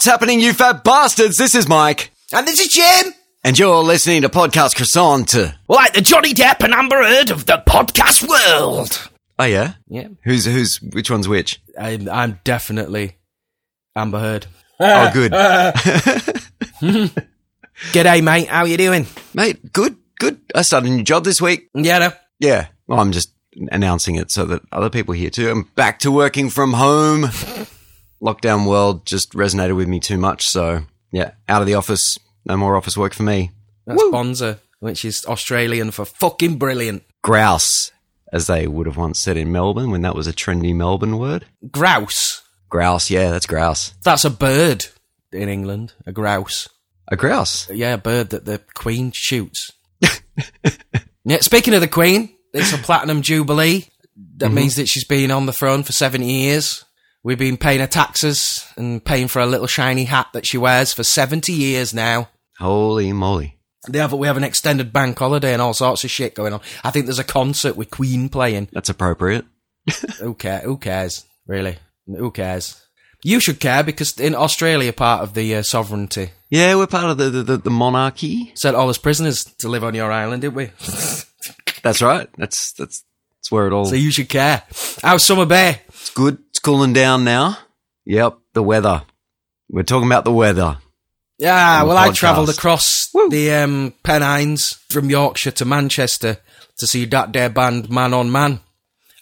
What's happening, you fat bastards? This is Mike. And this is Jim. And you're listening to Podcast Croissant. To like the Johnny Depp and Amber Heard of the podcast world. Oh, yeah? Yeah. Who's, who's, which one's which? I'm, I'm definitely Amber Heard. Oh, good. G'day, mate. How you doing? Mate, good, good. I started a new job this week. Yeah, no. Yeah. Well, I'm just announcing it so that other people hear too. I'm back to working from home. Lockdown world just resonated with me too much. So, yeah, out of the office. No more office work for me. That's Bonza, which is Australian for fucking brilliant. Grouse, as they would have once said in Melbourne when that was a trendy Melbourne word. Grouse. Grouse, yeah, that's grouse. That's a bird in England. A grouse. A grouse. Yeah, a bird that the Queen shoots. yeah, speaking of the Queen, it's a platinum jubilee. That mm-hmm. means that she's been on the throne for 70 years. We've been paying her taxes and paying for a little shiny hat that she wears for 70 years now. Holy moly. They have, we have an extended bank holiday and all sorts of shit going on. I think there's a concert with Queen playing. That's appropriate. Who, care, who cares, really? Who cares? You should care because in Australia, part of the uh, sovereignty, Yeah, we're part of the, the, the, monarchy. sent all us prisoners to live on your island, didn't we? That's right. That's, that's, that's where it all, so you should care. How's Summer Bay? it's good. It's cooling down now. Yep. The weather. We're talking about the weather. Yeah, On the well, I travelled across the um, Pennines from Yorkshire to Manchester to see that there band Man on Man.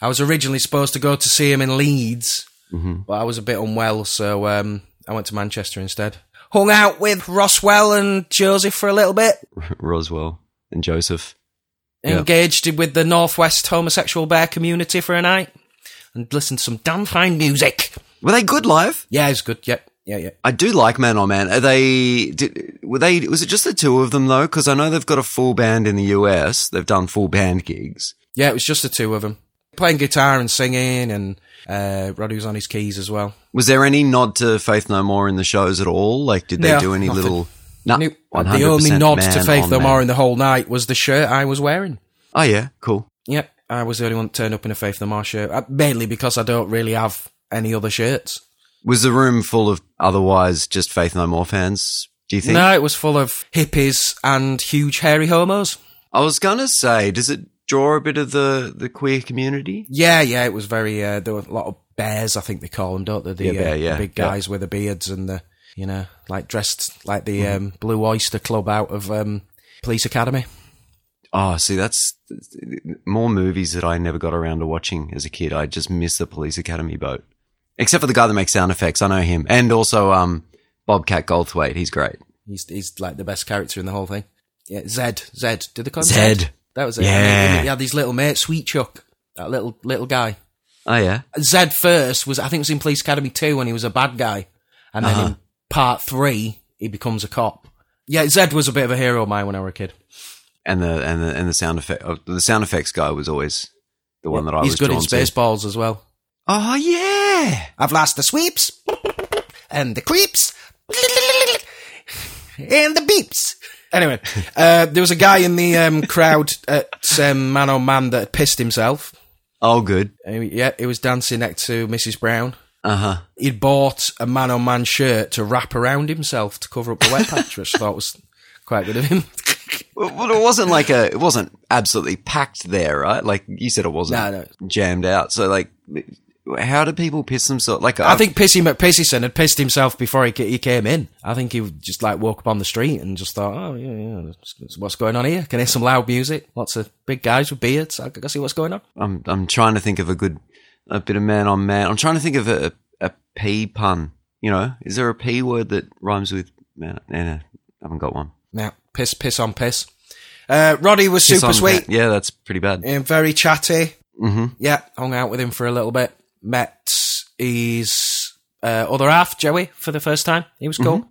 I was originally supposed to go to see him in Leeds, but I was a bit unwell, so um, I went to Manchester instead. Hung out with Roswell and Joseph for a little bit. Roswell and Joseph. Yeah. Engaged with the Northwest homosexual bear community for a night and listened to some damn fine music. Were they good live? Yeah, it's good. Yeah, yeah, yeah. I do like Man on Man. Are they? Did, were they? Was it just the two of them though? Because I know they've got a full band in the US. They've done full band gigs. Yeah, it was just the two of them playing guitar and singing, and uh, Roddy was on his keys as well. Was there any nod to Faith No More in the shows at all? Like, did they No, do any nothing. little? No, Nope. 100% the only nod to Faith No. More in the whole night was the shirt I was wearing. Oh yeah, cool. Yep, I was the only one that turned up in a Faith No More shirt, uh, mainly because I don't really have any other shirts. Was the room full of otherwise just Faith No More fans? Do you think? No, it was full of hippies and huge hairy homos. I was gonna say, does it draw a bit of the the queer community? Yeah, yeah, it was very. Uh, there were a lot of bears, I think they call them, don't they? The, Yeah, uh, bear, the yeah, big yeah. guys with the beards and the, you know, like dressed like the Mm-hmm. um, Blue Oyster Club out of um, Police Academy. Oh, see, that's more movies that I never got around to watching as a kid. I just miss the Police Academy boat, except for the guy that makes sound effects. I know him, and also um, Bobcat Goldthwait. He's great. He's he's like the best character in the whole thing. Yeah, Zed, Zed. Did the call him Zed. That was it. Yeah. He had these little mates, Sweet Chuck, that little little guy. Oh yeah, Zed first was I think it was in Police Academy two when he was a bad guy, and then Uh-huh. in part three he becomes a cop. Yeah, Zed was a bit of a hero of mine when I was a kid. And the and the and the sound effect oh, the sound effects guy was always the one that I He's was good in drawn to. Spaceballs as well. Oh yeah, I've lost the sweeps and the creeps and the beeps. Anyway, uh, there was a guy in the um, crowd at um, Man on Man that had pissed himself. oh good. Uh, yeah, he was dancing next to Mrs. Brown. Uh huh. He'd bought a Man on Man shirt to wrap around himself to cover up the wet patch, which I thought was quite good of him. Well, it wasn't like a. It wasn't absolutely packed there, right? Like you said, it wasn't No, no. jammed out. So like, how do people piss themselves? Like I think Pissy McPissison had pissed himself before he, he came in. I think he just like woke up on the street and just thought, oh yeah, yeah, what's going on here? Can I hear some loud music? Lots of big guys with beards. I can see what's going on. I'm I'm trying to think of a good a bit of man on man. I'm trying to think of a a P pun. You know, is there a P word that rhymes with man? No, no, I haven't got one. Now, piss, piss on piss. Uh, Roddy was Piss super sweet. Yeah, that's pretty bad. and very chatty. hmm Yeah, hung out with him for a little bit. Met his uh, other half, Joey, for the first time. He was cool.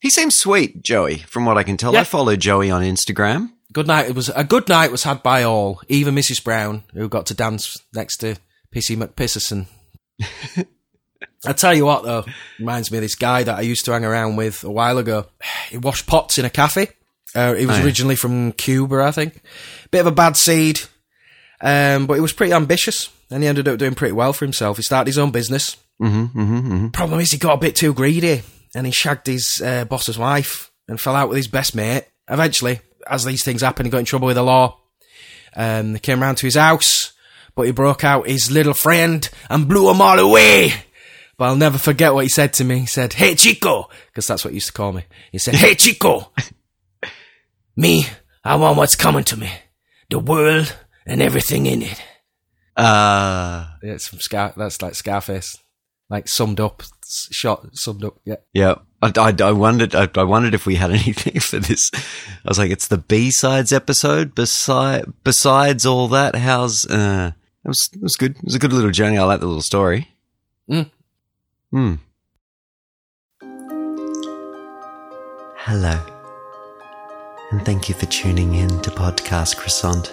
He seems sweet, Joey. From what I can tell, Yeah. I follow Joey on Instagram. Good night. It was a good night. Was had by all, even Mrs. Brown, who got to dance next to Pissy McPissison. I tell you what, though, reminds me of this guy that I used to hang around with a while ago. He washed pots in a cafe. Uh, he was Oh, yeah. originally from Cuba, I think. Bit of a bad seed, um, but he was pretty ambitious, and he ended up doing pretty well for himself. He started his own business. Mm-hmm, mm-hmm, mm-hmm. Problem is, he got a bit too greedy. and he shagged his uh, boss's wife and fell out with his best mate. Eventually, as these things happen, he got in trouble with the law. Um, they came round to his house, but he broke out his little friend and blew them all away. But I'll never forget what he said to me. He said, Hey Chico, because that's what he used to call me. He said, Hey Chico, me, I want what's coming to me. The world and everything in it. Uh, Yeah, it's from Scar. That's like Scarface, like summed up, shot summed up. Yeah. yeah. I, I, I wondered. I, I wondered if we had anything for this. I was like, it's the B sides episode. Beside, besides all that, how's uh, it was it was good. It was a good little journey. I like the little story. Mm. Hmm. Hello, and thank you for tuning in to Podcast Croissant,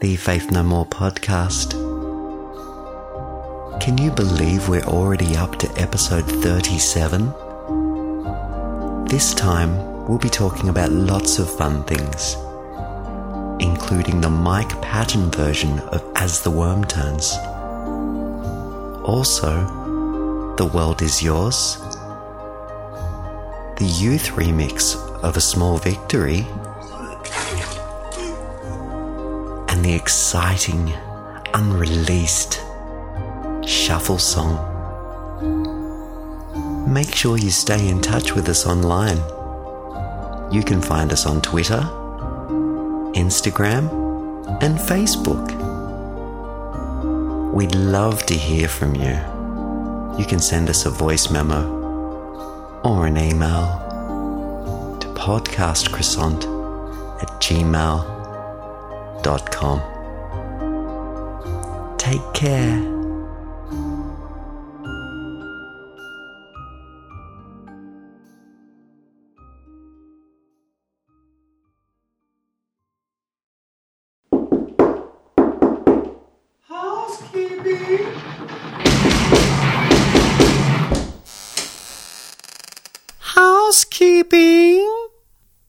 the Faith No More podcast. Can you believe we're already up to episode 37? This time, we'll be talking about lots of fun things, including the Mike Patton version of As the Worm Turns. Also, The World Is Yours, the youth remix of A Small Victory, and the exciting, unreleased Shuffle Song. Make sure you stay in touch with us online. You can find us on Twitter, Instagram, and Facebook. We'd love to hear from you. You can send us a voice memo or an email podcastcroissant at gmail.com. Take care.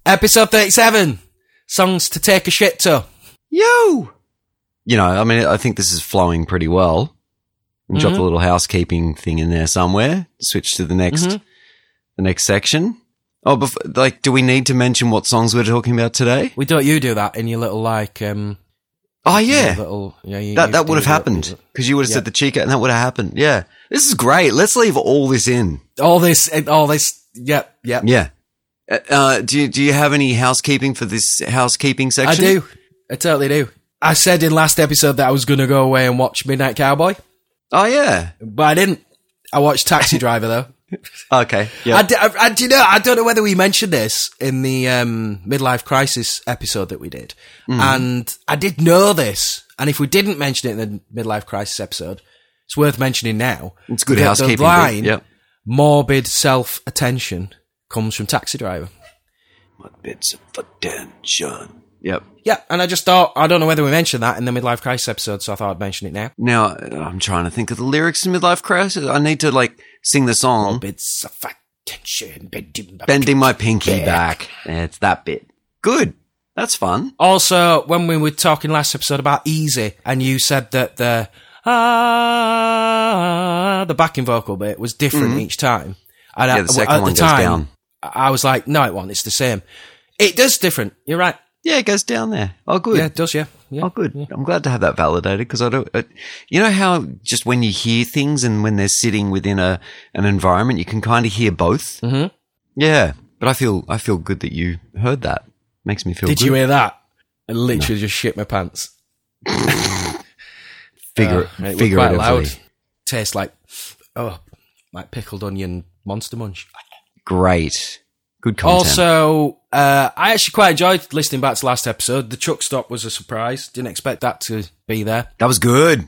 Episode thirty-seven. Songs to take a shit to. Yo! You know, I mean, I think this is flowing pretty well. And Drop a little housekeeping thing in there somewhere. Switch to the next, Mhm. the next section. Oh, bef- like, do we need to mention what songs we're talking about today? We don't you do that in your little like um. Oh yeah, Little, yeah. You, that you that would have happened because you would have Yeah. said the chica, and that would have happened. Yeah, this is great. Let's leave all this in. All this, all this. Yep, yep. Yeah. Uh, Uh, do you, do you have any housekeeping for this housekeeping section? I do. I totally do. I said in last episode that I was going to go away and watch Midnight Cowboy, Oh yeah. but I didn't. I watched Taxi Driver though. Okay. Yeah. I, d- I, I- do you know, I don't know whether we mentioned this in the um, midlife crisis episode that we did, Mm. and I did know this. And if we didn't mention it in the midlife crisis episode, it's worth mentioning now. It's good The- the housekeeping. bit. line, Yep. morbid self attention, comes from Taxi Driver. Bits of attention. Yep. Yeah, and I just thought I don't know whether we mentioned that in the midlife crisis episode, so I thought I'd mention it now. Now I'm trying to think of the lyrics in Midlife Crisis. I need to like sing the song. Morbid of attention, bending back. Bending my pinky back. back. It's that bit. Good. That's fun. Also, when we were talking last episode about Easy, and you said that the ah, the backing vocal bit was different each time. And Mm-hmm. Yeah, the second at one the goes time, down. I was like, no, it won't. It's the same. It does different. You're right. Yeah, it goes down there. Oh, good. Yeah, it does. Yeah. yeah. Oh, good. I'm glad to have that validated because I don't. Uh, you know how just when you hear things and when they're sitting within a an environment, you can kind of hear both. Mhm. Yeah, but I feel I feel good that you heard that. Makes me feel Did good. you hear that? I literally just shit my pants. Figure Uh, it figuratively. quite loud. Tastes like oh, like pickled onion monster munch. Great. Good content. Also, uh, I actually quite enjoyed listening back to last episode. The truck stop was a surprise. Didn't expect that to be there. that was good.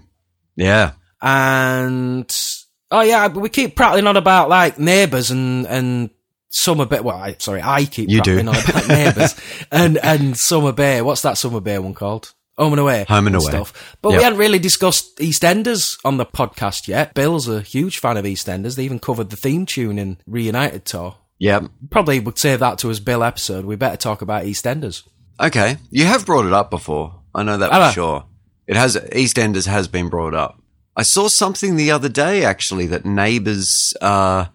Yeah. And oh yeah, we keep prattling on about like neighbours and and Summer Bay. Well, I, sorry, I keep You do. prattling on about neighbours and and Summer Bay. What's that Summer Bay one called? Home and Away. Home and Away. Stuff. But Yep. we hadn't really discussed EastEnders on the podcast yet. Bill's a huge fan of EastEnders. They even covered the theme tune in Reunited tour. Yeah. Probably would save that to his Bill episode. We better talk about EastEnders. Okay. You have brought it up before. I know that Have for I? sure. It has EastEnders has been brought up. I saw something the other day actually that Neighbours uh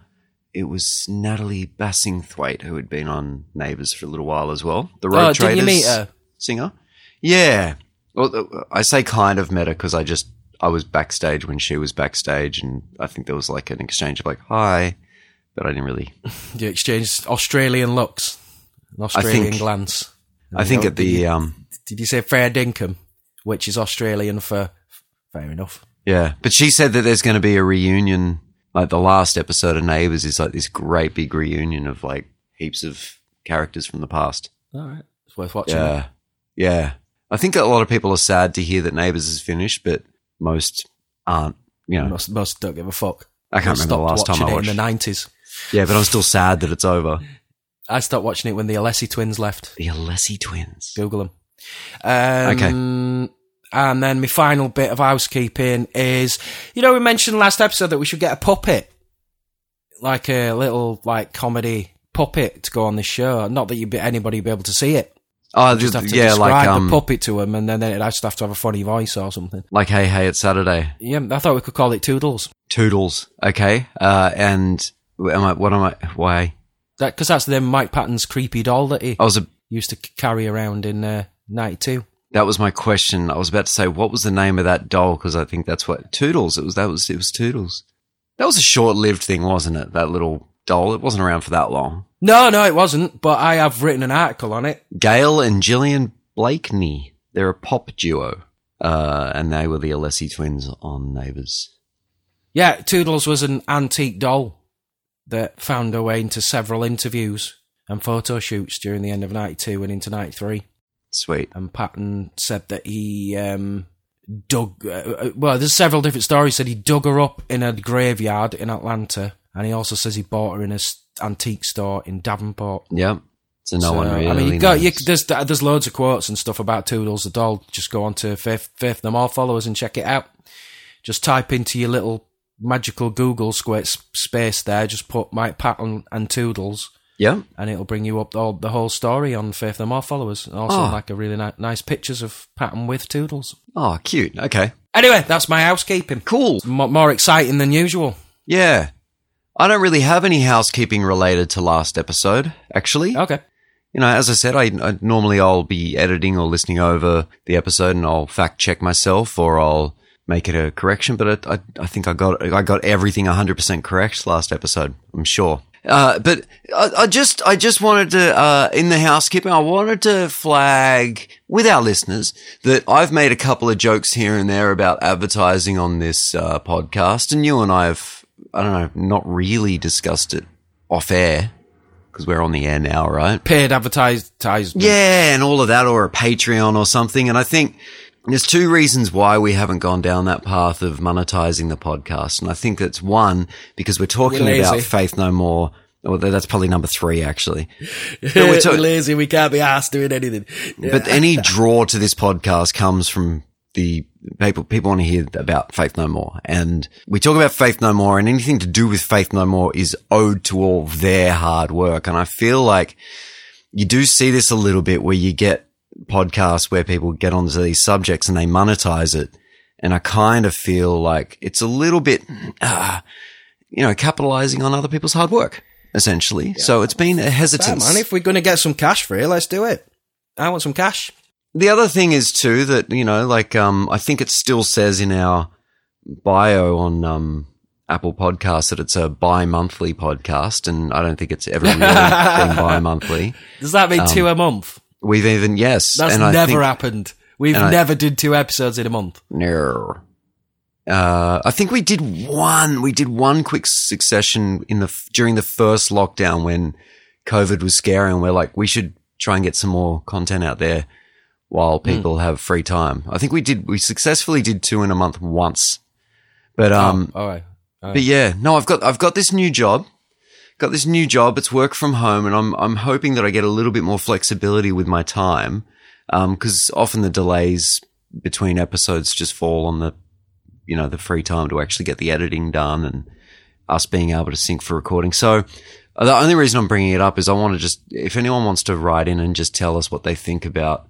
it was Natalie Bassingthwaite who had been on Neighbours for a little while as well. The Rogue Oh, Traders you meet her? singer. Yeah. Well, I say kind of met her because I just I was backstage when she was backstage, and I think there was like an exchange of like hi, but I didn't really. You exchanged Australian looks, an Australian think- glance. I think at the um Did you say fair dinkum, which is Australian for fair enough? yeah, but she said that there's going to be a reunion. Like the last episode of Neighbours is like this great big reunion of like heaps of characters from the past. All right, it's worth watching. Yeah, yeah. I think a lot of people are sad to hear that Neighbours is finished, but most aren't. You know, Most, most don't give a fuck. I can't remember the last time I watched. it in the nineties. yeah, but I'm still sad that it's over. I stopped watching it when the Alessi twins left. The Alessi twins. Google them. Um, And then my final bit of housekeeping is, you know, we mentioned last episode that we should get a puppet, like a little like comedy puppet to go on this show. Not that you be anybody be able to see it. Oh, Just have to yeah, describe like um, the puppet to them, and then it'd just have to have a funny voice or something. like hey hey, it's Saturday. Yeah, I thought we could call it Toodles. Toodles. Okay. Uh, and am I? What am I? Why? Because that's the Mike Patton's creepy doll that he I was a. used to carry around in uh, '92. That was my question. I was about to say, what was the name of that doll? Because I think that's what Toodles. It was that was it was Toodles. That was a short-lived thing, wasn't it? That little doll. It wasn't around for that long. No, no, it wasn't. But I have written an article on it. Gail and Gillian Blakeney. They're a pop duo, uh, and they were the Alessi twins on Neighbours. Yeah, Toodles was an antique doll that found her way into several interviews and photo shoots during the end of 92 and into 93. Sweet. And Patton said that he um, dug, uh, uh, well, there's several different stories. Said he dug her up in a graveyard in Atlanta. And he also says he bought her in a antique store in Davenport. Yep. So no So, one really. I mean, you you, there's there's loads of quotes and stuff about Toodles the doll. Just go on to Faith, Faith No More followers and check it out. Just type into your little magical Google square space there. Just put Mike Patton and Toodles, Yep. and it'll bring you up all, the whole story on Faith No More followers. Also, Oh. like a really ni- nice pictures of Patton with Toodles. Oh, ah, cute. Okay. Anyway, that's my housekeeping. Cool. Mo more exciting than usual. Yeah. I don't really have any housekeeping related to last episode, actually. Okay. You know, as I said, I, I normally I'll be editing or listening over the episode and I'll fact check myself or I'll make it a correction. But I, I, I think I got I got everything 100% correct last episode. I'm sure. Uh, but I, I just I just wanted to uh, in the housekeeping I wanted to flag with our listeners that I've made a couple of jokes here and there about advertising on this uh, podcast, and you and I have I don't know not really discussed it off air because we're on the air now, right? Paid advertised. Yeah, and all of that, or a Patreon or something. And I think there's two reasons why we haven't gone down that path of monetizing the podcast. And I think that's one, because we're talking We're about. Faith No More. Well, that's probably number three, actually. We're we're lazy. We can't be asked doing anything. but any draw to this podcast comes from the people, people want to hear about Faith No More. And we talk about Faith No More and anything to do with Faith No More is owed to all their hard work. And I feel like you do see this a little bit where you get podcasts where people get onto these subjects and they monetize it. And I kind of feel like it's a little bit, uh, you know, capitalizing on other people's hard work, essentially. So it's been a Fair, hesitance. man. If we're going to get some cash for it, let's do it. I want some cash. The other thing is too that you know, like um, I think it still says in our bio on um, Apple Podcasts that it's a bi-monthly podcast, and I don't think it's ever really been bi-monthly. Does that mean two a month? We've even yes, That's and I never think, happened. We've and I- never did two episodes in a month. No. Uh, I think we did one. We did one quick succession in the during the first lockdown when COVID was scary, and we're like, we should try and get some more content out there while people have free time. I think we did. We successfully did two in a month once, but um, all right. but yeah, no, I've got I've got this new job. Got this new job. It's work from home, and I'm I'm hoping that I get a little bit more flexibility with my time, because often the delays between episodes just fall on the, you know, the free time to actually get the editing done and us being able to sync for recording. So the only reason I'm bringing it up is I want to just if anyone wants to write in and just tell us what they think about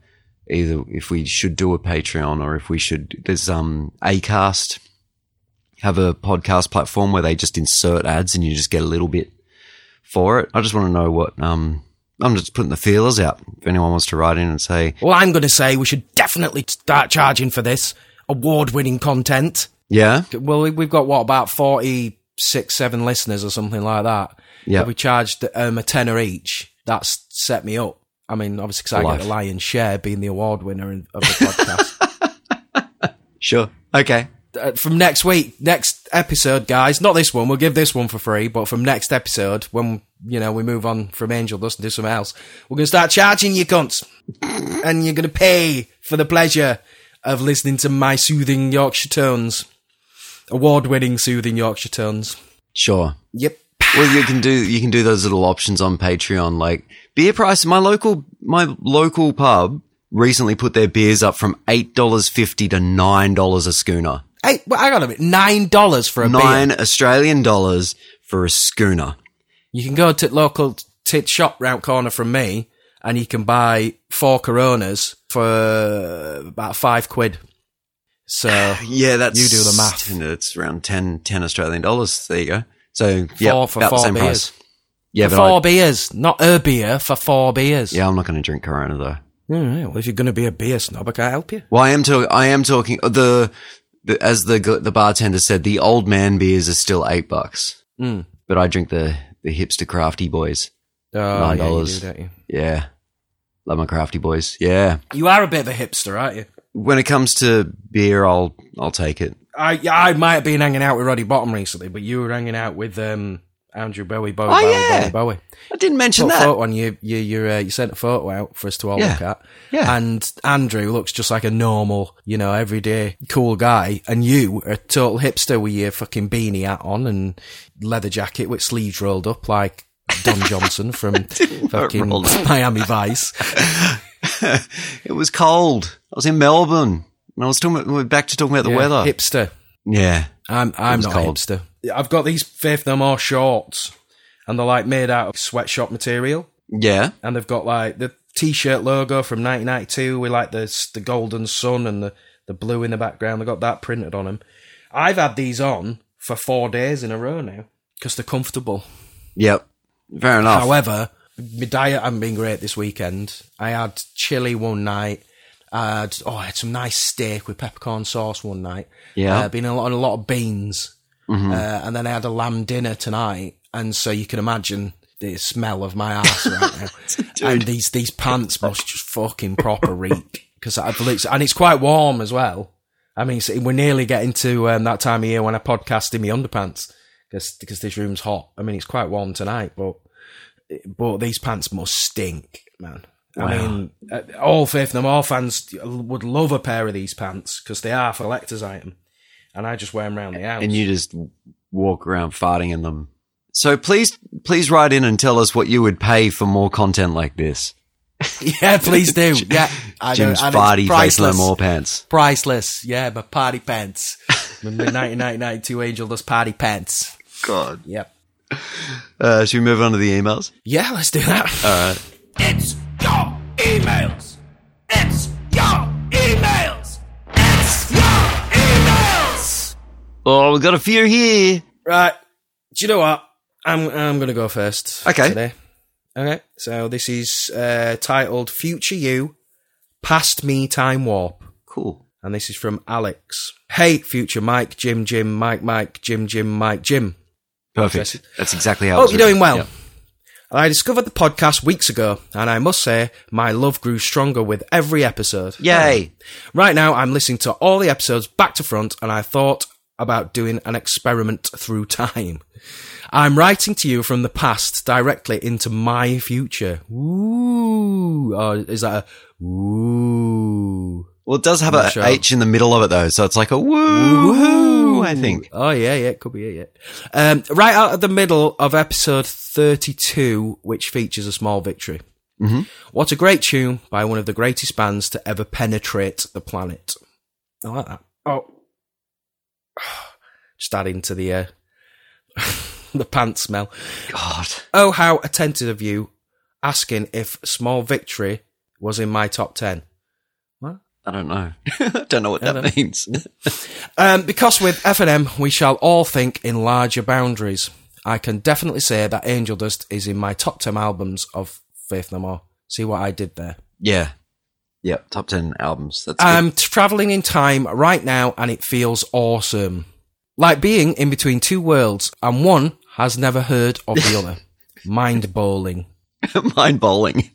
either if we should do a Patreon or if we should. There's um Acast have a podcast platform where they just insert ads and you just get a little bit for it. I just want to know what. Um, I'm just putting the feelers out. If anyone wants to write in and say, Well, I'm going to say we should definitely start charging for this award-winning content. yeah, Well, we- we've got what about forty-six, seven listeners or something like that. Yeah. If we charged um, a tenner each, that's set me up. I mean, obviously, because I Life. get the lion's share being the award winner of the podcast. sure, okay, uh, from next week, next episode, guys. Not this one. We'll give this one for free, but from next episode, when you know we move on from Angel Dust and do something else, we're gonna start charging you cunts, and you're gonna pay for the pleasure of listening to my soothing Yorkshire tones, award-winning soothing Yorkshire tones. sure. Yep. Well, you can do you can do those little options on Patreon, like beer price. My local my local pub recently put their beers up from eight dollars fifty to nine dollars a schooner. Hey, well, hang on a minute. Nine dollars for a Nine beer. Australian dollars for a schooner. You can go to local tit shop round corner from me, and you can buy four Coronas for about five quid. So Yeah, that's You do the math. It's around 10, 10 Australian dollars. There you go. So yeah, Four for about the same beers. price. Yeah, for four I, beers, not a beer for four beers. yeah, I'm not going to drink Corona though. All right. Well, if you're going to be a beer snob, I can't help you. Well, I am talking. I am talking. The, the as the the bartender said, the old man beers are still eight bucks, Mm. but I drink the the hipster crafty boys. Oh, Nine dollars. do, you? Yeah, love my crafty boys. Yeah, You are a bit of a hipster, aren't you? when it comes to beer, I'll I'll take it. I I might have been hanging out with Roddy Bottum recently, but you were hanging out with um, Andrew Bowie, Bowie, Oh, Bowie, yeah. Bowie, Bowie. I didn't mention Put that. photo on you. You you uh, you sent a photo out for us to all Yeah. look at. Yeah. And Andrew looks just like a normal, you know, everyday cool guy, and you are a total hipster with your fucking beanie hat on and leather jacket with sleeves rolled up like Don Johnson from fucking. Miami Vice. it was cold. I was in Melbourne, and I was talking. About, we're back to talking about the Yeah, weather. hipster. yeah, I'm I'm not cold. a hipster. I've got these Faith No More shorts, and they're like made out of sweatshop material, yeah. and they've got like the t-shirt logo from 1992 with like the the golden sun and the the blue in the background. They got that printed on them. I've had these on for four days in a row now because they're comfortable. Yep. Fair enough. However, my diet hasn't been great this weekend. I had chili one night. I had oh, I had some nice steak with peppercorn sauce one night. Yeah. uh, been a lot, on a lot of beans, uh, and then I had a lamb dinner tonight. And so you can imagine the smell of my ass right now. and these these pants must just fucking proper reek because I've looked, and it's quite warm as well. I mean, we're nearly getting to um, that time of year when I podcast in my underpants because because this room's hot. I mean, it's quite warm tonight, but but these pants must stink, man. I mean, uh, all Faith No More fans would love a pair of these pants because they are a collector's item, and I just wear them around the house. and you just walk around farting in them. So please, please write in and tell us what you would pay for more content like this. yeah, please do. Yeah, I Jim's and it's farty face more pants. Priceless. Yeah, my party pants. my 1992 Angel Dust party pants. God. Yep. Uh, should we move on to the emails? Yeah, let's do that. All right. It's your emails. It's Oh, we've got a few here. Right. Do you know what? I'm I'm gonna go first. Okay. Today. Okay. So this is uh, titled "Future You, Past Me Time Warp," Cool. and this is from Alex. Hey, future Mike, Jim, Jim, Mike, Mike, Jim, Jim, Mike, Jim. Perfect. That's exactly how. it Hope you're doing well. Yep. I discovered the podcast weeks ago, and I must say my love grew stronger with every episode. Yay. Right now, I'm listening to all the episodes back to front, and I thought about doing an experiment through time. I'm writing to you from the past directly into my future. Ooh. Or is that a ooh? Well, it does have Not a sure. H in the middle of it though, so it's like a woo. I think. Oh yeah, yeah, it could be it. Yeah. Um, right out of the middle of episode thirty-two, which features a small victory. Mm-hmm. What a great tune by one of the greatest bands to ever penetrate the planet. I like that. Oh, just adding to the uh, the pants smell. God. Oh, how attentive of you asking if Small Victory was in my top ten. What? I don't know. I don't know what that means. Um, because with FNM, we shall all think in larger boundaries. I can definitely say that Angel Dust is in my top 10 albums of Faith No More. See what I did there? Yeah. Yep. Top 10 albums. That's good. I'm traveling in time right now and it feels awesome. Like being in between two worlds and one has never heard of the other. Mind bowling. Mind bowling.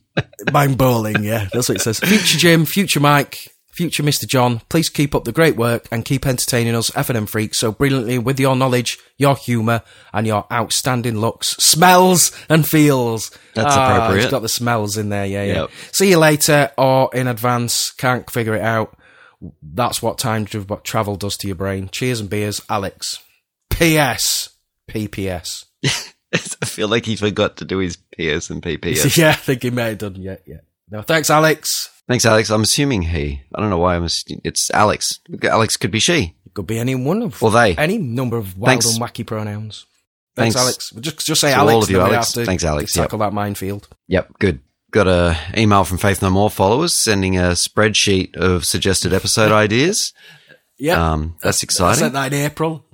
Mind bowling, yeah. That's what it says. Future Jim, future Mike, future Mr. John, please keep up the great work and keep entertaining us FNM freaks so brilliantly with your knowledge, your humour, and your outstanding looks, smells, and feels. That's Ah, appropriate. It's got the smells in there, yeah, yeah. Yep. See you later or in advance, can't figure it out. That's what time travel does to your brain. Cheers and beers, Alex. P.S. PPS. I feel like he forgot to do his PS and PPS. yeah, I think he may have done. Yeah, yeah. No, thanks, Alex. Thanks, Alex. I'm assuming he. I don't know why I'm. assu- It's Alex. Alex could be she It could be any one of or they. any number of wild Thanks. and wacky pronouns. Thanks, Thanks Alex. Just just say to Alex. all of you, Alex. have to Thanks, Alex. Yep. Tackle that minefield. Yep, good. Got a email from Faith No More followers sending a spreadsheet of suggested episode ideas. Yeah, Um, that's I exciting. sent that in April,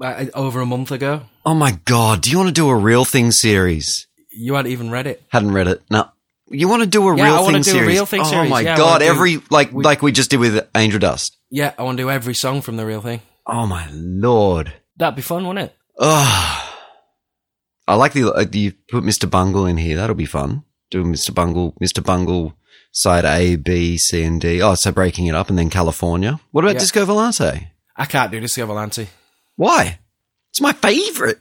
over a month ago. Oh my god, do you want to do a real thing series? You hadn't even read it. Hadn't read it. No. You want to do a Yeah, real I thing do a series? Real Thing oh series. my Yeah, god, do- every like we- like we just did with Angel Dust. Yeah, I want to do every song from the real thing. Oh my lord. That'd be fun, wouldn't it? Ugh. I like the uh, you put Mr. Bungle in here. That'll be fun. Do Mr. Bungle, Mr. Bungle side A, B, C, and D. Oh, so breaking it up and then California. What about Yeah. Disco Volante? I can't do Disco Volante. Why? It's my favorite.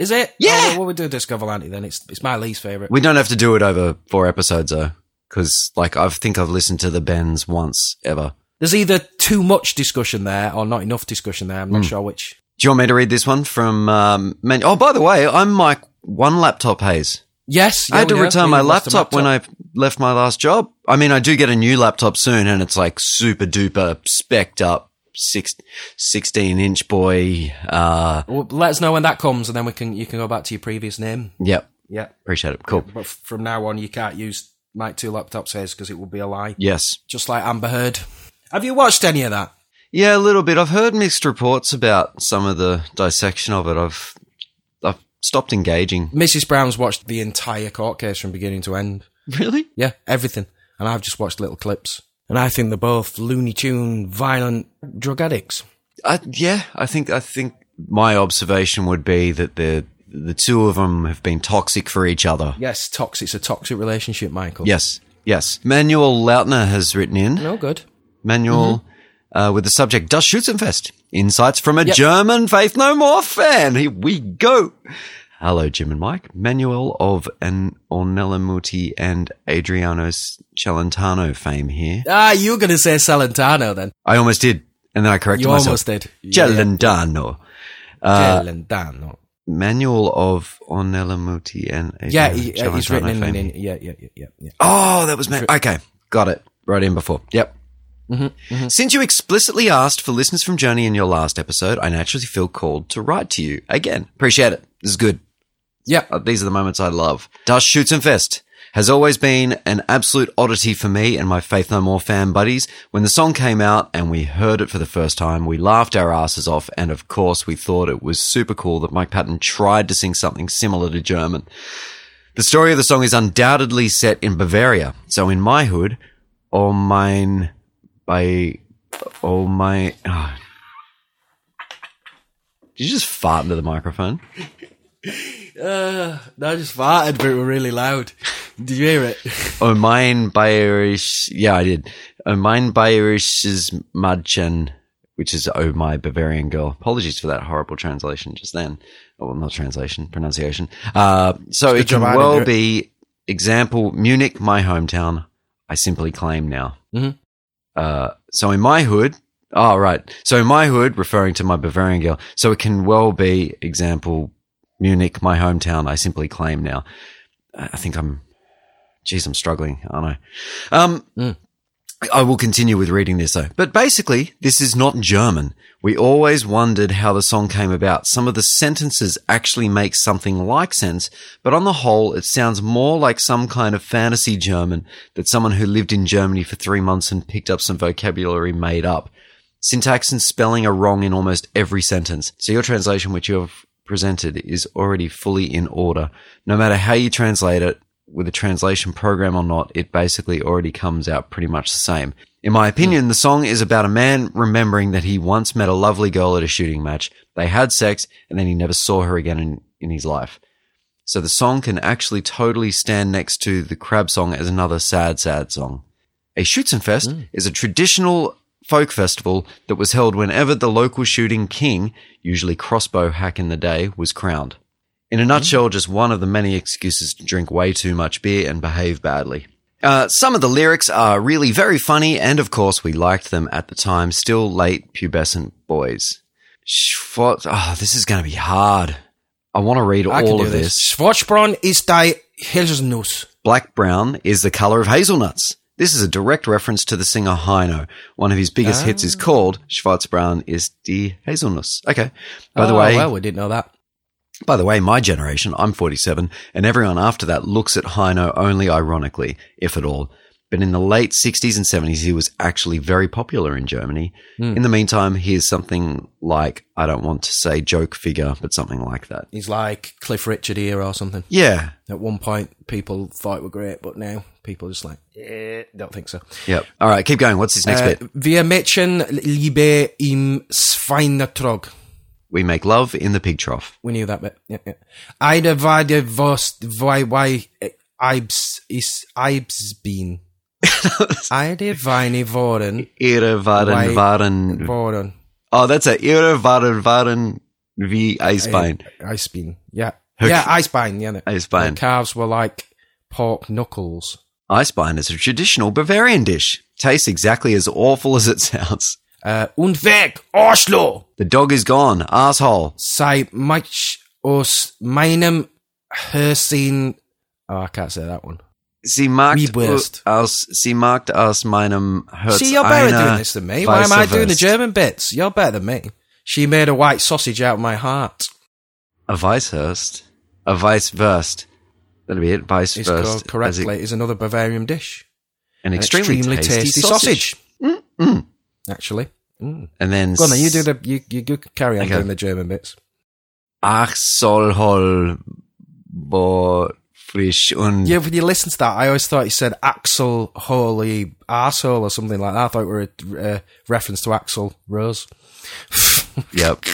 Is it? Yeah. Oh, well, what we do Disco Volante then? It's it's my least favorite. We don't have to do it over four episodes though, because like I think I've listened to the Bends once ever. There's either too much discussion there or not enough discussion there. I'm not sure which. Do you want me to read this one from? Um, Man- oh, by the way, I'm Mike One Laptop Haze. Yes, I had to return my lost a laptop, when I left my last job. I mean, I do get a new laptop soon, and it's like super duper specced up, six, 16 inch boy. Uh, Well, let us know when that comes, and then we can you can go back to your previous name. yep, Yeah, appreciate it. Cool. but from now on, you can't use Mike Two Laptop Says because it will be a lie. Yes. Just like Amber Heard. Have you watched any of that? Yeah, a little bit. I've heard mixed reports about some of the dissection of it. I've, I've stopped engaging. Mrs. Brown's watched the entire court case from beginning to end. Really? Yeah, everything. And I've just watched little clips. And I think they're both Looney Tune, violent drug addicts. I, yeah, I think, I think my observation would be that the, the two of them have been toxic for each other. Yes, toxic. It's a toxic relationship, Michael. Yes. Yes. Manuel Lautner has written in. No good. Manuel uh, with the subject Das Schützenfest? Insights from a Yep. German Faith No More fan. Here we go. Hello, Jim and Mike. Manuel of an Ornella Muti and Adriano Celentano fame here. Ah, you were going to say Celentano then. I almost did, and then I corrected You myself. almost did. Celentano. Uh, Celentano. Manuel of Ornella Muti and Adriano Yeah, he, uh, he's written in, fame. in, yeah, yeah, yeah, yeah, yeah. Oh, that was man. Okay, got it. Right in before. Yep. Since you explicitly asked for listeners from Germany in your last episode, I naturally feel called to write to you again. Appreciate it. This is good. Yeah. Uh, These are the moments I love. Das Schützenfest has always been an absolute oddity for me and my Faith No More fan buddies. When the song came out and we heard it for the first time, we laughed our asses off, and of course, we thought it was super cool that Mike Patton tried to sing something similar to German. The story of the song is undoubtedly set in Bavaria. So in my hood, oh mine, by, oh my, oh. Did you just fart into the microphone? Uh, I just farted, but it was really loud. Did you hear it? Oh mein Bayerisch, yeah, I did. Oh mein Bayerisches Madchen, which is Oh my Bavarian girl. Apologies for that horrible translation just then. Oh, well, not translation, pronunciation. Uh, so it can well be example Munich, my hometown. I simply claim now. Mhm. Uh, so in my hood, oh right. So in my hood, referring to my Bavarian girl. So it can well be example Munich, my hometown. I simply claim now. I think I'm Jeez, I'm struggling, aren't I? Um, Mm. I will continue with reading this though. But basically, this is not German. We always wondered how the song came about. Some of the sentences actually make something like sense, but on the whole, it sounds more like some kind of fantasy German that someone who lived in Germany for three months and picked up some vocabulary made up. Syntax and spelling are wrong in almost every sentence. So your translation, which you have presented is already fully in order. No matter how you translate it, with a translation program or not, it basically already comes out pretty much the same. In my opinion, the song is about a man remembering that he once met a lovely girl at a shooting match. They had sex and then he never saw her again in, in his life. So the song can actually totally stand next to the Crab song as another sad, sad song. A Schützenfest mm. is a traditional folk festival that was held whenever the local shooting king, usually crossbow hack in the day, was crowned. In a nutshell, just one of the many excuses to drink way too much beer and behave badly. Uh, some of the lyrics are really very funny, and of course, we liked them at the time. Still late pubescent boys. Sh- Oh, this is going to be hard. I want to read I all of this. this. Schwarzbraun ist die Haselnuss. Black brown is the color of hazelnuts. This is a direct reference to the singer Heino. One of his biggest hits is ah. called Schwarzbraun ist die Haselnuss. Okay. By the Oh, way, well, we didn't know that. by the way, my generation, I'm 47, and everyone after that looks at Heino only ironically, if at all. But in the late 60s and 70s, he was actually very popular in Germany. In the meantime, he's something like, I don't want to say joke figure, but something like that. He's like Cliff Richard here or something. Yeah. At one point, people thought it were great, but now people are just like, eh, don't think so. Yep. All right, keep going. What's his next Uh, bit? Wir Mädchen liebe im Schweinetrog. We make love in the pig trough. We knew that bit. Yeah, yeah. Eide weide was why why Eibs is Eibsbeen. Eide weine worden Ihre waren waren. worden. Oh, that's a ihre waren waren wie Eisbein. Eisbein. Yeah. Yeah, Eisbein. Yeah. Eisbein. The calves were like pork knuckles. Eisbein is a traditional Bavarian dish. Tastes exactly as awful as it sounds. Uh, und weg, Arschloch! The dog is gone, asshole. Sei mich aus meinem Hörsin. Oh, I can't say that one. Sie mag Wurst. aus, sie mag aus meinem Herz See, you're better doing this than me. Why am I doing the German bits? You're better than me. She made a white sausage out of my heart. A Weisshurst. A Weisswurst. That'll be it. It's Weisswurst. called correctly. Is another Bavarian dish. An An extremely, tasty, sausage. Actually. Mm. And then Go on then, you do the, you, you, you carry on Okay. doing the German bits. Ach soll hol bo Yeah, when you listen to that, I always thought you said Axel Holy Arsehole or something like that. I thought it were a uh, reference to Axl Rose. yep.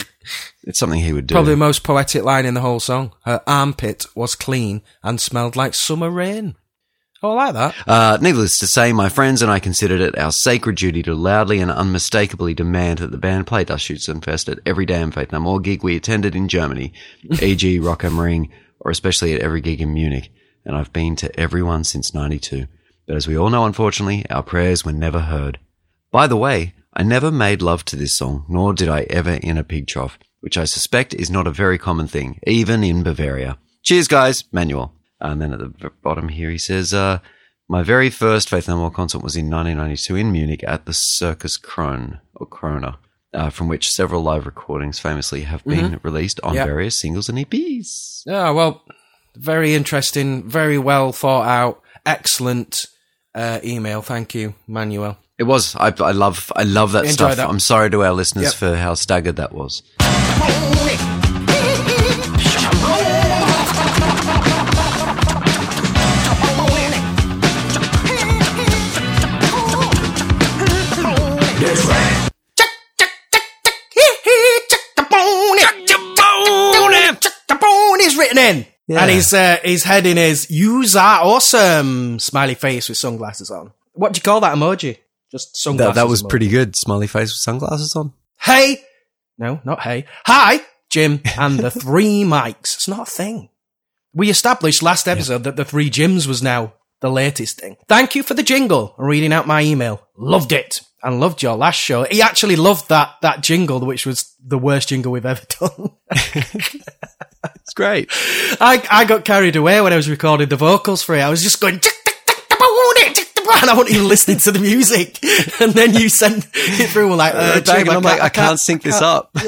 It's something he would do. Probably the most poetic line in the whole song. Her armpit was clean and smelled like summer rain. Oh, I like that. Uh, needless to say, my friends and I considered it our sacred duty to loudly and unmistakably demand that the band play Das Schützenfest at every damn Faith No More gig we attended in Germany, e.g. Rock am Ring, or especially at every gig in Munich. And I've been to every one since 92. But as we all know, unfortunately, our prayers were never heard. By the way, I never made love to this song, nor did I ever in a pig trough, which I suspect is not a very common thing, even in Bavaria. Cheers, guys. Manuel. And then at the bottom here, he says, uh, my very first Faith No More concert was in 1992 in Munich at the Circus Krone, or Krona, uh, from which several live recordings famously have been released on Yeah. various singles and E EPs. Yeah, well, very interesting, very well thought out, excellent uh, email. Thank you, Manuel. It was. I, I love. I love that Enjoy stuff. that. I'm sorry to our listeners Yep. for how staggered that was. He's written in. And his, uh, his heading is, Yous are awesome. Smiley face with sunglasses on. What do you call that emoji? Just sunglasses. That, that was emoji. Pretty good. Smiley face with sunglasses on. Hey! No, not hey. Hi, Jim and the three mics. It's not a thing. We established last episode that the three Jims was now the latest thing. Thank you for the jingle and reading out my email. Loved it. And loved your last show. He actually loved that, that jingle, which was the worst jingle we've ever done. It's great. I, I got carried away when I was recording the vocals for it. I was just going, and I wasn't even listening to the music. And then you sent it through, like, uh, Jim, I'm like, I can't sync this up.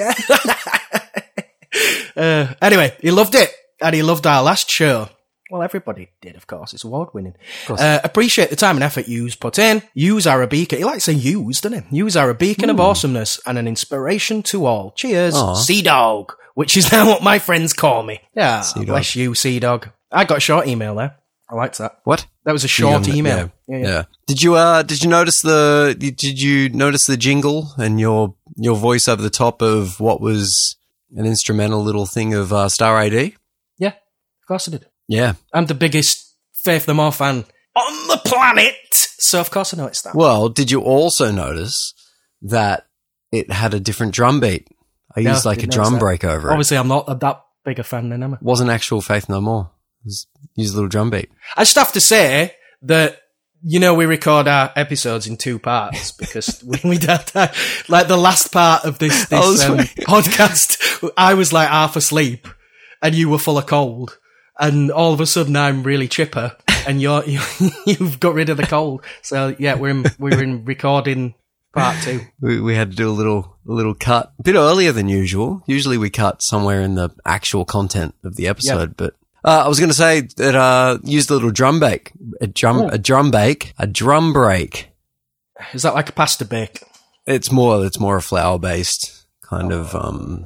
Uh, anyway, he loved it, and he loved our last show. Well, everybody did, of course. It's award winning. Uh, appreciate the time and effort yous put in. Yous are a beacon. He likes saying yous, doesn't he? Yous are a beacon of awesomeness and an inspiration to all. Cheers. Sea Dog. Which is now what my friends call me. Yeah, Sea Dog. bless you, Sea Dog. I got a short email there. I liked that. What? That was a short Yeah, email. Yeah, yeah. Did you uh did you notice the did you notice the jingle and your your voice over the top of what was an instrumental little thing of uh, Star AD? Yeah, of course I did. Yeah. I'm the biggest Faith No More fan on the planet, so of course I noticed that. Well, did you also notice that it had a different drum beat? I No, used like a drum that. break over it. Obviously, I'm not that big a fan then, am I? wasn't actual Faith No More. Used a little drum beat. I just have to say that you know we record our episodes in two parts because we, we don't like the last part of this, this um, podcast. I was like half asleep, and you were full of cold, and all of a sudden I'm really chipper, and you're you, you've got rid of the cold. So yeah, we're in we're in recording part two. We, we had to do a little little cut a bit earlier than usual. Usually we cut somewhere in the actual content of the episode, but uh, I was going to say that uh, used a little drum bake, a drum Oh. a drum bake, a drum break. Is that like a pasta bake? It's more it's more a flour based kind of um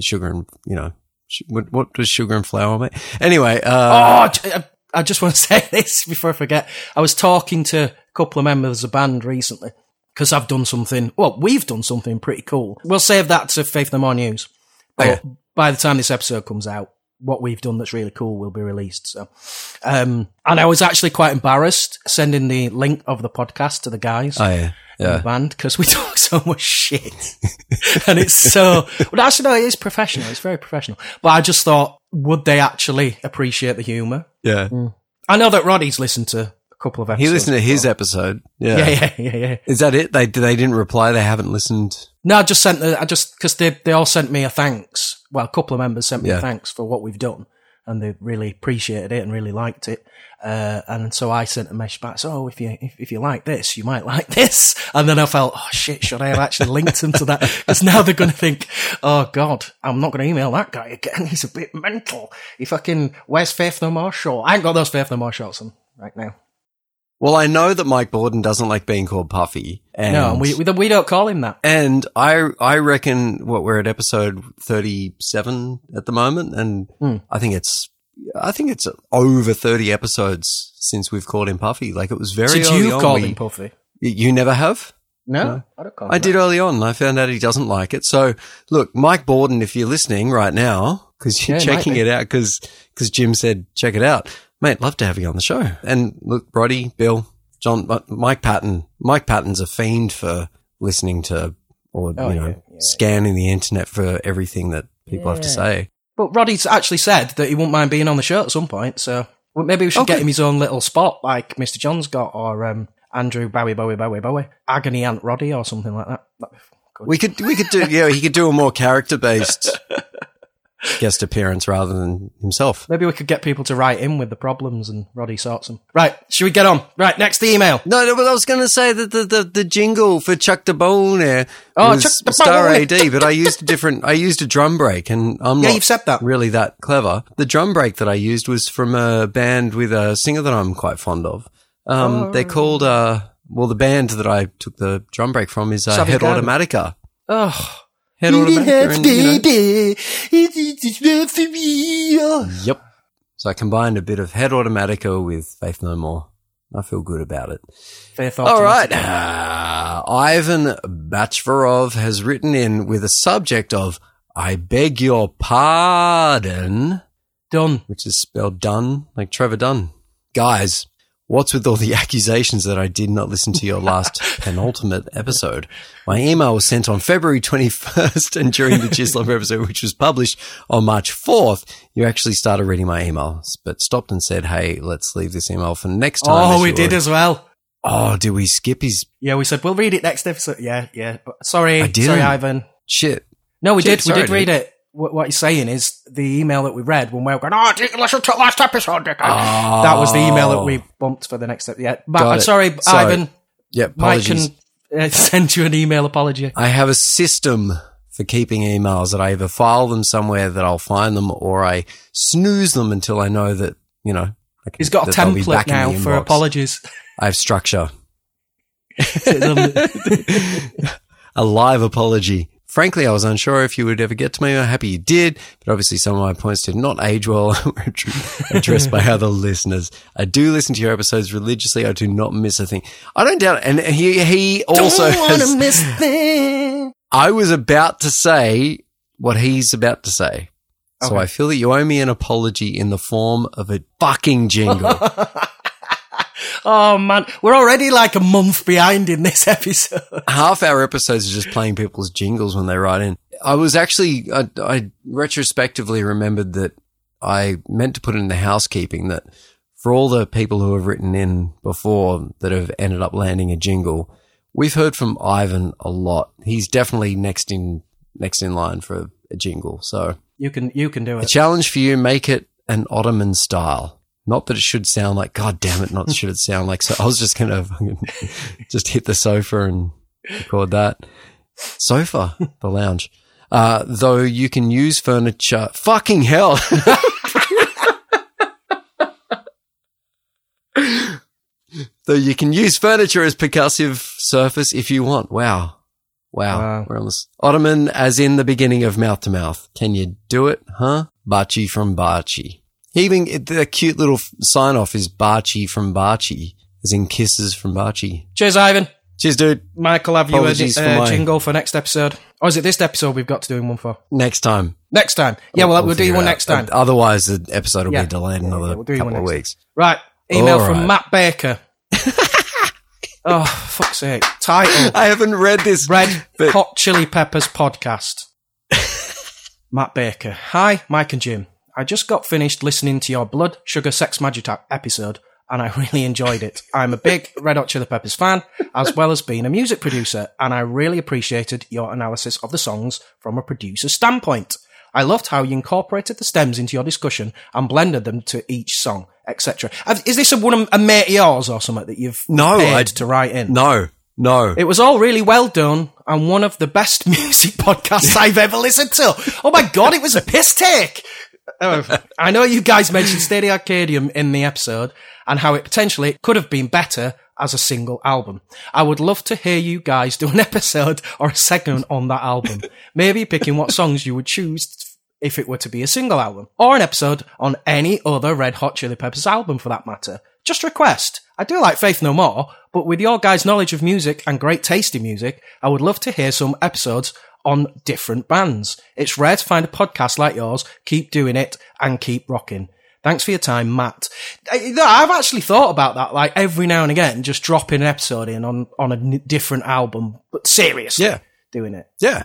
sugar and you know sh- what what does sugar and flour make? Anyway, uh, Oh, I just want to say this before I forget. I was talking to a couple of members of the band recently because I've done something. Well, we've done something pretty cool. We'll save that to Faith No More News. But Okay. by the time this episode comes out, what we've done that's really cool will be released. So, um, and I was actually quite embarrassed sending the link of the podcast to the guys oh yeah, in the band because we talk so much shit, and it's so. Well, actually, no, it is professional. It's very professional. But I just thought, would they actually appreciate the humour? Yeah, I know that Roddy's listened to couple of episodes. he listened to his episode. Yeah. Yeah, yeah, yeah, yeah. Is that it? They they didn't reply. They haven't listened. No, I just sent. The, I just because they they all sent me a thanks. Well, a couple of members sent me Yeah. a thanks for what we've done, and they really appreciated it and really liked it. Uh, and so I sent a message back. So, oh, if you if, if you like this, you might like this. And then I felt, oh shit, should I have actually linked them to that? Because now they're going to think, oh god, I'm not going to email that guy again. He's a bit mental. He fucking where's Faith No More short? I ain't got those Faith No More shorts on right now. Well, I know that Mike Bordin doesn't like being called Puffy. And No, we, we we don't call him that. And I I reckon what we're at episode thirty seven at the moment, and Hmm. I think it's I think it's over thirty episodes since we've called him Puffy. Like it was very Did early you on. call we- him Puffy? You never have. No, I don't call him I that. did early on. I found out he doesn't like it. So look, Mike Bordin, if you're listening right now, because you're Yeah, checking it out, because because Jim said check it out, mate. Love to have you on the show. And look, Roddy, Bill, John, uh, Mike Patton. Mike Patton's a fiend for listening to or Oh, you know yeah, yeah. scanning the internet for everything that people have to say. But Roddy's actually said that he wouldn't mind being on the show at some point, so well, maybe we should Okay. get him his own little spot like Mr. John's got, or um, Andrew Bowie, Bowie, Bowie, Bowie, Agony Aunt Roddy, or something like that. Good. We could we could do yeah he could do a more character based guest appearance rather than himself. Maybe we could get people to write in with the problems and Roddy sorts them. Right, should we get on? Right, next the email. No, no, but I was going to say that the, the, the jingle for Chuck the Bone there Oh, was Chuck the Star. AD, but I used a different, I used a drum break and I'm Yeah, not you've said that. really that clever. The drum break that I used was from a band with a singer that I'm quite fond of. Um, Oh. they're called, uh, well, the band that I took the drum break from is uh, Head Automatica. Oh, Head Automatica. and, you know, Yep. So I combined a bit of Head Automatica with Faith No More. I feel good about it. fair thought. All right. Uh, Ivan Bachvarov has written in with a subject of I beg your pardon, Done. which is spelled done, like Trevor Dunn. Guys, what's with all the accusations that I did not listen to your last penultimate episode? My email was sent on February 21st and during the Chisholm episode, which was published on March 4th, you actually started reading my email, but stopped and said, Hey, let's leave this email for next time. Oh, we did already- as well. Oh, did we skip his Yeah, we said we'll read it next episode. Yeah, yeah. Sorry, sorry, Ivan. shit? No, we Shit, did. We did read it. What, what he's saying is the email that we read when we were going, oh, did you listen to last episode? did you?" That was the email that we bumped for the next episode. Yeah, Oh. I'm sorry, Sorry. Ivan. Yeah, Mike apologies. can uh, send you an email apology. I have a system for keeping emails that I either file them somewhere that I'll find them or I snooze them until I know that, you know, I can, He's got a that they'll be template now for apologies. I have structure. a live apology Frankly, I was unsure if you would ever get to me. I'm happy you did, but obviously some of my points did not age well were addressed by other listeners. I do listen to your episodes religiously. I do not miss a thing. I don't doubt it. And he, he also has, miss thing. I was about to say what he's about to say. So Okay. I feel that you owe me an apology in the form of a fucking jingle. Oh man, we're already like a month behind in this episode. half our episodes are just playing people's jingles when they write in. I was actually, I, I retrospectively remembered that I meant to put in the housekeeping that for all the people who have written in before that have ended up landing a jingle, we've heard from Ivan a lot. He's definitely next in, next in line for a jingle. So You can you can do a it. challenge for you, make it an Ottoman style. Not that it should sound like, God damn it, not should it sound like, so I was just going to just hit the sofa and record that. Sofa, the lounge. Uh, though you can use furniture, fucking hell. though you can use furniture as percussive surface if you want. Wow. Wow. Wow. We're on this. Ottoman as in the beginning of mouth to mouth. Can you do it? Huh? Bachi from Bachi. Even the cute little sign off is Bachi from Bachi, as in kisses from Bachi. Cheers, Ivan. Cheers, dude. Michael, have you a for uh, my- jingle for next episode? Or is it this episode we've got to do one for? Next time. Next time. Yeah, well, we'll, do figure one out. next time. Otherwise, the episode will Yeah. be delayed another yeah, we'll couple of weeks. Right. Email All from. Matt Baker. oh, fuck's sake. Title. I haven't read this. Red but- Hot Chili Peppers podcast. Matt Baker. Hi, Mike and Jim. I just got finished listening to your Blood Sugar Sex Magik episode and I really enjoyed it. I'm a big Red Hot Chili Peppers fan as well as being a music producer and I really appreciated your analysis of the songs from a producer's standpoint. I loved how you incorporated the stems into your discussion and blended them to each song, etc. Is this a one of a mate of yours or something that you've No, I- to write in? No, no. It was all really well done and one of the best music podcasts I've ever listened to. Oh my god, it was a piss take. Oh, I know you guys mentioned Stadium Arcadium in the episode and how it potentially could have been better as a single album. I would love to hear you guys do an episode or a segment on that album. Maybe picking what songs you would choose if it were to be a single album, or an episode on any other Red Hot Chili Peppers album for that matter. Just request. I do like Faith No More, but with your guys' knowledge of music and great taste in music, I would love to hear some episodes on different bands. It's rare to find a podcast like yours. Keep doing it and keep rocking. Thanks for your time, Matt. I've actually thought about that, like every now and again, just dropping an episode in on, on a n- different album, but seriously Yeah. doing it. Yeah.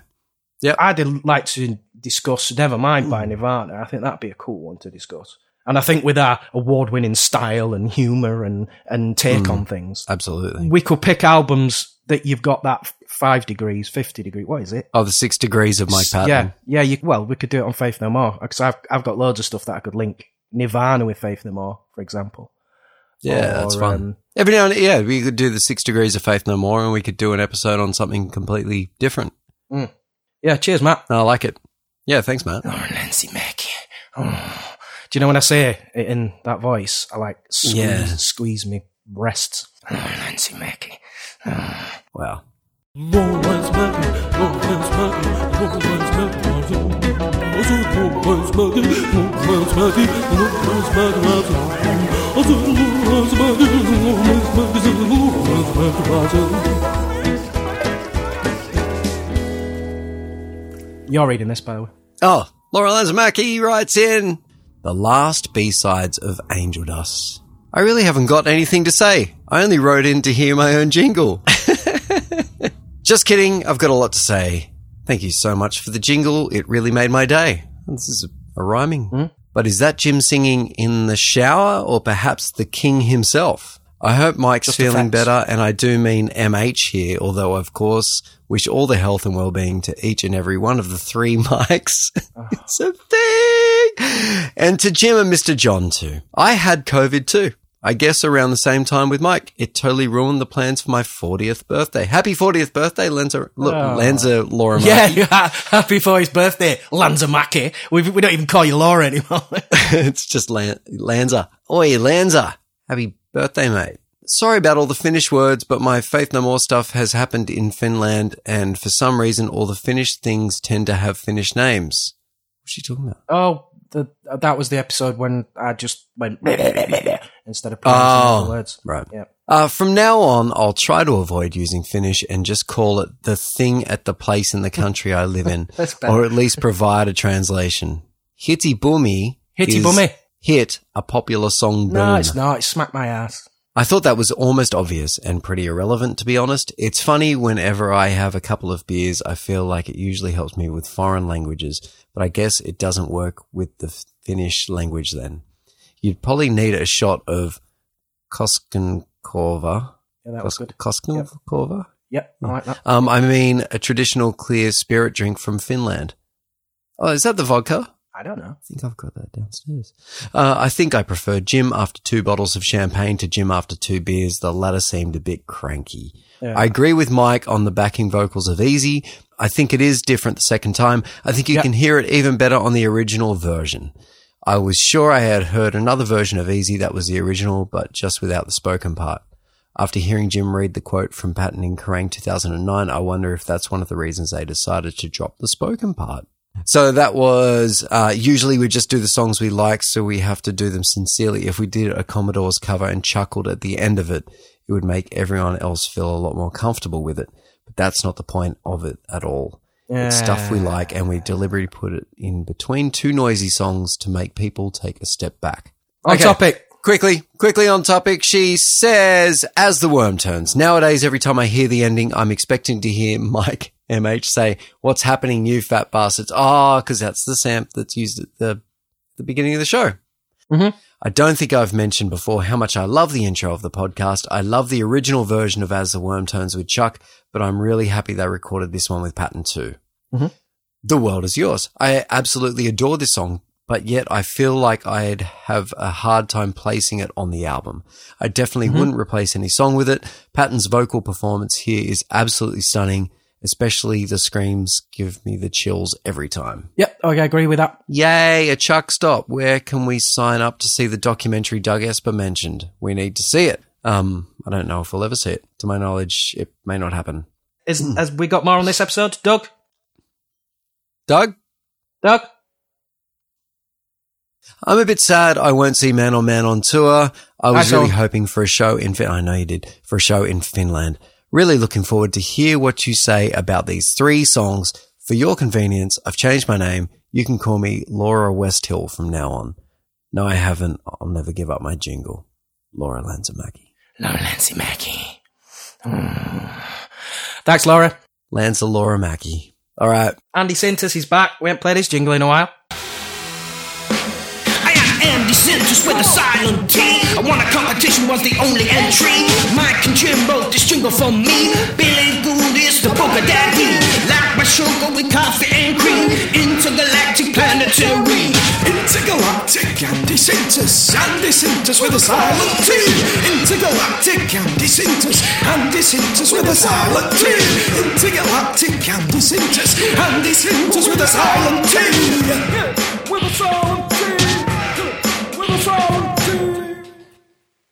Yeah. I'd like to discuss Nevermind by hmm. Nirvana. I think that'd be a cool one to discuss. And I think with our award winning style and humour and, and take hmm. on things, Absolutely. we could pick albums that you've got that five degrees, 50 degree. What is it? Oh, the six degrees of my Patton. Yeah. Yeah. You, well, we could do it on Faith No More because I've, I've got loads of stuff that I could link Nirvana with Faith No More, for example. Yeah, that's fun. um, Every now and then, yeah, we could do the six degrees of faith no more and we could do an episode on something completely different. Yeah. Cheers, Matt. I like it. Yeah, thanks, Matt. Oh, Nancy Mackey. Oh. Do you know when I say it in that voice? I like squeeze, Yeah. squeeze me breasts. Oh, Nancy Mackey. Wow. You're reading this, by the way. Oh, Laura Lanzamaki writes in the last B-sides of Angel Dust. I really haven't got anything to say. I only wrote in to hear my own jingle. Just kidding. I've got a lot to say. Thank you so much for the jingle. It really made my day. This is a, a rhyming. Hmm? But is that Jim singing in the shower or perhaps the king himself? I hope Mike's Just feeling better, and I do mean MH here, although of course wish all the health and well-being to each and every one of the three mics. Ah. it's a thing! And to Jim and Mr. John too. I had COVID too. I guess around the same time with Mike. It totally ruined the plans for my 40th birthday. Happy 40th birthday, Lanza, L- oh. Lanza Laura Markey. Yeah, yeah. Happy for his birthday, Lanza Mackey. We, we don't even call you Laura anymore. it's just Lan- Lanza. Oi, Lanza. Happy birthday, mate. sorry about all the Finnish words, but my Faith No More stuff has happened in Finland, and for some reason, all the Finnish things tend to have Finnish names. What's she talking about? Oh, the, that was the episode when I just went instead of pronouncing the words. right. Yeah. Uh, from now on, I'll try to avoid using Finnish and just call it the thing at the place in the country I live in, or at least provide a translation. Hitty Boomy. Hitty Bummy. Hit, a popular song boom. No, it's not. It smacked my ass. I thought that was almost obvious and pretty irrelevant, to be honest. It's funny whenever I have a couple of beers, I feel like it usually helps me with foreign languages, but I guess it doesn't work with the Finnish language then. You'd probably need a shot of Koskenkorva. Yeah, that was good. Koskenkorva? Yep, I like that. Um, I mean, a traditional clear spirit drink from Finland. Oh, is that the vodka? I don't know. I think I've got that downstairs. Uh, I think I prefer Jim after two bottles of champagne to Jim after two beers. The latter seemed a bit cranky. Yeah. I agree with Mike on the backing vocals of Easy. I think it is different the second time. I think you Yep. can hear it even better on the original version. I was sure I had heard another version of Easy that was the original, but just without the spoken part. After hearing Jim read the quote from Patton in Kerrang 2009, I wonder if that's one of the reasons they decided to drop the spoken part. So that was, uh, usually we just do the songs we like, so we have to do them sincerely. If we did a Commodore's cover and chuckled at the end of it, it would make everyone else feel a lot more comfortable with it. That's not the point of it at all. It's stuff we like and we deliberately put it in between two noisy songs to make people take a step back. On topic. Quickly, quickly on topic. She says, as the worm turns. Nowadays, every time I hear the ending, I'm expecting to hear Mike MH say, what's happening, you fat bastards? Ah, cause that's the samp that's used at the, the beginning of the show. Mhm. I don't think I've mentioned before how much I love the intro of the podcast. I love the original version of As the Worm Turns with Chuck, but I'm really happy they recorded this one with Patton too. Mhm. The world is yours. I absolutely adore this song, but yet I feel like I'd have a hard time placing it on the album. I definitely wouldn't replace any song with it. Patton's vocal performance here is absolutely stunning, especially the screams give me the chills every time. Yep, I agree with that. Yay, a Chuck stop. Where can we sign up to see the documentary Doug Esper mentioned? We need to see it. Um, I don't know if we'll ever see it. To my knowledge, it may not happen. Is has we got more on this episode, Doug? Doug? Doug? I'm a bit sad I won't see Man on Man on tour. I was I really hoping for a show in Fin- I know you did for a show in Finland. Really looking forward to hear what you say about these three songs. For your convenience, I've changed my name. You can call me Laura Westhill from now on. No, I haven't. I'll never give up my jingle. Laura Lanzamaki. Laura Nancy Mackie. Hmm. Thanks, Laura. Lanza Laura Mackie. All right. Andy Sintus is back. We haven't played his jingle in a while. I am Andy Sintus with a silent T. I won a competition, was the only entry. Mike and Jim wrote this jingle for me. Billy Gould is the poker daddy. Like my sugar with coffee and cream. Intergalactic planetary. Intergalactic Andy Sintus, Andy Sintus with a silent T. Intergalactic Andy Sintus, Andy Sintus with a silent T. Intergalactic Andy Sintus, Andy Sintus with a silent T. With a silent T. With a silent T.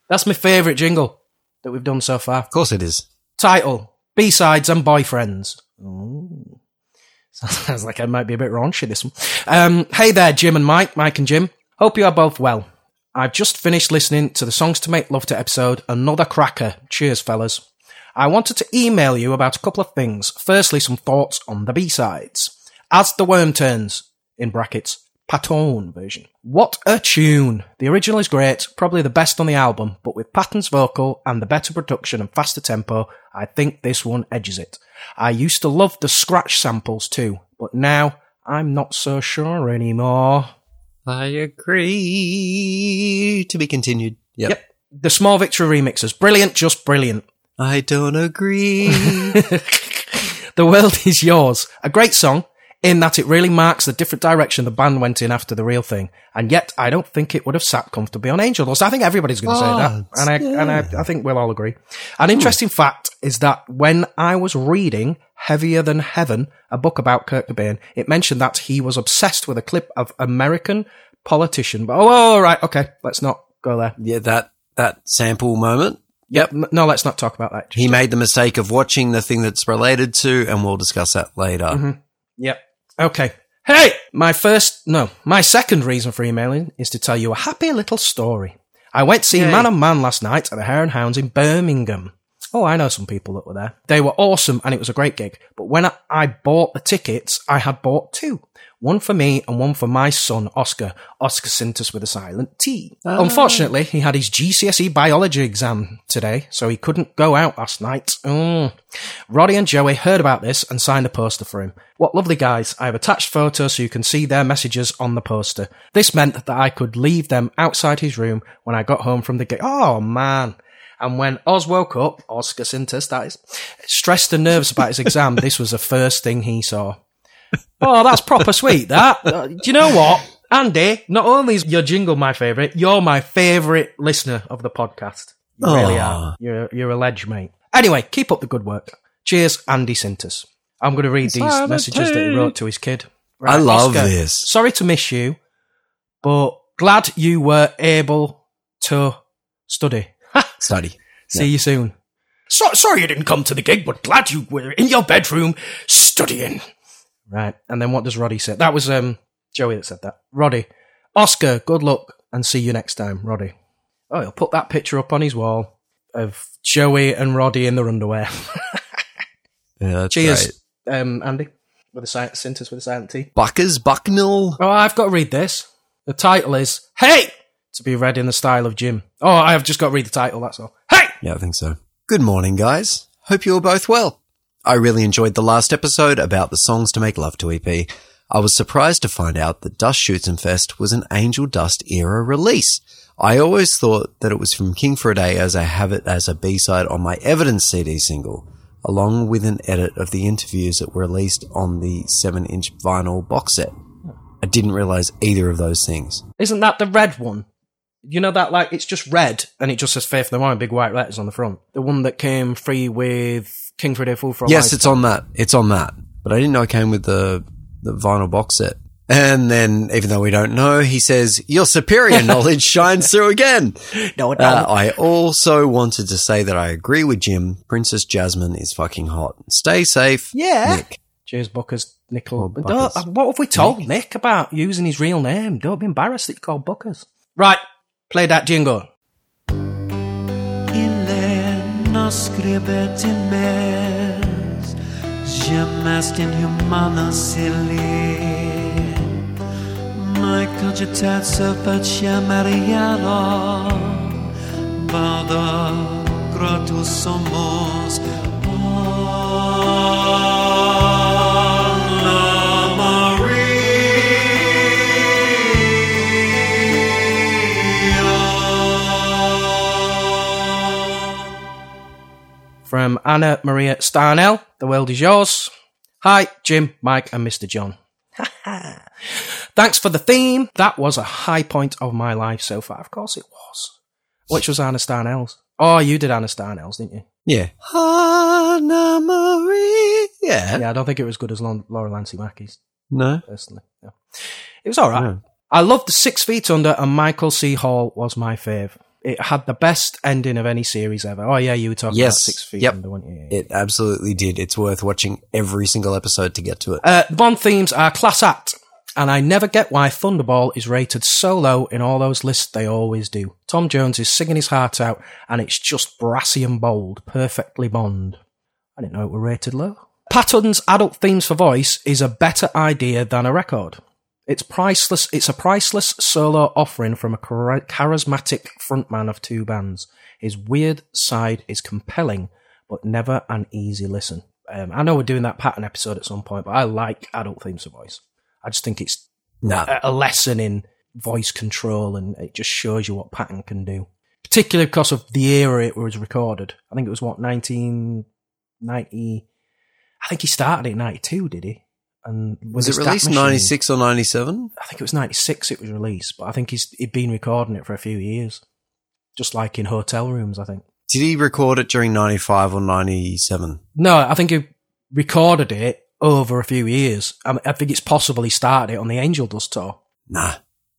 That's my favourite jingle that we've done so far. Of course it is. Title: B-sides and boyfriends. Ooh. Sounds like I might be a bit raunchy this one. Um, hey there, Jim and Mike, Mike and Jim. Hope you are both well. I've just finished listening to the Songs to Make Love to episode. Another cracker. Cheers, fellas. I wanted to email you about a couple of things. Firstly, some thoughts on the B-sides. As the Worm Turns, in brackets, Patton version. What a tune! The original is great, probably the best on the album, but with Patton's vocal and the better production and faster tempo, I think this one edges it. I used to love the scratch samples too, but now I'm not so sure anymore. I agree. To be continued. Yep. Yep. The Small Victory remixes. Brilliant, just brilliant. I don't agree. The World Is Yours. A great song in that it really marks the different direction the band went in after the real thing. And yet, I don't think it would have sat comfortably on Angel Dust. I think everybody's going to say that. What? And, I, and I, I think we'll all agree. An interesting fact is that when I was reading Heavier Than Heaven, a book about Kurt Cobain, it mentioned that he was obsessed with a clip of American politician. But, oh, all right. Okay. Let's not go there. yeah, that, that sample moment. Yep. No, let's not talk about that. He made the mistake of watching the thing that's related to, and we'll discuss that later. Mm-hmm. Yep. Okay. Hey! My first, no, my second reason for emailing is to tell you a happy little story. I went to see Man on Man last night at the Hare and Hounds in Birmingham. Oh, I know some people that were there. They were awesome and it was a great gig. But when I, I bought the tickets, I had bought two. One for me and one for my son, Oscar. Oscar Sintus with a silent T. Unfortunately, he had his GCSE biology exam today, so he couldn't go out last night. Mm. Roddy and Joey heard about this and signed a poster for him. What lovely guys. I have attached photos so you can see their messages on the poster. This meant that I could leave them outside his room when I got home from the gig. Oh man. And when Oz woke up, Oscar Sintus, that is, stressed and nervous about his exam, this was the first thing he saw. Oh, that's proper sweet, that. Uh, do you know what? Andy, not only is your jingle my favourite, you're my favourite listener of the podcast. You really Aw. are. You're, you're a ledge, mate. Anyway, keep up the good work. Cheers, Andy Sintus. I'm going to read these messages that he wrote to his kid. I love Oscar, this. Sorry to miss you, but glad you were able to study. Study. See you soon. So, sorry you didn't come to the gig, but glad you were in your bedroom studying. Right. And then what does Roddy say? That was um Joey that said that. Roddy. Oscar, good luck and see you next time, Roddy. Oh, he'll put that picture up on his wall of Joey and Roddy in their underwear. Yeah, Cheers, great. um, Andy. With a silent with a silent T. Buckers, Bucknell. Oh, I've got to read this. The title is Hey! To be read in the style of Jim. Oh, I have just got to read the title, that's all. Hey! Yeah, I think so. Good morning, guys. Hope you are both well. I really enjoyed the last episode about the Songs to Make Love to EP. I was surprised to find out that Das Schützenfest was an Angel Dust era release. I always thought that it was from King for a Day as I have it as a B-side on my Evidence CD single, along with an edit of the interviews that were released on the 7-inch vinyl box set. I didn't realize either of those things. Isn't that the red one? You know that like it's just red and it just says Faith No More in big white letters on the front. The one that came free with King for a Day Fool for a Yes, it's on that. It's on that. But I didn't know it came with the the vinyl box set. And then, even though we don't know, he says, your superior knowledge shines through again. No, it Uh, don't. I also wanted to say that I agree with Jim. Princess Jasmine is fucking hot. Stay safe. Yeah. Nick. Cheers, Buckers. Nickel. Or Buckers. what have we told Nick about using his real name? Don't be embarrassed that you called Buckers. Right, play that jingle. Skrev till mes Anna Maria Starnell, The World Is Yours. Hi, Jim, Mike, and Mr. John. Thanks for the theme. That was a high point of my life so far. Of course it was. Which was Anna Starnell's. Oh, you did Anna Starnell's, didn't you? Yeah. Anna Marie. Yeah. Yeah, I don't think it was good as Lon- Laura Lancey Mackey's, No. personally. No. It was alright. No. I loved the Six Feet Under, and Michael C. Hall was my fave. It had the best ending of any series ever. Oh yeah, you were talking Yes. about Six Feet Yep. Under, weren't you? It absolutely did. It's worth watching every single episode to get to it. Uh, the Bond themes are class act, and I never get why Thunderball is rated so low in all those lists they always do. Tom Jones is singing his heart out, and it's just brassy and bold, perfectly Bond. I didn't know it were rated low. Patton's adult themes for voice is a better idea than a record. It's priceless. It's a priceless solo offering from a charismatic frontman of two bands. His weird side is compelling, but never an easy listen. Um, I know we're doing that Patton episode at some point, but I like adult themes of voice. I just think it's Nah. a, a lesson in voice control, and it just shows you what Patton can do. Particularly because of the era it was recorded. I think it was what 1990. I think he started it in 92, did he? And Was it released 96 or 97? I think it was 96 it was released, but I think he's he'd been recording it for a few years. Just like in hotel rooms, I think. Did he record it during 95 or 97? No, I think he recorded it over a few years. I, I think it's possible he started it on the Angel Dust tour. Nah.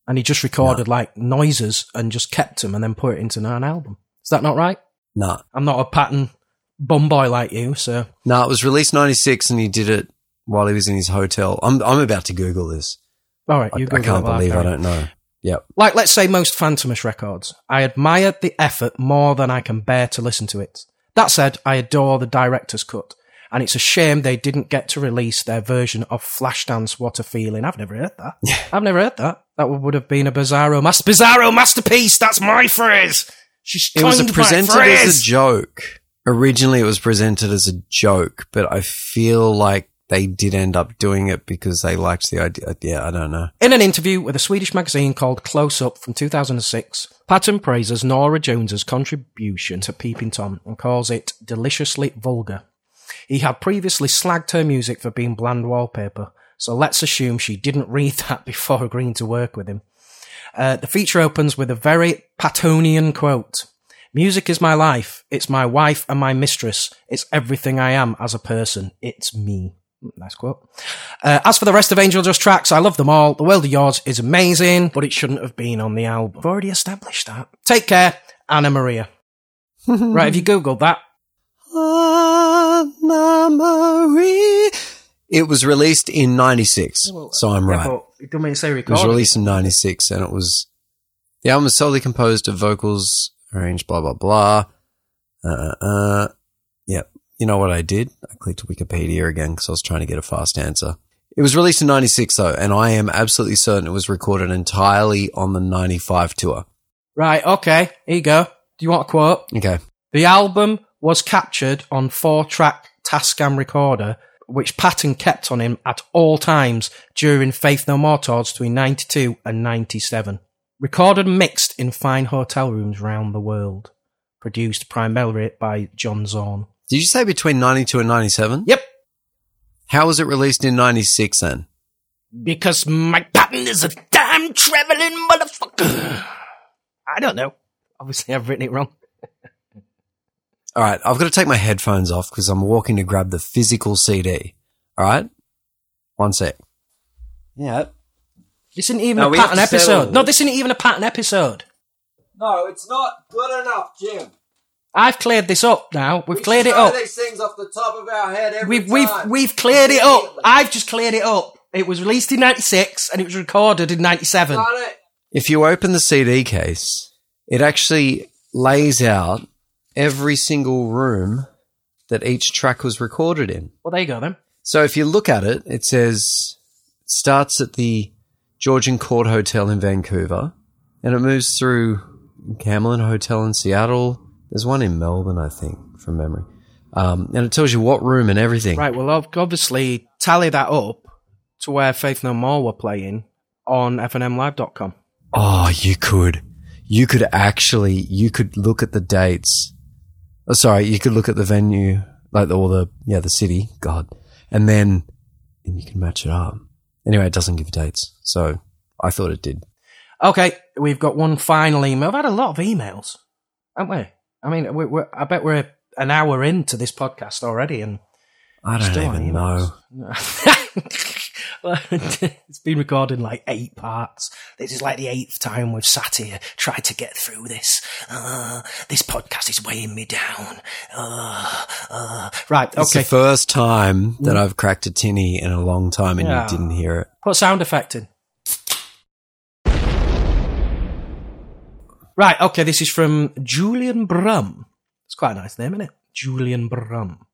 And he just recorded like noises and just kept them and then put it into an album. Is that not right? Nah. I'm not a Patton bum boy like you, so No, it was released 96 and he did it while he was in his hotel. I'm, I'm about to Google this. all right. I, You I Google it can't believe I don't know. Yep. Like, let's say most Phantomish records. I admire the effort more than I can bear to listen to it. That said, I adore the director's cut. And it's a shame they didn't get to release their version of Flashdance What a Feeling. I've never heard that. Yeah. I've never heard that. That would have been a bizarro, mas- bizarro masterpiece. That's my phrase. She's It was presented as a joke. Originally, it was presented as a joke, but I feel like they did end up doing it because they liked the idea. Yeah, I don't know. In an interview with a Swedish magazine called Close Up from 2006, Patton praises Norah Jones's contribution to Peeping Tom and calls it deliciously vulgar. He had previously slagged her music for being bland wallpaper, so let's assume she didn't read that before agreeing to work with him. Uh, the feature opens with a very Pattonian quote. Music is my life. It's my wife and my mistress. It's everything I am as a person. It's me. Nice quote. Uh, as for the rest of Angel Dust tracks, I love them all. The World of Yours is amazing, but it shouldn't have been on the album. I've already established that. Take care, Anna Maria. right, have you Googled that? Anna Marie. It was released in 96, so I'm right. It don't mean to say It was released in 96 and it was, the album was solely composed of vocals, arranged, blah, blah, blah. Uh, uh, uh. Yep. You know what I did? I clicked Wikipedia again because I was trying to get a fast answer. It was released in 96 though, and I am absolutely certain it was recorded entirely on the 95 tour. Right, okay, here you go. Do you want a quote? Okay. The album was captured on four track Tascam recorder, which Patton kept on him at all times during Faith No More tours between 92 and 97. Recorded and mixed in fine hotel rooms round the world. Produced primarily by John Zorn. Did you say between 92 and 97? Yep, How was it released in 96 then? because Mike Patton is a time traveling motherfucker. I don't know. Obviously, I've written it wrong. All right, I've got to take my headphones off because I'm walking to grab the physical CD. All right? One sec. Yeah. This isn't even No, a Patton episode. No, this isn't even a Patton episode. No, it's not good enough, Jim. I've cleared this up now. We've cleared it up. these things off the top of our head We've we've we've cleared it up. I've just cleared it up. It was released in '96 and it was recorded in '97. If you open the CD case, it actually lays out every single room that each track was recorded in. Well, there you go then. So if you look at it, it says starts at the Georgian Court Hotel in Vancouver, and it moves through Camlin Hotel in Seattle. There's one in Melbourne, I think, from memory. Um, and it tells you what room and everything. Right. Well, obviously tally that up to where Faith No More were playing on FNMLive.com. Oh, you could. You could actually, you could look at the dates. Oh, sorry, you could look at the venue, like the, or the, yeah, the city, God. And then, and you can match it up. Anyway, it doesn't give dates. So I thought it did. Okay, we've got one final email. I've had a lot of emails, haven't we? I mean, we're, we're, I bet we're an hour into this podcast already, and I don't Still even know. It's been recorded in like eight parts. This is like the eighth time we've sat here, tried to get through this. Uh, this podcast is weighing me down. Uh, uh. Right, It's okay. the first time that I've cracked a tinny in a long time and Yeah. you didn't hear it. Put sound effect in. Right, okay, this is from Julian Brum. It's quite a nice name, isn't it? Julian Brum.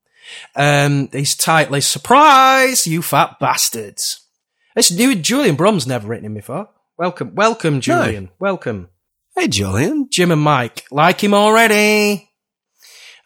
Um, his title is Surprise, You Fat Bastards. It's new Julian Brum's never written him before. Welcome, welcome, Julian. Welcome. Hey, Julian. Jim and Mike. Like him already.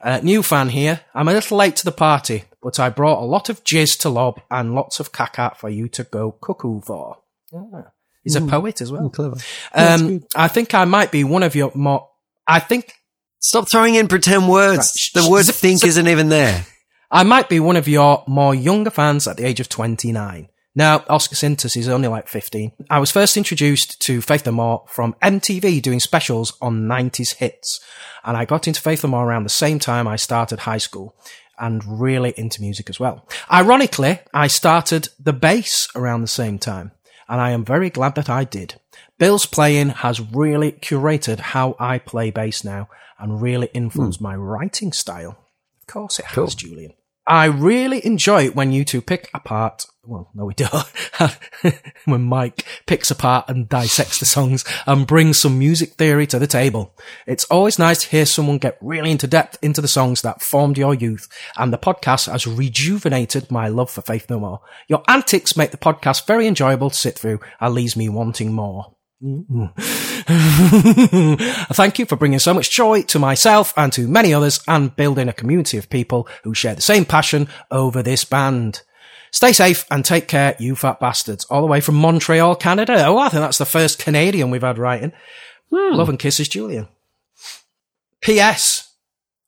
Uh, new fan here. I'm a little late to the party, but I brought a lot of jizz to lob and lots of caca for you to go cuckoo for. Ah, He's a poet as well. Clever. Um, I think I might be one of your more. I think Stop throwing in pretend words. Right, The word zip- think zip- isn't even there. I might be one of your more younger fans at the age of 29. Now, Oscar Sintus is only like 15. I was first introduced to Faith No More from MTV doing specials on 90s hits. And I got into Faith No More around the same time I started high school and really into music as well. Ironically, I started the bass around the same time. And I am very glad that I did. Bill's playing has really curated how I play bass now and really influenced hmm. my writing style. Of course it has, Julian. I really enjoy it when you two pick apart. Well, no, we don't. when Mike picks apart and dissects the songs and brings some music theory to the table. It's always nice to hear someone get really into depth into the songs that formed your youth, and the podcast has rejuvenated my love for Faith No More. Your antics make the podcast very enjoyable to sit through and leaves me wanting more. Thank you for bringing so much joy to myself and to many others and building a community of people who share the same passion over this band. Stay safe and take care, you fat bastards. All the way from Montreal, Canada. Oh, I think that's the first Canadian we've had writing. Love and kisses, Julian. P.S.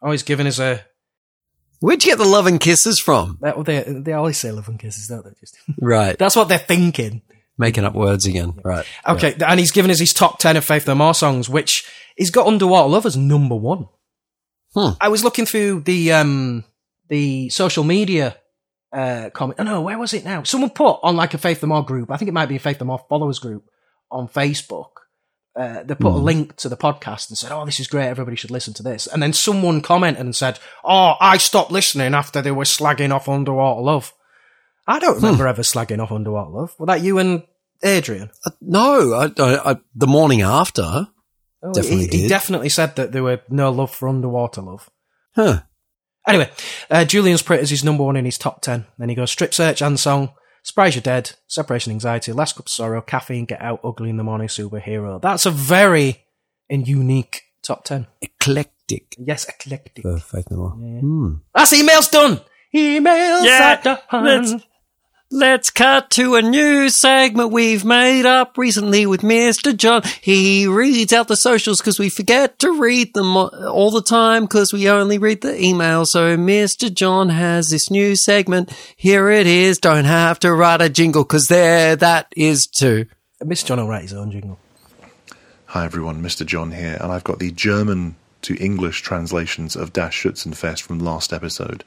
Always giving us a. Where'd you get the love and kisses from? They, they, they always say love and kisses, don't they? Just Right. that's what they're thinking. Making up words again. Right. Okay, and he's given us his top 10 of Faith No More songs, which he's got Underwater Love as number one. Hmm. I was looking through the, um, the social media, uh, comment. Oh no, where was it now? Someone put on like a Faith No More group. I think it might be a Faith No More followers group on Facebook. Uh, they put a link to the podcast and said, Oh, this is great. Everybody should listen to this. And then someone commented and said, Oh, I stopped listening after they were slagging off Underwater Love. I don't remember ever slagging off Underwater Love. Was that you and Adrian? Uh, no, I, I, I, the morning after. Oh, Definitely he, he definitely said that there were no love for underwater love. Huh. Anyway, uh, Julian's Pritt is his number one in his top 10. Then he goes Strip Search and Song, Surprise You're Dead, Separation Anxiety, Last Cup of Sorrow, Caffeine, Get Out, Ugly in the Morning, Superhero. That's a very and unique top 10. Eclectic Yes, eclectic. for Faith No More. Hmm. That's emails done! Emails Yeah, are done! let's- Let's cut to a new segment we've made up recently with Mr. John. He reads out the socials because we forget to read them all- all the time because we only read the emails. So Mr. John has this new segment. Here it is. Don't have to write a jingle because there that is too. Mr. John will write his own jingle. Hi everyone, Mr. John here, and I've got the German to English translations of Das Schützenfest from last episode.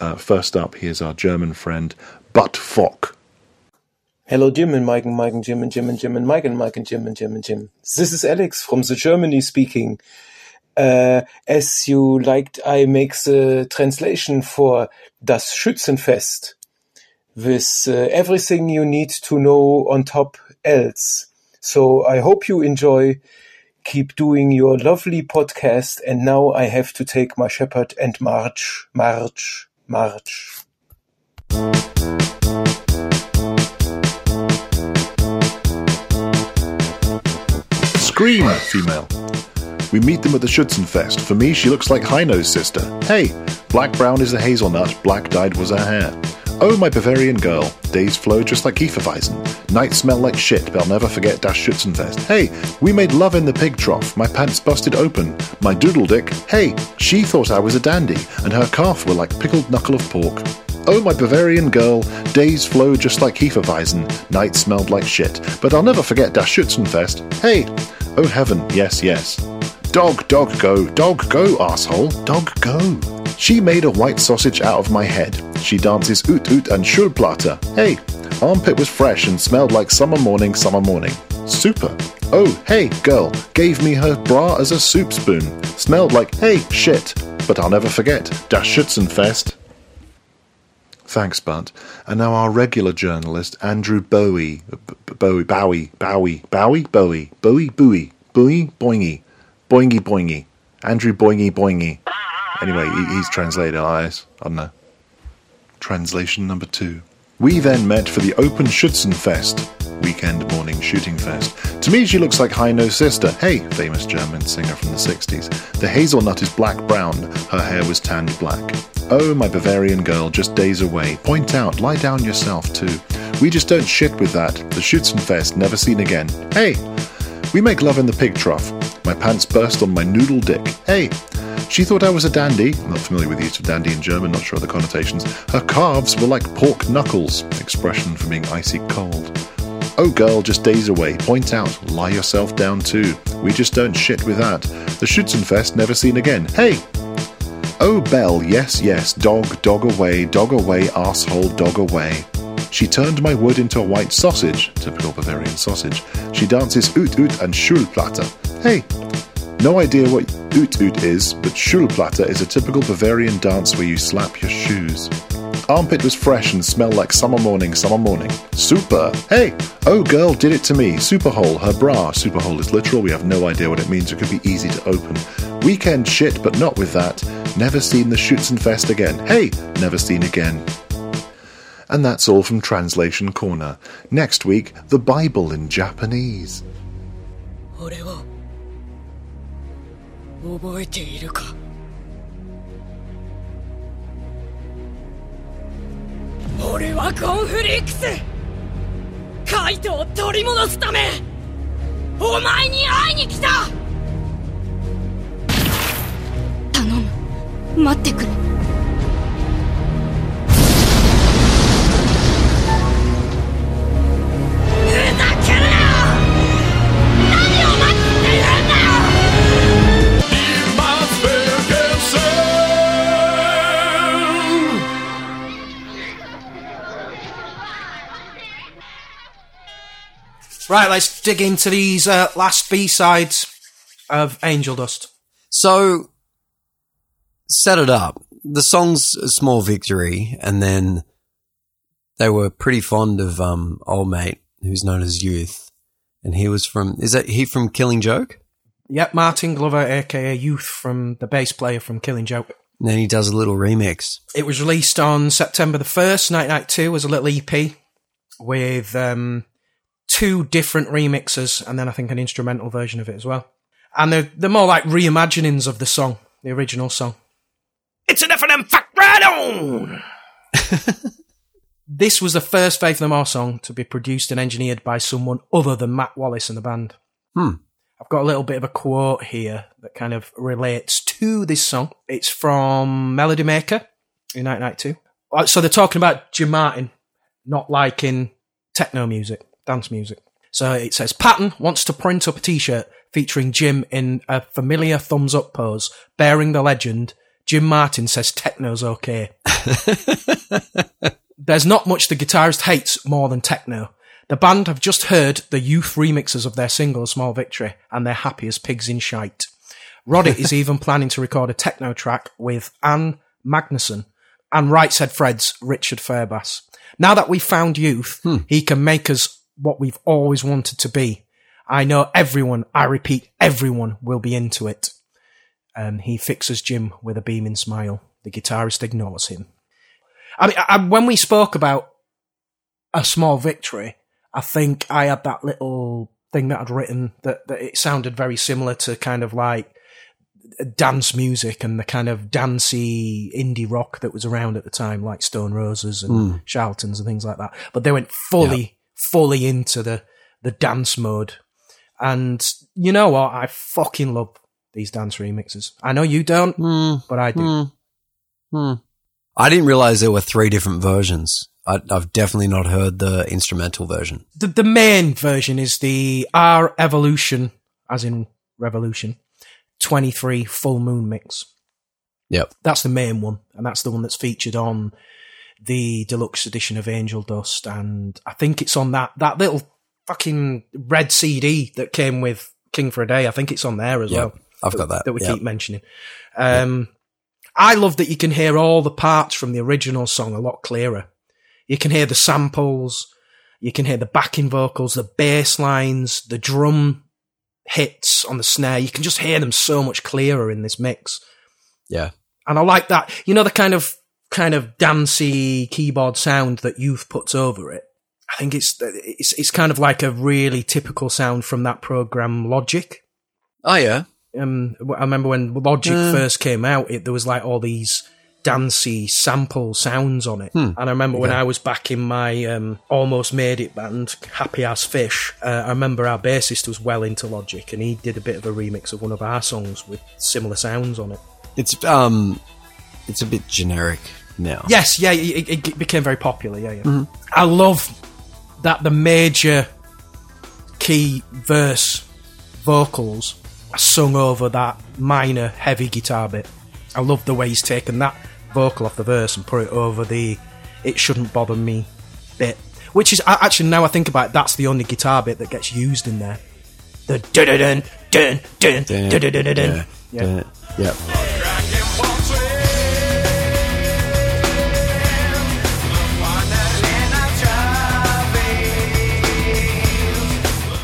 Uh, first up, here's our German friend, Butt Fock. Hello, Jim and Mike and Mike and Jim and Jim and Jim and Mike and Mike and Jim and Jim and Jim. This is Alex from the Germany speaking. Uh, as you liked, I make the translation for Das Schützenfest with uh, everything you need to know on top else. So I hope you enjoy. Keep doing your lovely podcast. And now I have to take my shepherd and march, march, march. Scream, female. We meet them at the Schützenfest. For me, she looks like Heino's sister. Hey, black brown is the hazelnut, black dyed was her hair. Oh, my Bavarian girl. Days flow just like Hefeweizen. Nights smell like shit, but I'll never forget Das Schützenfest. Hey, we made love in the pig trough. My pants busted open. My doodle dick. Hey, she thought I was a dandy, and her calf were like pickled knuckle of pork. Oh, my Bavarian girl, days flow just like Hefeweizen, nights smelled like shit, but I'll never forget Das Schützenfest. Hey, oh heaven, yes, yes. Dog, dog, go, dog, go, asshole, dog, go. She made a white sausage out of my head. She dances oot oot and schulplatte. Hey, armpit was fresh and smelled like summer morning, summer morning. Super. Oh, hey, girl, gave me her bra as a soup spoon. Smelled like, hey, shit. But I'll never forget, Das Schützenfest. Thanks, Bunt. And now our regular journalist, Andrew Bowie. Bowie, Bowie, Bowie, Bowie, Bowie, Bowie, Bowie, Bowie, Boingy, Boingy, Boingy, Andrew Boingy, Boingy. Anyway, he's translated, I, I don't know. Translation number two. We then met for the Open Schützenfest, weekend morning shooting fest. To me, she looks like Heino's sister. Hey, famous German singer from the 60s. The hazelnut is black brown, her hair was tanned black. Oh, my Bavarian girl, just days away. Point out, lie down yourself too. We just don't shit with that. The Schützenfest, never seen again. Hey, we make love in the pig trough. My pants burst on my noodle dick. Hey, she thought I was a dandy. Not familiar with the use of dandy in German, not sure of the connotations. Her calves were like pork knuckles, expression for being icy cold. Oh, girl, just days away. Point out, lie yourself down too. We just don't shit with that. The Schützenfest, never seen again. Hey! Oh, Bell, yes, yes. Dog, dog away, dog away, asshole, dog away. She turned my wood into a white sausage, typical Bavarian sausage. She dances Ut Ut and Schulplatte. Hey, no idea what Ut Ut is, but Schulplatte is a typical Bavarian dance where you slap your shoes. Armpit was fresh and smelled like summer morning, summer morning. Super! Hey! Oh, girl did it to me. Superhole, her bra. Superhole is literal, we have no idea what it means. It could be easy to open. Weekend shit, but not with that. Never seen the Schützenfest again. Hey! Never seen again. And that's all from Translation Corner. Next week, the Bible in Japanese. 俺を覚えているか 俺はコンフリックス。カイトを取り戻すためお前に会いに来た。頼む。待ってくれ。Right, let's dig into these uh, last B sides of Angel Dust. So, set it up. The song's a small victory, and then they were pretty fond of um, old mate, who's known as Youth, and he was from. Is that he from Killing Joke? Yep, Martin Glover, aka Youth, from the bass player from Killing Joke. And then he does a little remix. It was released on September the 1st, 1992, as a little EP with um, two different remixes and then I think an instrumental version of it as well. And they're, they're more like reimaginings of the song, the original song. It's an FNM fact right on! This was the first Faith No More song to be produced and engineered by someone other than Matt Wallace and the band. Hmm. I've got a little bit of a quote here that kind of relates to this song. It's from Melody Maker in 1992. Uh, So they're talking about Jim Martin not liking techno music, dance music. So it says Patton wants to print up a t-shirt featuring Jim in a familiar thumbs up pose, bearing the legend, Jim Martin says techno's okay. There's not much the guitarist hates more than techno. The band have just heard the Youth remixes of their single Small Victory and they're happy as pigs in shite. Roddy is even planning to record a techno track with Ann Magnuson and Right Said Fred's Richard Fairbrass. Now that we've found Youth, hmm. he can make us what we've always wanted to be. I know everyone, I repeat, everyone will be into it. Um, he fixes Jim with a beaming smile. The guitarist ignores him. I mean, I, when we spoke about a small victory, I think I had that little thing that I'd written that, that it sounded very similar to kind of like dance music and the kind of dancey indie rock that was around at the time, like Stone Roses and Charlatans and things like that. But they went fully, fully into the, the dance mode. And you know what? I fucking love these dance remixes. I know you don't, hmm. but I do. Hmm. Hmm. I didn't realize there were three different versions. I, I've definitely not heard the instrumental version. the, the main version is the R Evolution, as in Revolution, 23 full moon mix. Yep. That's the main one, and that's the one that's featured on the deluxe edition of Angel Dust, and I think it's on that that little fucking red CD that came with King for a Day. I think it's on there as Yep. well. I've got that. that we Yep. keep mentioning. Um, I love that you can hear all the parts from the original song a lot clearer. You can hear the samples, you can hear the backing vocals, the bass lines, the drum hits on the snare. You can just hear them so much clearer in this mix. Yeah. And I like that. You know the kind of kind of dancey keyboard sound that Youth puts over it. I think it's it's it's kind of like a really typical sound from that program Logic Oh, yeah. um, I remember when Logic Uh. first came out, it, there was like all these dancey sample sounds on it. And I remember when I was back in my um, almost made it band, Happy As Fish, uh, I remember our bassist was well into Logic and he did a bit of a remix of one of our songs with similar sounds on it. It's, um, it's a bit generic now. Yes, yeah, it, it- became very popular. Yeah, yeah. I love that the major key verse vocals are sung over that minor heavy guitar bit. I love the way he's taken that vocal off the verse and put it over the "It shouldn't bother me" bit, which is actually now I think about it, that's the only guitar bit that gets used in there. The dun dun dun dun dun dun dun dun dun. Yeah. Yeah. yeah.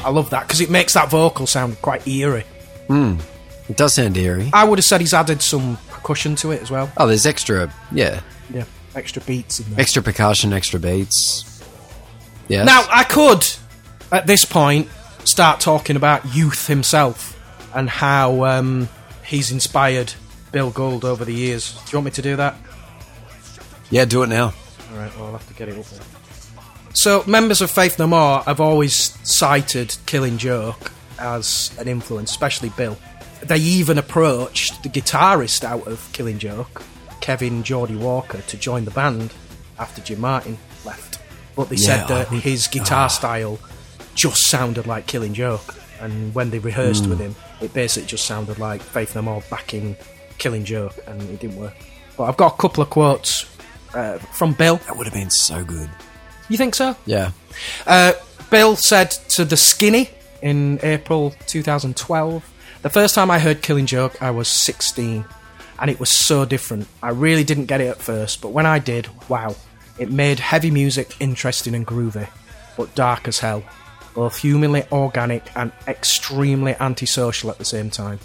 I love that because it makes that vocal sound quite eerie. It does sound eerie. I would have said he's added some percussion to it as well. Oh, there's extra, yeah, Yeah, extra beats in there. extra percussion, extra beats. Yeah. Now, I could, at this point, start talking about Youth himself and how um, he's inspired Bill Gould over the years. Do you want me to do that? yeah, do it now. All right, well, I'll have to get it up there. So, members of Faith No More have always cited Killing Joke as an influence, especially Bill. They even approached the guitarist out of Killing Joke, Kevin Geordie Walker, to join the band after Jim Martin left. But they said that would- his guitar style just sounded like Killing Joke. And when they rehearsed with him, it basically just sounded like Faith No More backing Killing Joke, and it didn't work. But I've got a couple of quotes uh, from Bill. That would have been so good. You think so? Yeah. Uh, Bill said to The Skinny in April 2012 The first time I heard Killing Joke, I was 16, and it was so different. I really didn't get it at first, but when I did, wow. It made heavy music interesting and groovy, but dark as hell. Both humanly organic and extremely antisocial at the same time.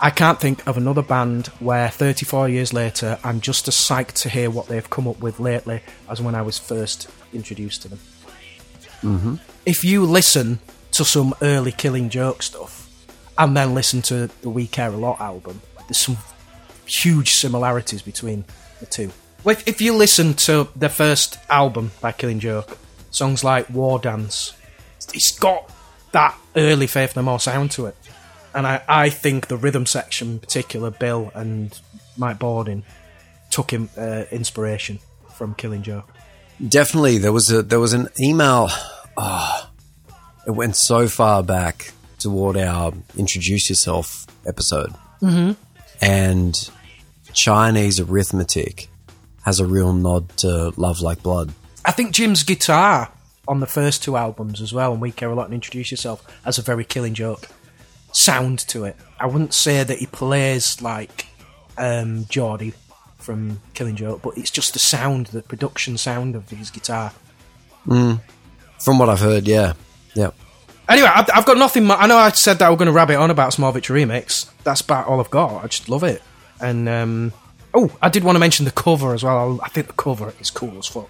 I can't think of another band where 34 years later I'm just as psyched to hear what they've come up with lately as when I was first introduced to them. If you listen to some early Killing Joke stuff and then listen to the We Care a Lot album, there's some huge similarities between the two. If, if you listen to the first album by Killing Joke, songs like War Dance, it's got that early Faith No More sound to it. And I, I think the rhythm section in particular, Bill and Mike Bordin, took him uh, inspiration from Killing Joke. Definitely, there was a there was an email. Oh, it went so far back toward our introduce yourself episode, mm-hmm. and Chinese arithmetic has a real nod to Love Like Blood. I think Jim's guitar on the first two albums as well, and We Care a Lot and Introduce Yourself, has a very killing joke sound to it. I wouldn't say that he plays like um, Geordie from Killing Joke, but it's just the sound, the production sound of his guitar. From what I've heard, yeah, yeah. Anyway, I've, I've got nothing. I know I said that we're going to rabbit on about Small Victory Remix. That's about all I've got. I just love it. And um, oh, I did want to mention the cover as well. I think the cover is cool as fuck.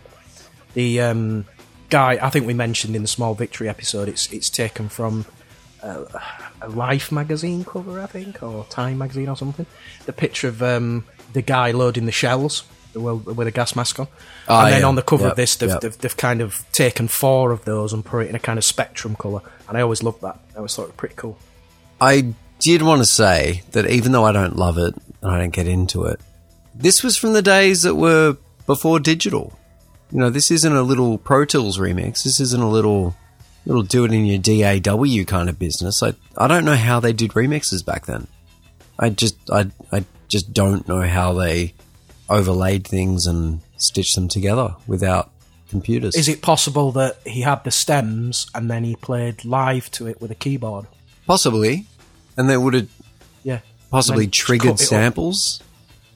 The um, guy I think we mentioned in the Small Victory episode. It's it's taken from uh, a Life magazine cover, I think, or Time magazine or something. The picture of um, the guy loading the shells with a gas mask on, Oh, and then yeah. on the cover Yep, of this, they've, yep. they've they've kind of taken four of those and put it in a kind of spectrum color. And I always loved that. I always thought it was pretty cool. I did want to say that even though I don't love it and I don't get into it, this was from the days that were before digital. You know, this isn't a little Pro Tools remix. This isn't a little little do it in your DAW kind of business. I I don't know how they did remixes back then. I just I I just don't know how they overlaid things and stitched them together without computers. Is it possible that he had the stems and then he played live to it with a keyboard? possibly? And they would have Yeah. possibly triggered cut it up. samples.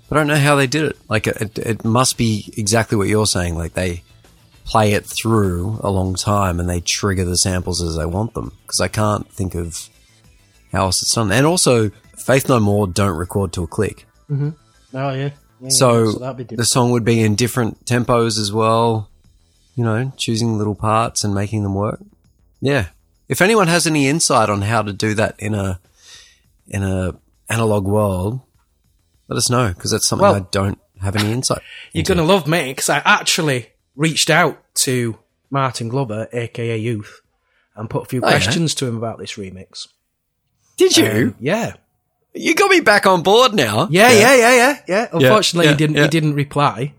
But I don't know how they did it. Like it, it must be exactly what you're saying. Like they play it through a long time and they trigger the samples as they want them. Because I can't think of how else it's done. And also, Faith No More don't record to a click. Oh yeah. so that'd the song would be in different tempos as well. You know, choosing little parts and making them work. Yeah. If anyone has any insight on how to do that in a in a analog world, let us know because that's something Well- I don't have any insight. You're into. gonna love me because I actually reached out to Martin Glover, aka Youth, and put a few Oh, yeah? questions to him about this remix. Did you? Um, yeah. You got me back on board now. Yeah, yeah, yeah, yeah, yeah. Unfortunately, yeah, he didn't. yeah. He didn't reply.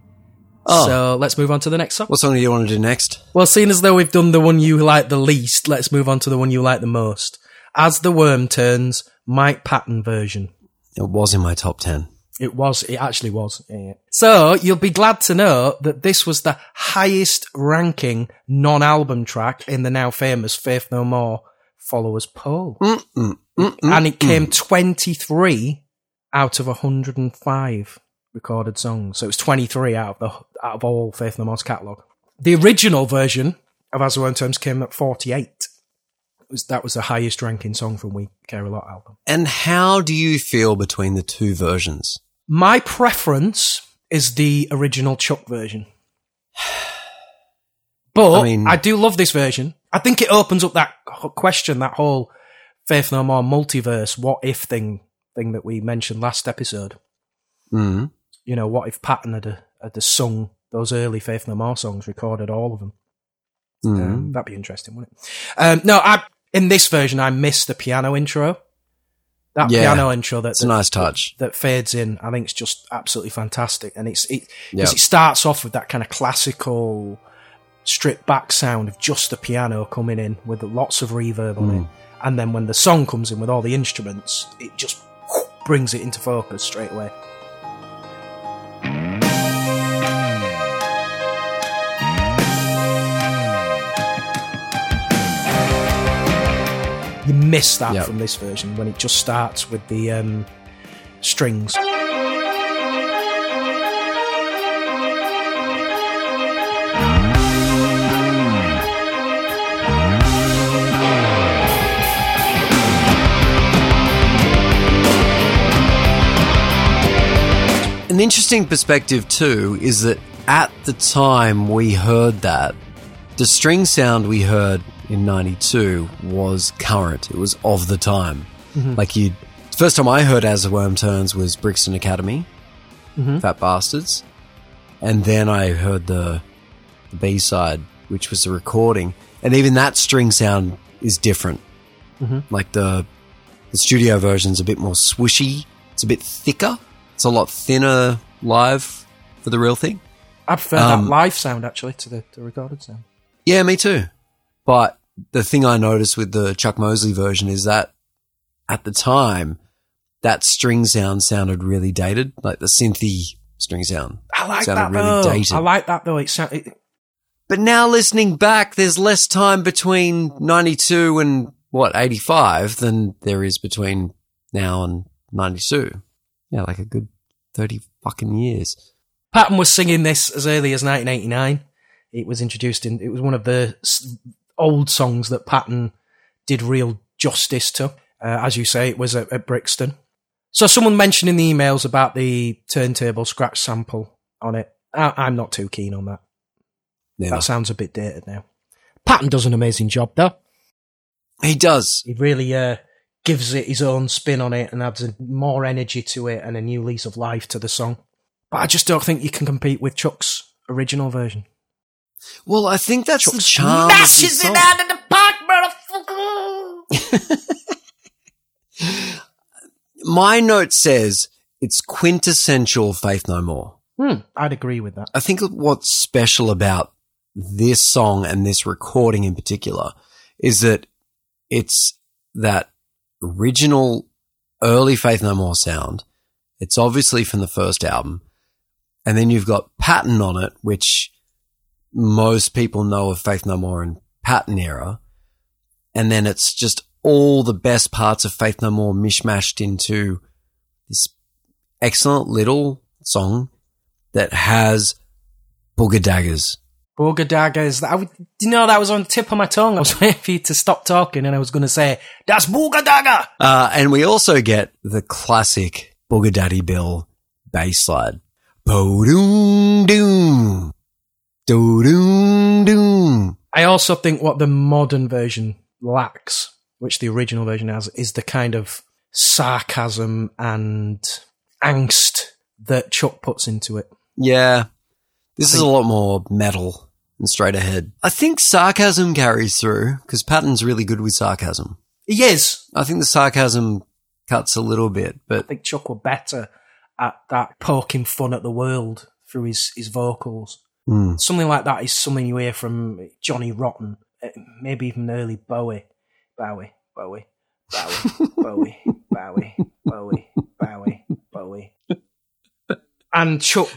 Oh. So let's move on to the next song. What song do you want to do next? Well, seeing as though we've done the one you like the least, let's move on to the one you like the most. As the worm turns, Mike Patton version. It was in my top ten. It was. It actually was. Yeah, yeah. So you'll be glad to know that this was the highest ranking non-album track in the now famous Faith No More followers poll, and it came 23 out of 105 recorded songs. So it was 23 out of the out of all Faith No More's catalog. The original version of As the Worm Turns came at 48. It was, that was the highest ranking song from We Care a Lot album. And how do you feel between the two versions? My preference is the original Chuck version. But I, I do love this version. I think it opens up that question, that whole Faith No More multiverse, what if thing thing that we mentioned last episode. Mm. You know, what if Patton had, had sung those early Faith No More songs, recorded all of them? Mm. Um, that'd be interesting, wouldn't it? Um, no, I in this version I miss the piano intro. That Yeah. piano intro that's a nice touch. that fades in, I think it's just absolutely fantastic. And it's it because it starts off with that kind of classical stripped back sound of just the piano coming in with lots of reverb on Mm. it. And then when the song comes in with all the instruments, it just brings it into focus straight away. You miss that Yep. from this version when it just starts with the um, strings. An interesting perspective too is that at the time we heard that, the string sound we heard in '92 was current. It was of the time. Mm-hmm. Like you, first time I heard "As the Worm Turns" was Brixton Academy, mm-hmm. Fat Bastards, and then I heard the, the B side, which was the recording, and even that string sound is different. Mm-hmm. Like the the studio version's a bit more swishy. It's a bit thicker. It's a lot thinner live for the real thing. I prefer Um, that live sound actually to the, the recorded sound. Yeah, me too. But the thing I noticed with the Chuck Mosley version is that at the time, that string sound sounded really dated, like the synthy string sound. I like that really though. dated. I like that though. It sound, it, But now listening back, there's less time between 92 and what, 85 than there is between now and 92. Yeah, like a good 30 fucking years. Patton was singing this as early as 1989. It was introduced in. It was one of the old songs that Patton did real justice to. Uh, as you say, it was at, at Brixton. So someone mentioned in the emails about the turntable scratch sample on it. I, I'm not too keen on that. Never. That sounds a bit dated now. Patton does an amazing job though. He does. He really uh, gives it his own spin on it and adds more energy to it and a new lease of life to the song. But I just don't think you can compete with Chuck's original version. Well, I think that's the charm. of this song. of the park, motherfucker! My note says it's quintessential Faith No More. Hmm, I'd agree with that. I think what's special about this song and this recording in particular is that it's that original early Faith No More sound. It's obviously from the first album. And then you've got Patton on it, which most people know of Faith No More and Patton era. And then it's just all the best parts of Faith No More mishmashed into this excellent little song that has booger daggers. Daggers. I would, you know, that was on the tip of my tongue. I was waiting for you to stop talking and I was going to say, that's Dagger! Uh, and we also get the classic Booger Daddy Bill bass slide. Bo-doom doom. Do-doom doom. I also think what the modern version lacks, which the original version has, is the kind of sarcasm and angst that Chuck puts into it. Yeah. This is a lot more metal and straight ahead. I think sarcasm carries through because Patton's really good with sarcasm. He is. I think the sarcasm cuts a little bit, but I think Chuck were better at that poking fun at the world through his, his vocals. Hmm. Something like that is something you hear from Johnny Rotten, uh, maybe even early Bowie. Bowie, Bowie, Bowie, Bowie, Bowie, Bowie, Bowie, Bowie. and Chuck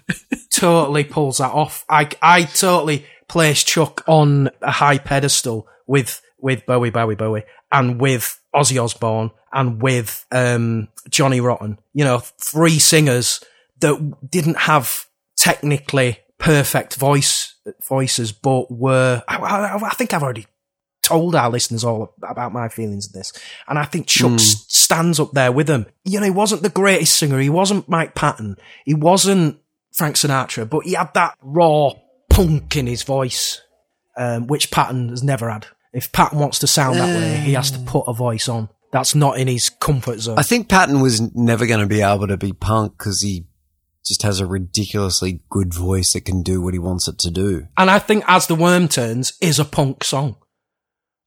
totally pulls that off. I I totally place Chuck on a high pedestal with with Bowie, Bowie, Bowie, and with Ozzy Osbourne and with um, Johnny Rotten. You know, three singers that didn't have technically perfect voice voices, but were. I, I, I think I've already told our listeners all about my feelings of this, and I think Chuck s- stands up there with them. You know, he wasn't the greatest singer. He wasn't Mike Patton. He wasn't Frank Sinatra, but he had that raw punk in his voice, um, which Patton has never had. If Patton wants to sound that way, he has to put a voice on. That's not in his comfort zone. I think Patton was never going to be able to be punk because he just has a ridiculously good voice that can do what he wants it to do. And I think As the Worm Turns is a punk song.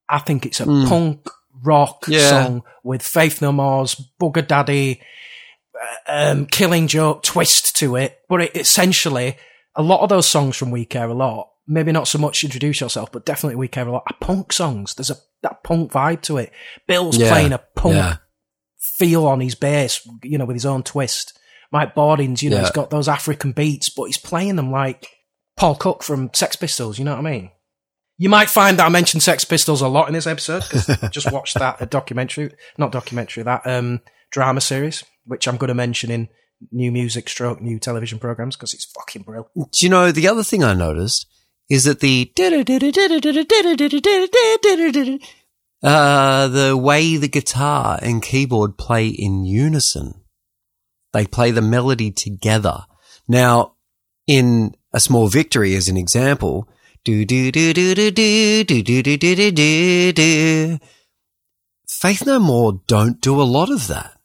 I think it's a punk rock Yeah. song with Faith No More's Bugger Daddy, uh, um, Killing Joke twist to it. But it, essentially, a lot of those songs from We Care a Lot, maybe not so much Introduce Yourself, but definitely We Care a Lot, are punk songs. There's a that punk vibe to it. Bill's Yeah. playing a punk Yeah. feel on his bass, you know, with his own twist. Mike Bordins, you know, Yeah. he's got those African beats, but he's playing them like Paul Cook from Sex Pistols. You know what I mean? You might find that I mentioned Sex Pistols a lot in this episode because I just watched that a documentary, not documentary, that um, drama series, which I'm going to mention in new music stroke new television programs because it's fucking brilliant. Do you know the other thing I noticed is that the uh, the way the guitar and keyboard play in unison, they play the melody together. Now, in a small victory, as an example, do do do do do do do do do do do do do. Faith No More don't do a lot of that.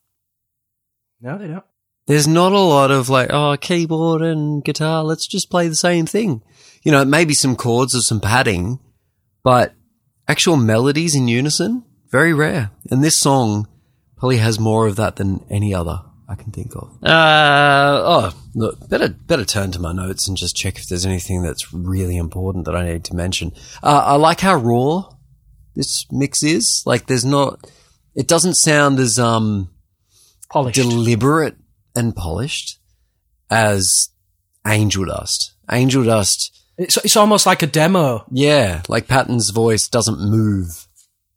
No, they don't. There's not a lot of like, oh, keyboard and guitar, let's just play the same thing. You know, maybe some chords or some padding, but actual melodies in unison, very rare. And this song probably has more of that than any other I can think of. Uh, oh, look, better, better turn to my notes and just check if there's anything that's really important that I need to mention. Uh, I like how raw this mix is. Like, there's not, it doesn't sound as, um, Polished. deliberate and polished as Angel Dust. Angel Dust, it's, it's almost like a demo. yeah, like Patton's voice doesn't move.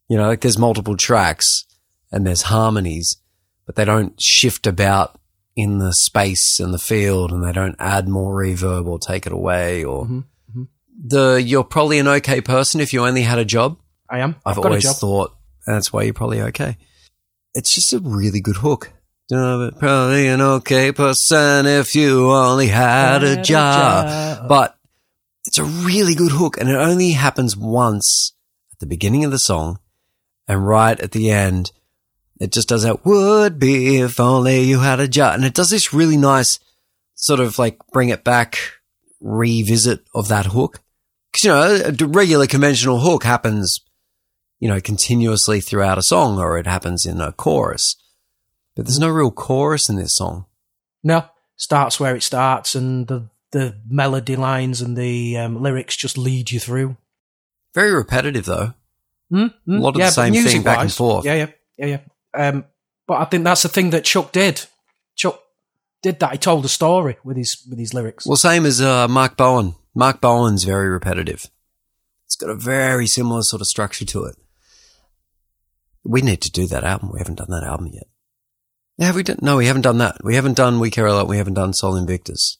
You know, like there's multiple tracks and there's harmonies, but they don't shift about in the space and the field and they don't add more reverb or take it away or mm-hmm, mm-hmm. the you're probably an okay person if you only had a job. I am. I've, I've, got a always job. thought and that's why you're probably okay. It's just a really good hook. Probably an okay person if you only had a Had a job. job. But it's a really good hook and it only happens once at the beginning of the song and right at the end. It just does that would be if only you had a job. And it does this really nice sort of like bring it back revisit of that hook. Cause you know, a regular conventional hook happens you know, continuously throughout a song or it happens in a chorus. But there's no real chorus in this song. No, starts where it starts, and the the melody lines and the um, lyrics just lead you through. Very repetitive though. Mm, mm, A lot of the same thing back and forth. Yeah, yeah, yeah, yeah. Um, but I think that's the thing that Chuck did. Chuck did that. He told a story with his with his lyrics. Well, same as uh, Mark Bowen. Mark Bowen's very repetitive. It's got a very similar sort of structure to it. We need to do that album. We haven't done that album yet. Yeah, have we done? No, we haven't done that. We haven't done We Care a Lot. We haven't done Sol Invictus.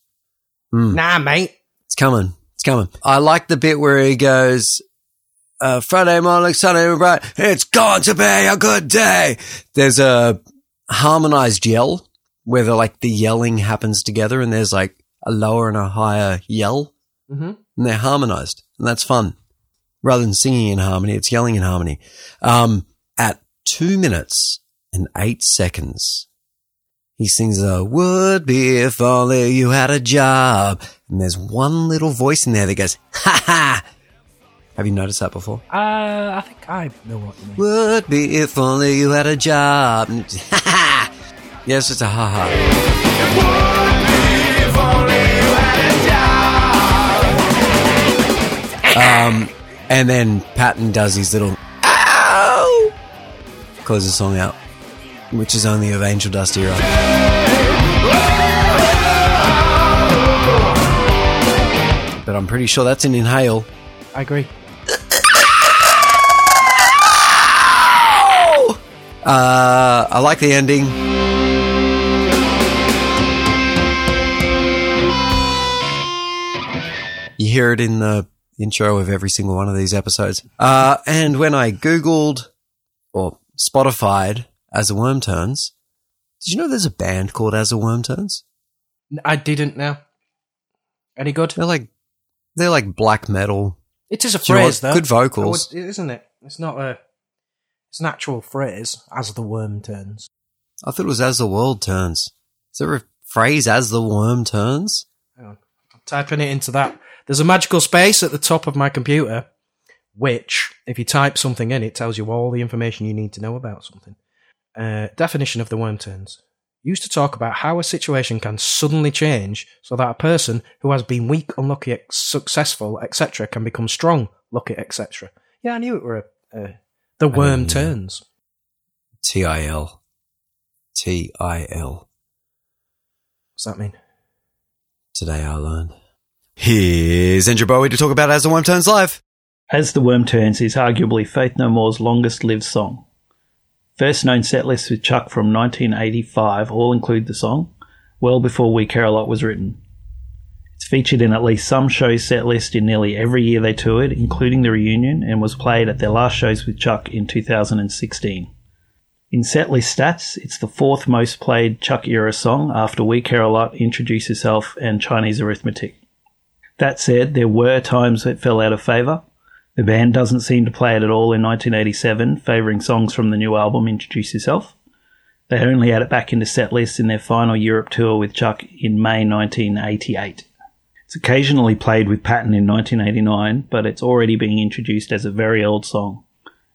Nah, mate. It's coming. It's coming. I like the bit where he goes, uh, Friday morning, Sunday bright. It's going to be a good day. There's a harmonized yell where the, like the yelling happens together and there's like a lower and a higher yell hmm and they're harmonized and that's fun. Rather than singing in harmony, it's yelling in harmony. Um, at two minutes and eight seconds, he sings a would be if only you had a job. And there's one little voice in there that goes, ha ha. Have you noticed that before? Uh, I think I know what you mean. Would be if only you had a job. Ha ha. Yes, it's a ha ha. Um, and then Patton does his little ow, close the song out, which is only of Angel Dust era. But I'm pretty sure that's an inhale. I agree. Uh, I like the ending. You hear it in the intro of every single one of these episodes. Uh, and when I Googled or Spotified As a Worm Turns, did you know there's a band called As a Worm Turns? I didn't know. Any good? They're like, they're like black metal. It is a Do you know phrase, though. Good vocals. Would- isn't it? It's not a. It's an actual phrase, as the worm turns. I thought it was As the World Turns. Is there a phrase As the Worm Turns? Hang on. I'm typing it into that. There's a magical space at the top of my computer, which, if you type something in, it tells you all the information you need to know about something. Uh, definition of the worm turns. Used to talk about how a situation can suddenly change so that a person who has been weak, unlucky, successful, etc., can become strong, lucky, etc. Yeah, I knew it were a, uh, the worm Um, turns. T I L. T I L. What's that mean? Today I learned. Here's Andrew Bowie to talk about As the Worm Turns Live. As the Worm Turns is arguably Faith No More's longest lived song. First known set lists with Chuck from 1985 all include the song, well before We Care a Lot was written. It's featured in at least some shows set list in nearly every year they toured, including the reunion, and was played at their last shows with Chuck in 2016. In setlist stats, it's the fourth most played Chuck era song after We Care a Lot, Introduce Yourself, and Chinese Arithmetic. That said, there were times it fell out of favour. The band doesn't seem to play it at all in 1987, favouring songs from the new album Introduce Yourself. They only had it back into set lists in their final Europe tour with Chuck in May 1988. It's occasionally played with Patton in 1989, but it's already being introduced as a very old song.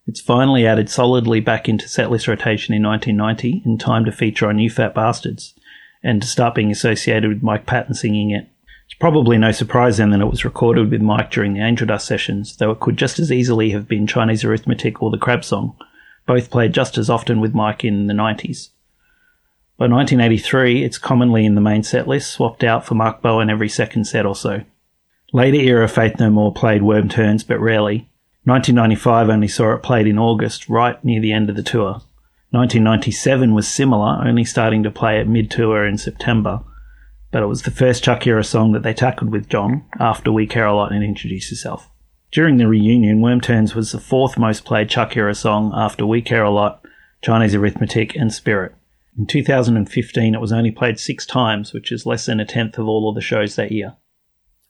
It's finally added solidly back into setlist rotation in 1990 in time to feature on New Fat Bastards and to start being associated with Mike Patton singing it. Probably no surprise then that it was recorded with Mike during the Angel Dust sessions, though it could just as easily have been Chinese Arithmetic or the Crab Song, both played just as often with Mike in the 90s. By 1983, it's commonly in the main set list, swapped out for Mark Bowen every second set or so. Later era Faith No More played Worm Turns, but rarely. 1995 only saw it played in August, right near the end of the tour. 1997 was similar, only starting to play it mid tour in September, but it was the first Chuck era song that they tackled with Jon after We Care a Lot and Introduce Yourself. During the reunion, Worm Turns was the fourth most played Chuck era song after We Care a Lot, Chinese Arithmetic, and Spirit. In 2015, it was only played six times, which is less than a tenth of all of the shows that year.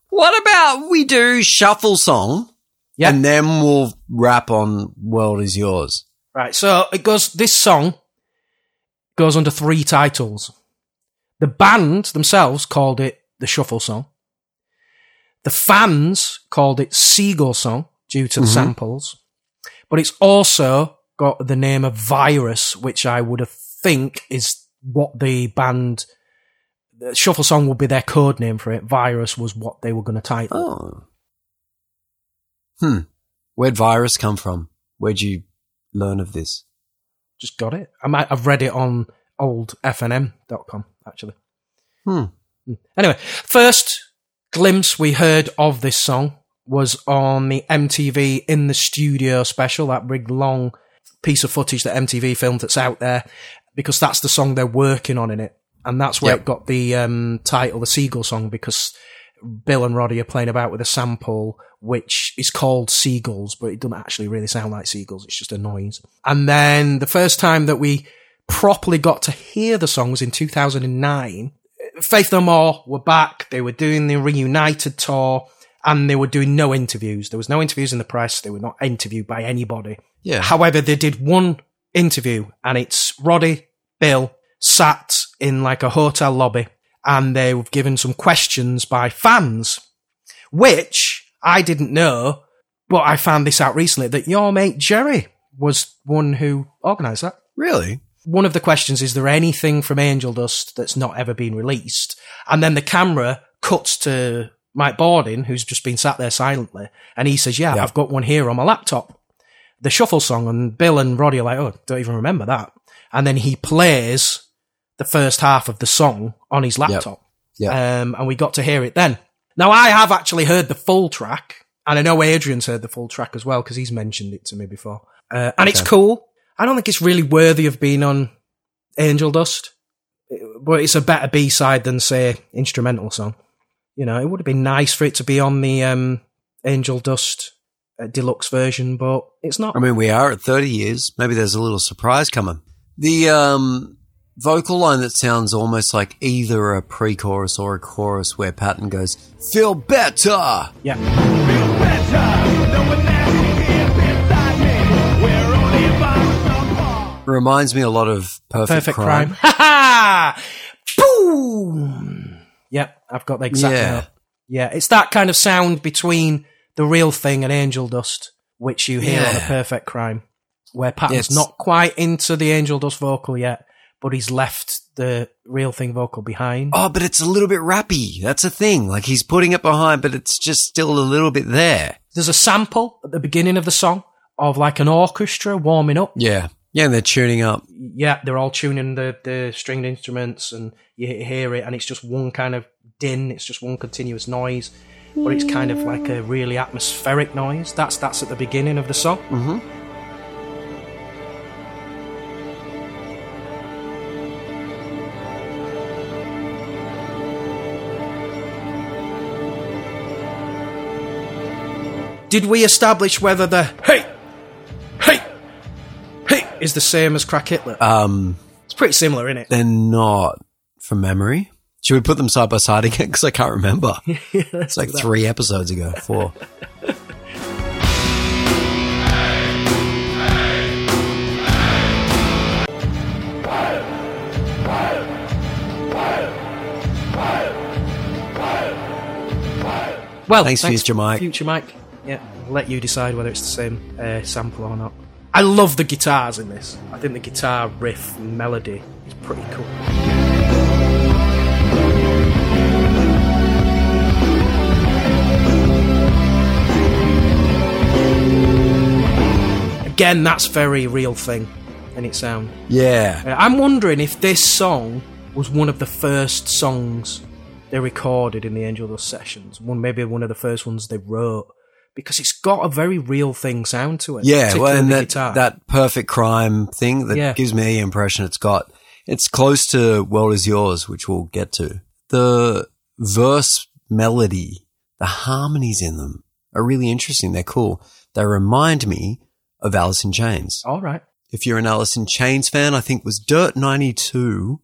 What about we do shuffle song? Yeah. And then we'll rap on World Is Yours. Right, so it goes. This song goes under three titles. The band themselves called it the Shuffle Song. The fans called it Seagull Song due to the samples, but it's also got the name of Virus, which I would have think is what the band. the Shuffle Song would be their code name for it. Virus was what they were going to title. Oh. Hmm. Where'd virus come from? Where'd you learn of this? Just got it. I might have read it on old fnm.com actually. Hmm. Anyway, first glimpse we heard of this song was on the MTV in the studio special, that big long piece of footage that MTV filmed that's out there, because that's the song they're working on in it. And that's where Yep. it got the um, title, the Seagull song, because Bill and Roddy are playing about with a sample which is called Seagulls, but it doesn't actually really sound like seagulls. It's just a noise. And then the first time that we properly got to hear the song was in 2009. Faith No More were back. They were doing the reunited tour and they were doing no interviews. There was no interviews in the press. They were not interviewed by anybody. Yeah. However, they did one interview and it's Roddy, Bill sat in like a hotel lobby and they were given some questions by fans, which I didn't know, but I found this out recently that your mate Jerry was one who organised that. Really? One of the questions is there anything from Angel Dust that's not ever been released? And then the camera cuts to Mike Bordin, who's just been sat there silently, and he says, Yeah, Yeah. I've got one here on my laptop. The shuffle song, and Bill and Roddy are like, Oh, don't even remember that. And then he plays the first half of the song on his laptop. Yeah. Um, and we got to hear it then. Now, I have actually heard the full track, and I know Adrian's heard the full track as well because he's mentioned it to me before. Uh, and it's cool. I don't think it's really worthy of being on Angel Dust, but it's a better B side than, say, instrumental song. You know, it would have been nice for it to be on the um, Angel Dust uh, deluxe version, but it's not. I mean, we are at 30 years. Maybe there's a little surprise coming. The um, vocal line that sounds almost like either a pre chorus or a chorus where Patton goes, Feel better! Yeah. Reminds me a lot of Perfect, Perfect Crime. crime. Ha ha! Boom! Yep, I've got the exact Yeah. note. Yeah, it's that kind of sound between the real thing and Angel Dust, which you hear on a Perfect Crime, where Patton's It's- not quite into the Angel Dust vocal yet, but he's left the real thing vocal behind. Oh, but it's a little bit rappy. That's a thing. Like he's putting it behind, but it's just still a little bit there. There's a sample at the beginning of the song of like an orchestra warming up. Yeah. Yeah, and they're tuning up. yeah, they're all tuning the, the stringed instruments and you hear it and it's just one kind of din, it's just one continuous noise, but it's kind of like a really atmospheric noise. That's that's at the beginning of the song. Mm-hmm. Did we establish whether the hey, is the same as Crack Hitler? Um, It's pretty similar, isn't it? they're not from memory. Should we put them side by side again? Because I can't remember. it's like three episodes ago, four. Well, Thanks, Future Mike. Future Mike. Yeah, I'll let you decide whether it's the same uh, sample or not. I love the guitars in this. I think the guitar riff melody is pretty cool. Again, that's very real thing in its sound. Yeah. Uh, I'm wondering if this song was one of the first songs they recorded in the Angel Dust sessions. One maybe one of the first ones they wrote because it's got a very real thing sound to it. Yeah, well, and that, guitar. that perfect crime thing that Yeah. gives me the impression it's got. It's close to World is Yours, which we'll get to. The verse melody, the harmonies in them are really interesting. They're cool. They remind me of Alice in Chains. all right. If you're an Alice in Chains fan, I think it was Dirt 92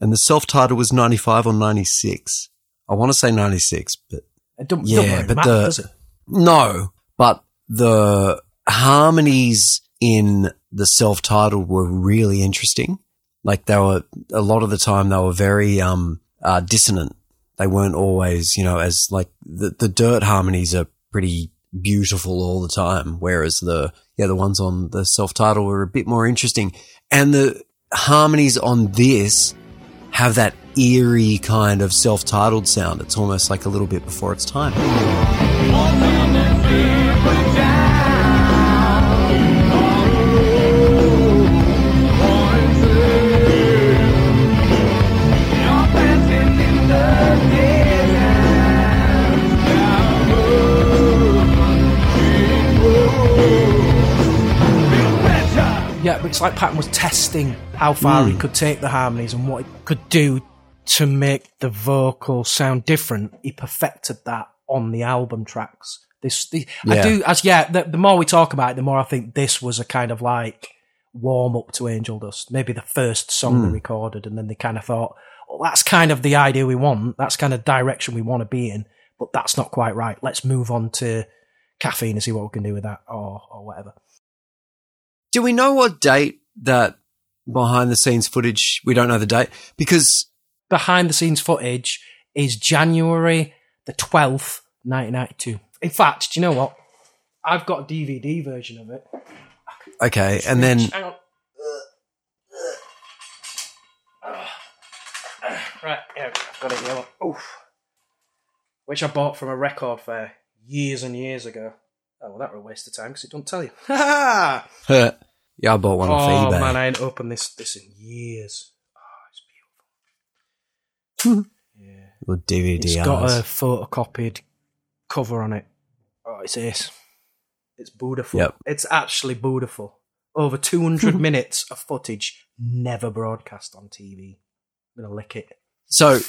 and the self-title was 95 or 96. I want to say 96, but It don't, yeah, don't but matter, the does it? No, but the harmonies in the self-titled were really interesting. Like they were a lot of the time they were very um uh, dissonant. They weren't always, you know, as like the the dirt harmonies are pretty beautiful all the time, whereas the yeah the ones on the self-titled were a bit more interesting, and the harmonies on this have that eerie kind of self-titled sound. It's almost like a little bit before its time. Yeah, it's like Patton was testing how far Hmm. he could take the harmonies and what he could do to make the vocal sound different. He perfected that on the album tracks. This, the, I do, as yeah, the, the more we talk about it, the more I think this was a kind of like warm up to Angel Dust. Maybe the first song Hmm. they recorded, and then they kind of thought, well, that's kind of the idea we want. That's kind of direction we want to be in, but that's not quite right. Let's move on to caffeine and see what we can do with that, or or whatever. Do we know what date that behind the scenes footage? We don't know the date because behind the scenes footage is January the 12th, 1992. In fact, do you know what? I've got a DVD version of it. okay, and then Hang on. Right, yeah, I've got it here. Oof. Which I bought from a record fair years and years ago. Oh, well, that were a waste of time because it don't tell you. Yeah, I bought one off Oh, man, I ain't opened this, this in years. Oh, it's beautiful. Or DVD. It's got a photocopied cover on it. Oh, it's this. It's beautiful. Yep. It's actually beautiful. Over 200 minutes of footage never broadcast on TV. I'm going to lick it. So,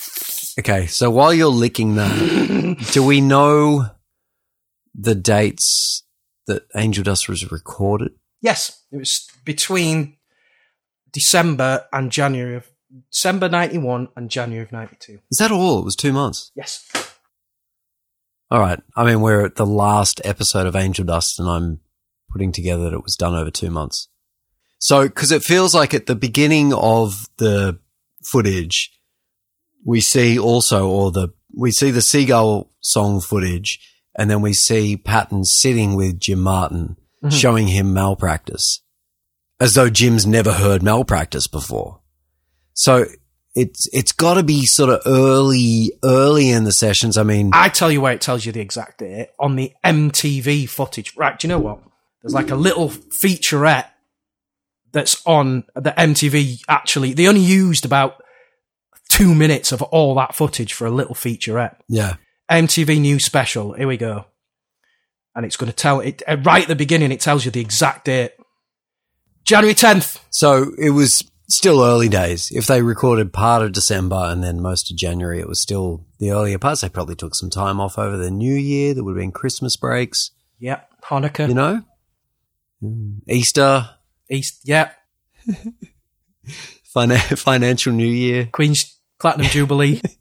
okay. So while you're licking that, do we know the dates that Angel Dust was recorded? Yes, it was between December and January of December 91 and January of 92. Is that all? It was two months. Yes. All right. I mean, we're at the last episode of Angel Dust, and I'm putting together that it was done over two months. So, because it feels like at the beginning of the footage, we see also, or the we see the seagull song footage, and then we see Patton sitting with Jim Martin, mm-hmm. showing him malpractice, as though Jim's never heard malpractice before. So it's it's got to be sort of early early in the sessions. I mean, I tell you where it tells you the exact date on the MTV footage. Right, do you know what? There's like a little featurette that's on the MTV. Actually, they only used about two minutes of all that footage for a little featurette. yeah. MTV News Special. Here we go. And it's going to tell it right at the beginning. It tells you the exact date. January 10th. So it was still early days. If they recorded part of December and then most of January, it was still the earlier parts. They probably took some time off over the new year. There would have been Christmas breaks, Yep. Hanukkah. you know? Mm, Easter, East. Yep. fin- financial new year. Queen's Platinum Jubilee.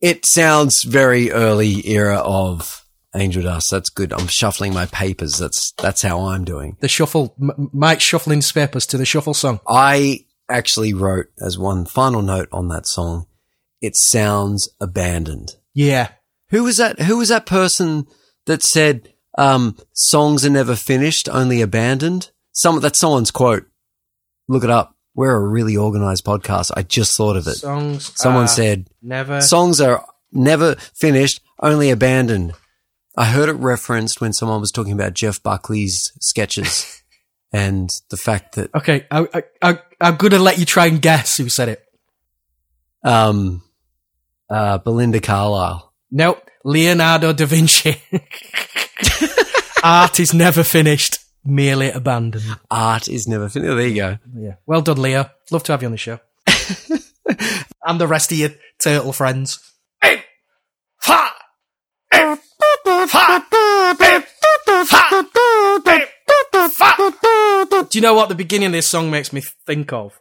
It sounds very early era of Angel Dust. That's good. I'm shuffling my papers. That's, that's how I'm doing. the shuffle. M- Mike shuffling his papers to the shuffle song. I actually wrote as one final note on that song. It sounds abandoned. Yeah. Who was that? Who was that person that said um, songs are never finished, only abandoned? Some that's someone's quote. Look it up. We're a really organized podcast. I just thought of it. Songs. Someone said never. songs are never finished, only abandoned. I heard it referenced when someone was talking about Jeff Buckley's sketches and the fact that okay. I, I, I, I'm going to let you try and guess who said it. um, uh, Belinda Carlisle. Nope. Leonardo da Vinci. Art is never finished, merely abandoned. Art is never finished. There you go. Yeah. Well done, Leo. Love to have you on the show. and the rest of your turtle friends. Do you know what the beginning of this song makes me think of?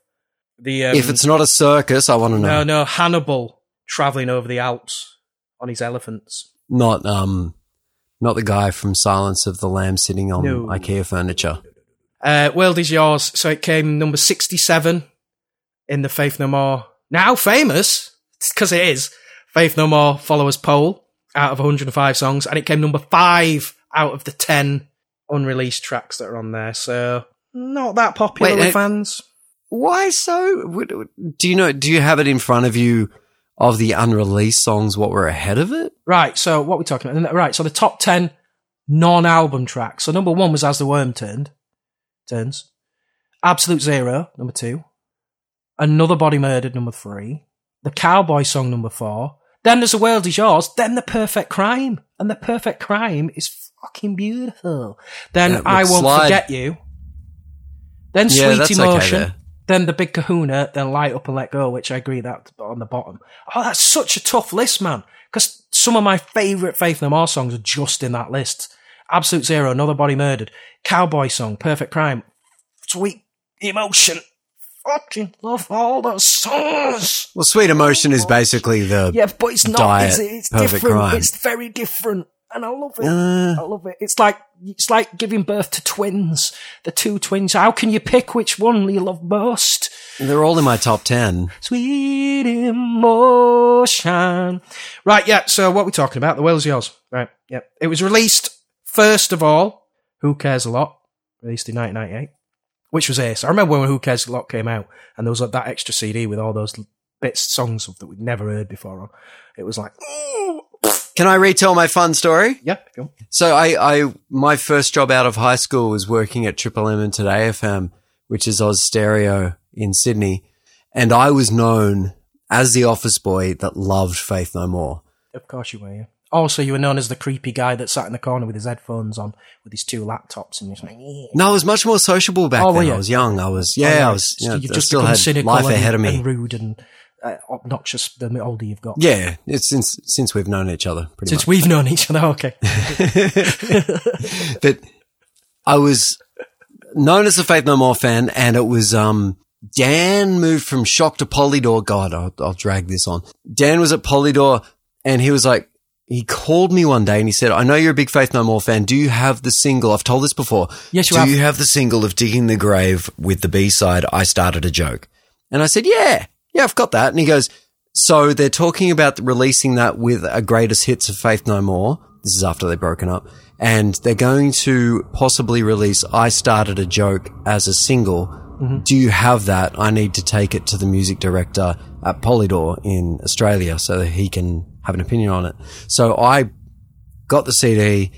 The um, if it's not a circus, I want to know. no, no, Hannibal traveling over the Alps on his elephants. Not um, not the guy from Silence of the Lambs sitting on No. IKEA furniture. Uh, World is Yours. So it came number 67 in the Faith No More. Now famous, because it is, Faith No More followers poll out of 105 songs. And it came number five out of the 10 unreleased tracks that are on there. So not that popular Wait, with uh, fans. Why so? Do you know? Do you have it in front of you of the unreleased songs? What were ahead of it? Right. So what we're talking about. Right. So the top 10 non-album tracks. So number one was As the Worm Turned. Turns. Absolute Zero, number two. Another Body Murdered, number three. The Cowboy Song, number four. Then there's The World Is Yours. Then The Perfect Crime. And The Perfect Crime is fucking beautiful. Then I Won't Slide- Forget You. Then Yeah, Sweet that's okay Emotion. then The Big Kahuna. Then Light Up and Let Go, which I agree that on the bottom. Oh, that's such a tough list, man. Because some of my favourite Faith No More songs are just in that list. Absolute Zero, Another Body Murdered, Cowboy Song, Perfect Crime, Sweet Emotion. Fucking love all those songs. Well, Sweet Emotion is basically the Yeah, but it's not. It's Perfect different. Crime. It's very different, and I love it. Uh. I love it. It's like it's like giving birth to twins. The two twins. How can you pick which one you love most? they're all in my top ten. Sweet emotion. Right, yeah, so what we're talking about, The World's Yours. Right, yeah. It was released, first of all, Who Cares a Lot, released in 1998, which was ace. I remember when Who Cares a Lot came out, and there was like, that extra CD with all those bits, songs that we'd never heard before on. It was like, ooh. Can I retell my fun story? yeah. So I, I, my first job out of high school was working at Triple M and 2Day FM, which is Austereo in Sydney. and I was known as the office boy that loved Faith No More. Of course you were. Yeah. Also, you were known as the creepy guy that sat in the corner with his headphones on, with his two laptops, and he's like, No, I was much more sociable back Oh, then. I was young. I was, yeah, Oh, I was, You know, You've I just still become had cynical life and, ahead of me. and rude and uh, obnoxious the older you've got. Yeah, it's since since we've known each other pretty Since much. we've known each other, okay. but I was known as a Faith No More fan, and it was um Dan moved from Shock to Polydor. God, I'll, I'll drag this on. Dan was at Polydor, and he was like, he called me one day and he said, "I know you're a big Faith No More fan. Do you have the single? I've told this before. Yes, you Do have. you have the single of Digging the Grave with the B side? I started a joke." And I said, "Yeah, yeah, I've got that." And he goes, "So they're talking about releasing that with a greatest hits of Faith No More. This is after they've broken up, and they're going to possibly release I started a joke as a single." Mm-hmm. Do you have that? I need to take it to the music director at Polydor in Australia so that he can have an opinion on it. So I got the CD,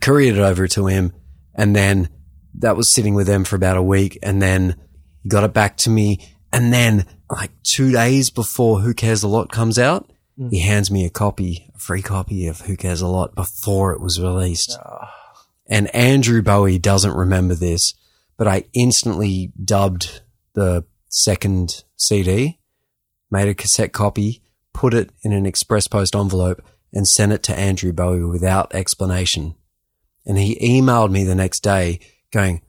couriered it over to him, and then that was sitting with them for about a week, and then he got it back to me, and then like two days before Who Cares a Lot comes out, hmm. he hands me a copy, a free copy of Who Cares a Lot before it was released. And Andrew Bowie doesn't remember this, but I instantly dubbed the second CD, made a cassette copy, put it in an express post envelope, and sent it to Andrew Bowie without explanation. And he emailed me the next day going,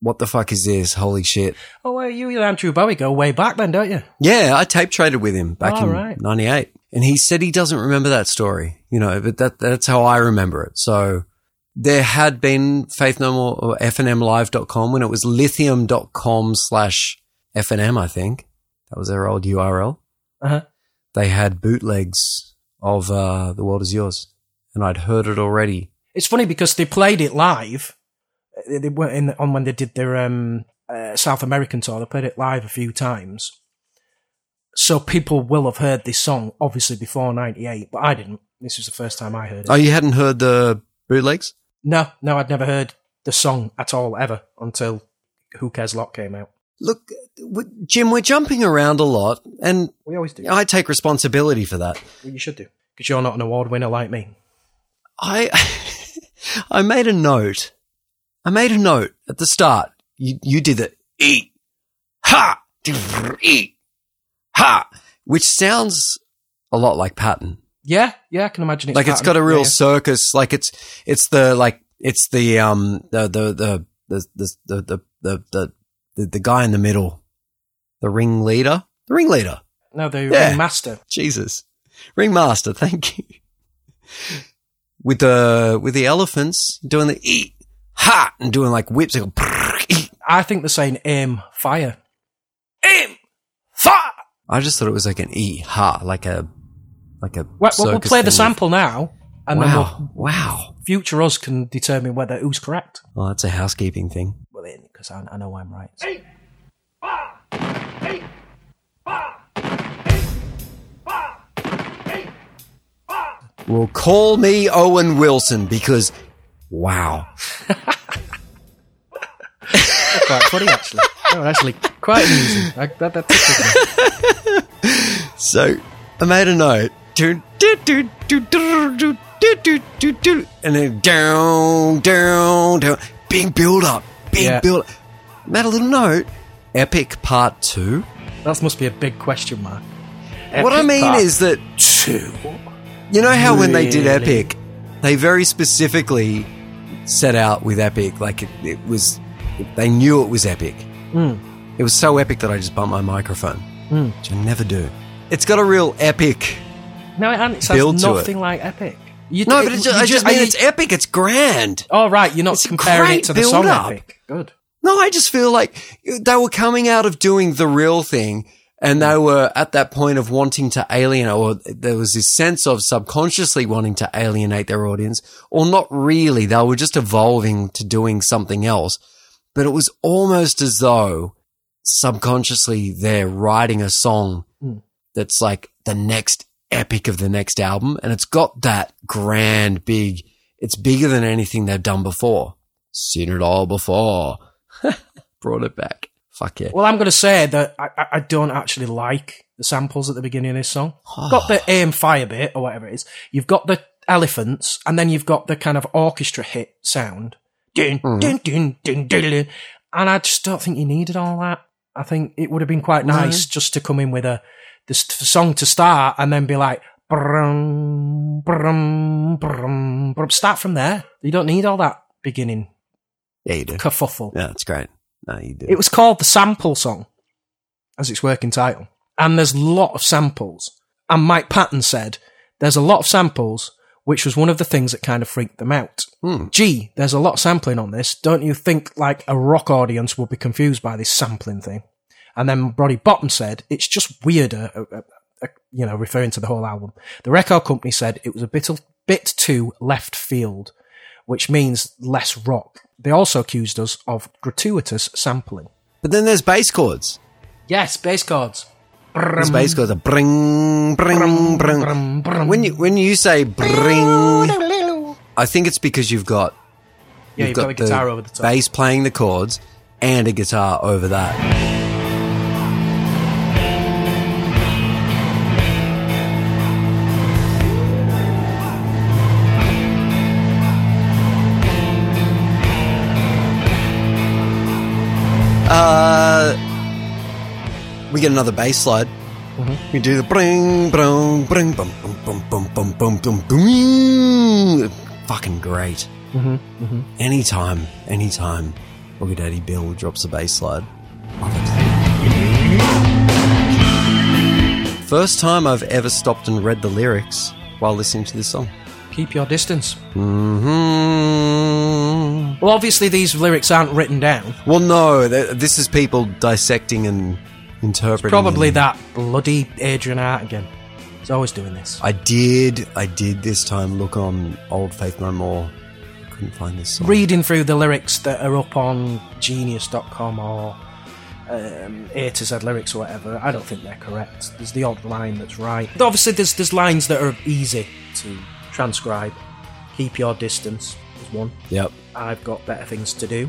What the fuck is this? Holy shit. oh, well, you and Andrew Bowie go way back then, don't you? Yeah, I tape traded with him back Oh, in right. 98. And he said he doesn't remember that story, you know, but that, that's how I remember it. So there had been Faith No More or FNMlive.com when it was lithium.com slash FNM, I think. That was their old URL. Uh-huh. They had bootlegs of, uh, The World Is Yours. And I'd heard it already. It's funny because they played it live. They they went in on when they did their um, uh, South American tour. They played it live a few times, so people will have heard this song obviously before '98, but I didn't. This was the first time I heard it. Oh, you hadn't heard the bootlegs? no, no, I'd never heard the song at all ever until Who Cares a Lot came out. Look, Jim, we're jumping around a lot, and we always do. I take responsibility for that. You should do because you're not an award winner like me. I I made a note. I made a note at the start. You you did the eat ha eat ha, which sounds a lot like Patton. Yeah, yeah, I can imagine. It's like Patton. it's got a real yeah. circus. Like it's it's the like it's the um the the the the the the, the, the the, the, guy in the middle, the ringleader, the ringleader. no, the Yeah. ringmaster. Jesus. Ringmaster, thank you. With the with the elephants doing the eat ha and doing like whips. Eat. I think they're saying aim fire. Aim fire. I just thought it was like an eat ha, like a like a. Well, we'll play the sample now, and then Wow, we'll, wow. future us can determine whether who's correct. Well, that's a housekeeping thing because I, I know I'm right. Eight, five, eight, five, eight, well, call me Owen Wilson because, wow. that's quite funny, actually. That actually quite amusing. That, that, so, I made a note. And then down, down, down. Big build up Big Yeah. build. Made a little note. Epic Part 2. That must be a big question mark. what I mean part is that, two. you know how when they did Epic, they very specifically set out with Epic. Like it, it was, they knew it was epic. Hmm. It was so epic that I just bumped my microphone, which I never do. It's got a real epic No, it, hasn't. it sounds to it. nothing like epic. You, No, but it's just, you I just mean it's epic. It's grand. Oh, right. You're not it's comparing it to the song build-up. epic. Good. No, I just feel like they were coming out of doing the real thing and they mm. were at that point of wanting to alienate, or there was this sense of subconsciously wanting to alienate their audience, or not really. They were just evolving to doing something else. But it was almost as though subconsciously they're writing a song mm. that's like the next epic of the next album. And it's got that grand, big, it's bigger than anything they've done before. Seen it all before. Brought it back. Fuck yeah. Well, I'm going to say that I, I- don't actually like the samples at the beginning of this song. got the aim fire bit or whatever it is. You've got the elephants, and then you've got the kind of orchestra hit sound. Dun, hmm. dun, dun, dun, dun, dun. And I just don't think you needed all that. I think it would have been quite nice just to come in with a this song to start and then be like. Start from there. You don't need all that beginning Yeah, you do. kerfuffle. Yeah, it's great. No, you do. It was called the Sample Song, as its working title. And there's a lot of samples. And Mike Patton said there's a lot of samples, which was one of the things that kind of freaked them out. Hmm. Gee, there's a lot of sampling on this. Don't you think like a rock audience would be confused by this sampling thing? And then Roddy Bottum said it's just weirder, Uh, you know, referring to the whole album. The record company said it was a bit, bit too left field, which means less rock. They also accused us of gratuitous sampling. but then there's bass chords. Yes, bass chords. There's bass chords. A bring, bring, bring. When you when you say bring, I think it's because you've got Yeah, you've got, a guitar over the top. bass playing the chords and a guitar over that. We get another bass slide. We do the bring, bring, bring, bum, bum, bum, bum, bum, bum, bum, boom. Fucking great. Anytime, anytime, Boogie Daddy Bill drops a bass slide. First time I've ever stopped and read the lyrics while listening to this song. Keep your distance. hmm Well, obviously these lyrics aren't written down. Well, no, this is people dissecting and interpreting. Probably and- that bloody Adrian Hart again. He's always doing this. I did, I did this time look on Old Faith No More. I couldn't find this song. Reading through the lyrics that are up on Genius.com or um, A to Z lyrics or whatever, I don't think they're correct. There's the odd line that's right. But obviously, there's there's lines that are easy to transcribe. Keep your distance is one. Yep. I've got better things to do.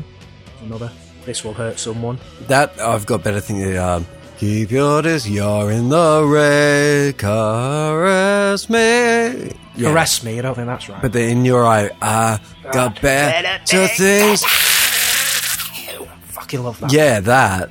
Another. This will hurt someone. That I've got better things. Um, Keep your dis. You're in the red. Caress me. Yeah. Caress me. I don't think that's right. But then in your eye, I got better things. fucking love that. Yeah, that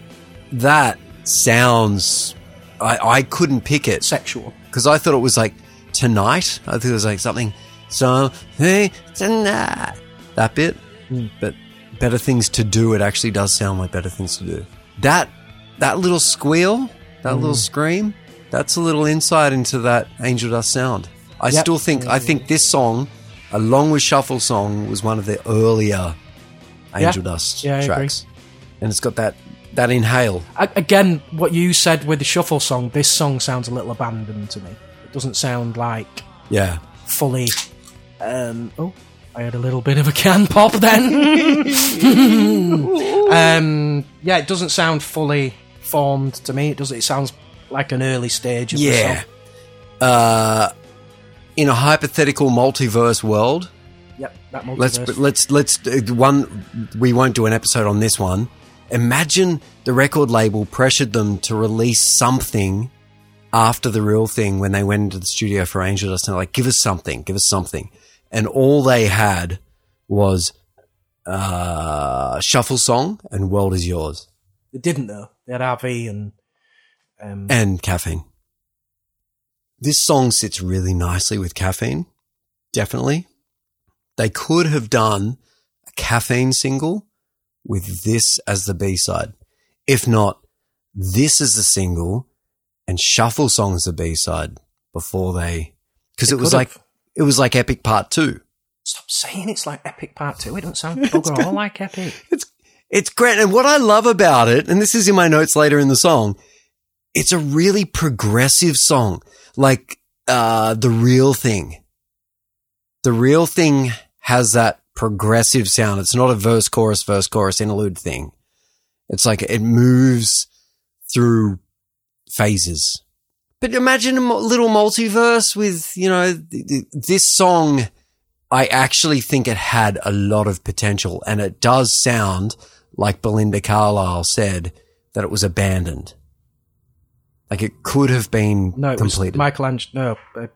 that sounds. I I couldn't pick it Sexual. because I thought it was like tonight. I thought it was like something something tonight. That bit, hmm. but better things to do. It actually does sound like better things to do. That that little squeal, that little scream, that's a little insight into that angel dust sound. I Yep. still think I think this song, along with Shuffle Song, was one of the earlier Angel Dust Yeah, tracks, and it's got that that inhale. Again, what you said with the shuffle song, this song sounds a little abandoned to me. It doesn't sound like Yeah, fully. Um, oh, I had a little bit of a can pop then. um, yeah, it doesn't sound fully formed to me. It does. It sounds like an early stage of the yeah. song. Uh, in a hypothetical multiverse world, Yep, that let's multiverse. let's let's uh, one. We won't do an episode on this one. Imagine the record label pressured them to release something after the real thing when they went into the studio for Angel Dust and they're like, give us something, give us something. And all they had was uh, Shuffle Song and World Is Yours It didn't though. RV and um, and Caffeine. This song sits really nicely with Caffeine, definitely. They could have done a Caffeine single with this as the B side. If not, this is the single and Shuffle Song as the B side before they, because it was could like, have. it was like Epic Part 2. stop saying it's like Epic Part Two. It doesn't sound bugger all like Epic. It's it's great, and what I love about it, and this is in my notes later in the song, it's a really progressive song, like uh, the real thing. The real thing has that progressive sound. It's not a verse, chorus, verse, chorus, interlude thing. It's like it moves through phases. But imagine a little multiverse with, you know, th- th- this song. I actually think it had a lot of potential and it does sound like Belinda Carlisle said that it was abandoned. Like it could have been No, completed. Michelangelo. No, uh,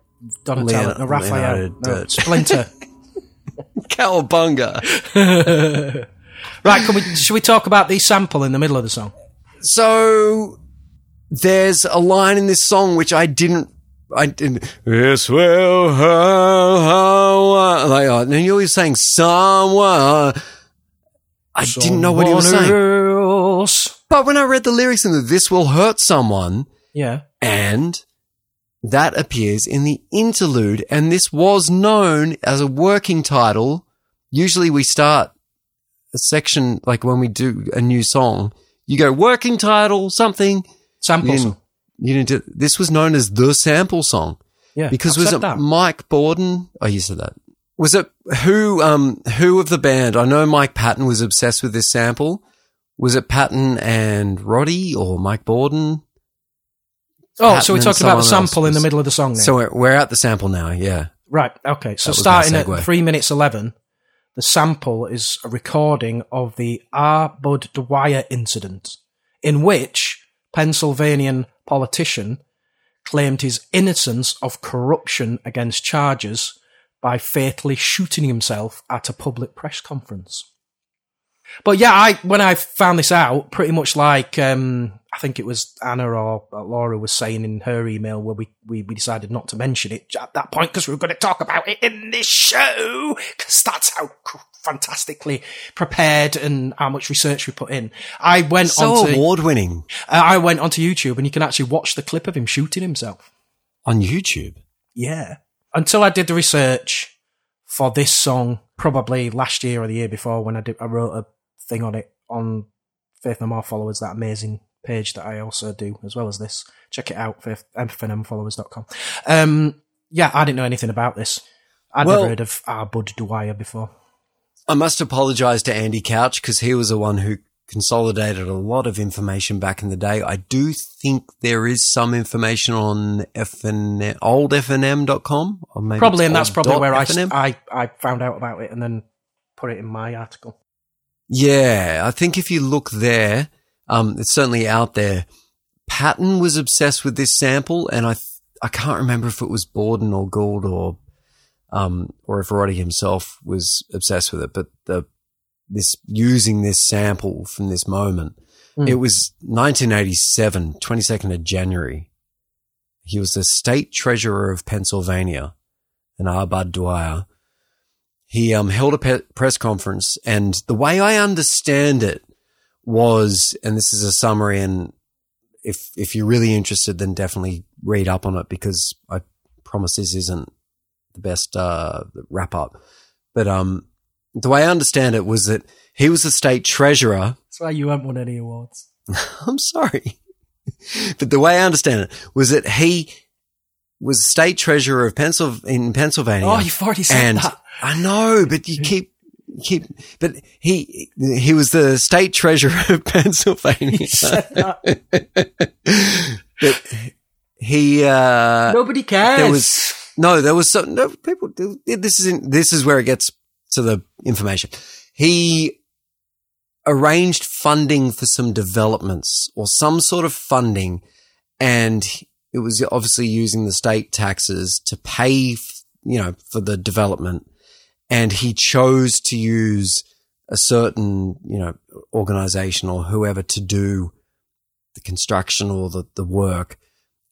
Donatello. Leonardo- no, Raphael. Leonardo no, Splinter. Cowabunga. right, can we, should we talk about the sample in the middle of the song? So there's a line in this song which I didn't. I didn't. Well, how, how, like, uh, and you're always saying someone. I didn't know what he was saying. Else. But when I read the lyrics in the "This will hurt someone," Yeah. and that appears in the interlude, and this was known as a working title. Usually, we start a section like when we do a new song. You go working title something. Sample You song. you didn't do, this was known as the sample song Yeah. because was it that. Mike Bordin? Oh, you said that. Was it who? Um, who of the band? I know Mike Patton was obsessed with this sample. Was it Patton and Roddy or Mike Bordin? Oh, so Patton and talking about the sample in the middle of the song now. So we're, we're at the sample now. Yeah. Right. Okay. So That was my starting at three minutes eleven, the sample is a recording of the R. Bud Dwyer incident, in which Pennsylvanian politician claimed his innocence of corruption against charges by fatally shooting himself at a public press conference. But yeah, I when I found this out, pretty much like um, I think it was Anna or Laura was saying in her email, where we, we, we decided not to mention it at that point because we were going to talk about it in this show because that's how fantastically prepared and how much research we put in. I went So onto award winning uh, I went onto YouTube and you can actually watch the clip of him shooting himself. on YouTube. Yeah. Until I did the research for this song, probably last year or the year before, when I did, I wrote a thing on it on Faith No More Followers, that amazing page that I also do, as well as this. Check it out, faith, FNMfollowers.com. Um, yeah, I didn't know anything about this. I'd Well- never heard of R. Bud Dwyer before. I must apologize to Andy Couch because he was the one who consolidated a lot of information back in the day. I do think there is some information on FN, oldfnm.com or maybe Probably, and that's probably where I, I, I found out about it and then put it in my article. Yeah, I think if you look there, um, it's certainly out there. Patton was obsessed with this sample, and I th- I can't remember if it was Bordin or Gould or um, or if Roddy himself was obsessed with it. But the this using this sample from this moment, it was 1987, 22nd of January. He was the state treasurer of Pennsylvania, and R. Bud Dwyer he um, held a pe- press conference, and the way I understand it was, and this is a summary, and if if you're really interested, then definitely read up on it because I promise this isn't the best uh, wrap up. But um, the way I understand it was that he was the state treasurer. That's why you haven't won any awards. I'm sorry, but the way I understand it was that he was state treasurer of in Pennsylvania. Oh, you've already said and that. I know, but you keep keep. But he he was the state treasurer of Pennsylvania. but he uh, Nobody cares. there was no, there was some no people. This is in, this is where it gets to the information. He arranged funding for some developments or some sort of funding, and it was obviously using the state taxes to pay, f- you know, for the development. And he chose to use a certain, you know, organization or whoever to do the construction or the, the work.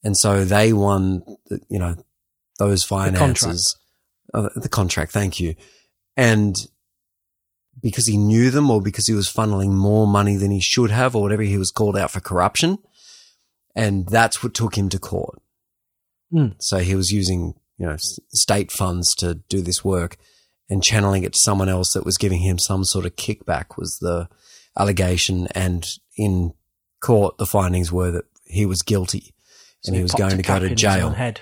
And so they won, the, you know, those finances. Uh, the contract, thank you. And because he knew them or because he was funneling more money than he should have or whatever, he was called out for corruption. And that's what took him to court. Hmm. So he was using, you know, state funds to do this work and channeling it to someone else that was giving him some sort of kickback was the allegation. And in court, the findings were that he was guilty So and he was going to go to jail Head.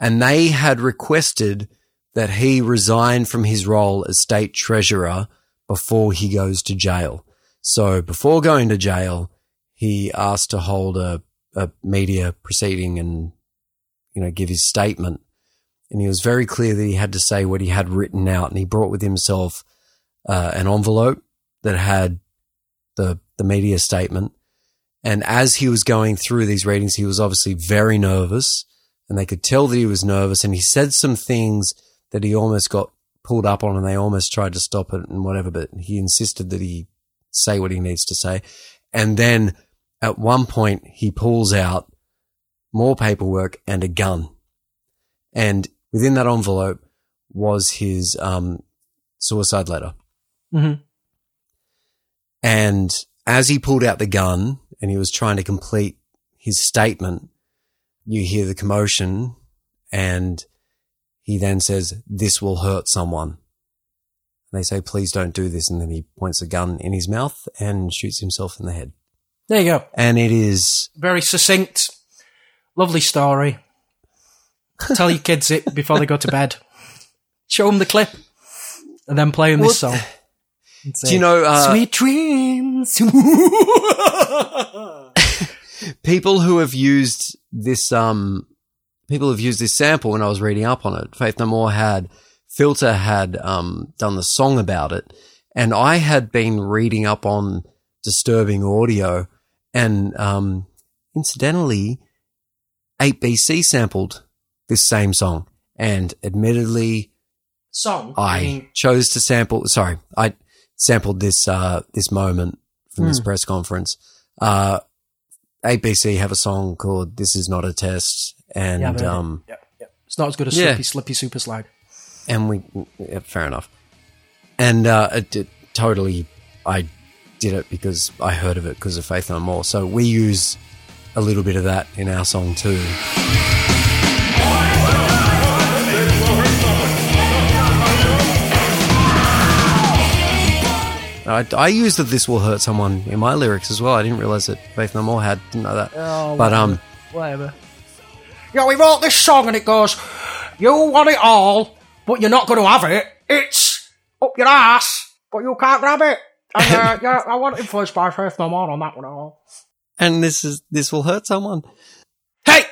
and they had requested that he resign from his role as state treasurer before he goes to jail. So before going to jail, he asked to hold a, a media proceeding and, you know, give his statement. And he was very clear that he had to say what he had written out. And he brought with himself uh, an envelope that had the the media statement And as he was going through these readings, he was obviously very nervous and they could tell that he was nervous. And he said some things that he almost got pulled up on and they almost tried to stop it and whatever, but he insisted that he say what he needs to say. And then at one point he pulls out more paperwork and a gun. And within that envelope was his um, suicide letter. Mhm. And as he pulled out the gun and he was trying to complete his statement, you hear the commotion and he then says, this will hurt someone. And they say, please don't do this. And then he points a gun in his mouth and shoots himself in the head. There you go. And it is, Very succinct, lovely story. Tell your kids it before they go to bed. Show them the clip, and then play them this song. And do you know, uh, Sweet dreams. people who have used this, um, people have used this sample when I was reading up on it. Faith No More had, Filter had, um, done the song about it. And I had been reading up on disturbing audio and, um, incidentally, 8BC sampled this same song. And admittedly, song. I mean, chose to sample. Sorry, I sampled this uh, this moment from Hmm. this press conference. Uh, ABC have a song called "This Is Not a Test," and yeah, I've heard it. um, Yep, yep. It's not as good as Yeah. Slippy, Slippy Super Slide. and we yeah, fair enough. And uh, it, did totally, I did it because I heard of it because of Faith No More. So we use a little bit of that in our song too. I, I used that this will hurt someone in my lyrics as well. I didn't realize that Faith No More had. Didn't know that. Oh, but um, Whatever. Yeah, we wrote this song and it goes, You want it all, but you're not going to have it. It's up your ass, but you can't grab it. And uh, yeah, I want influenced by Faith No More on that one at all. and this is this will hurt someone. Hey!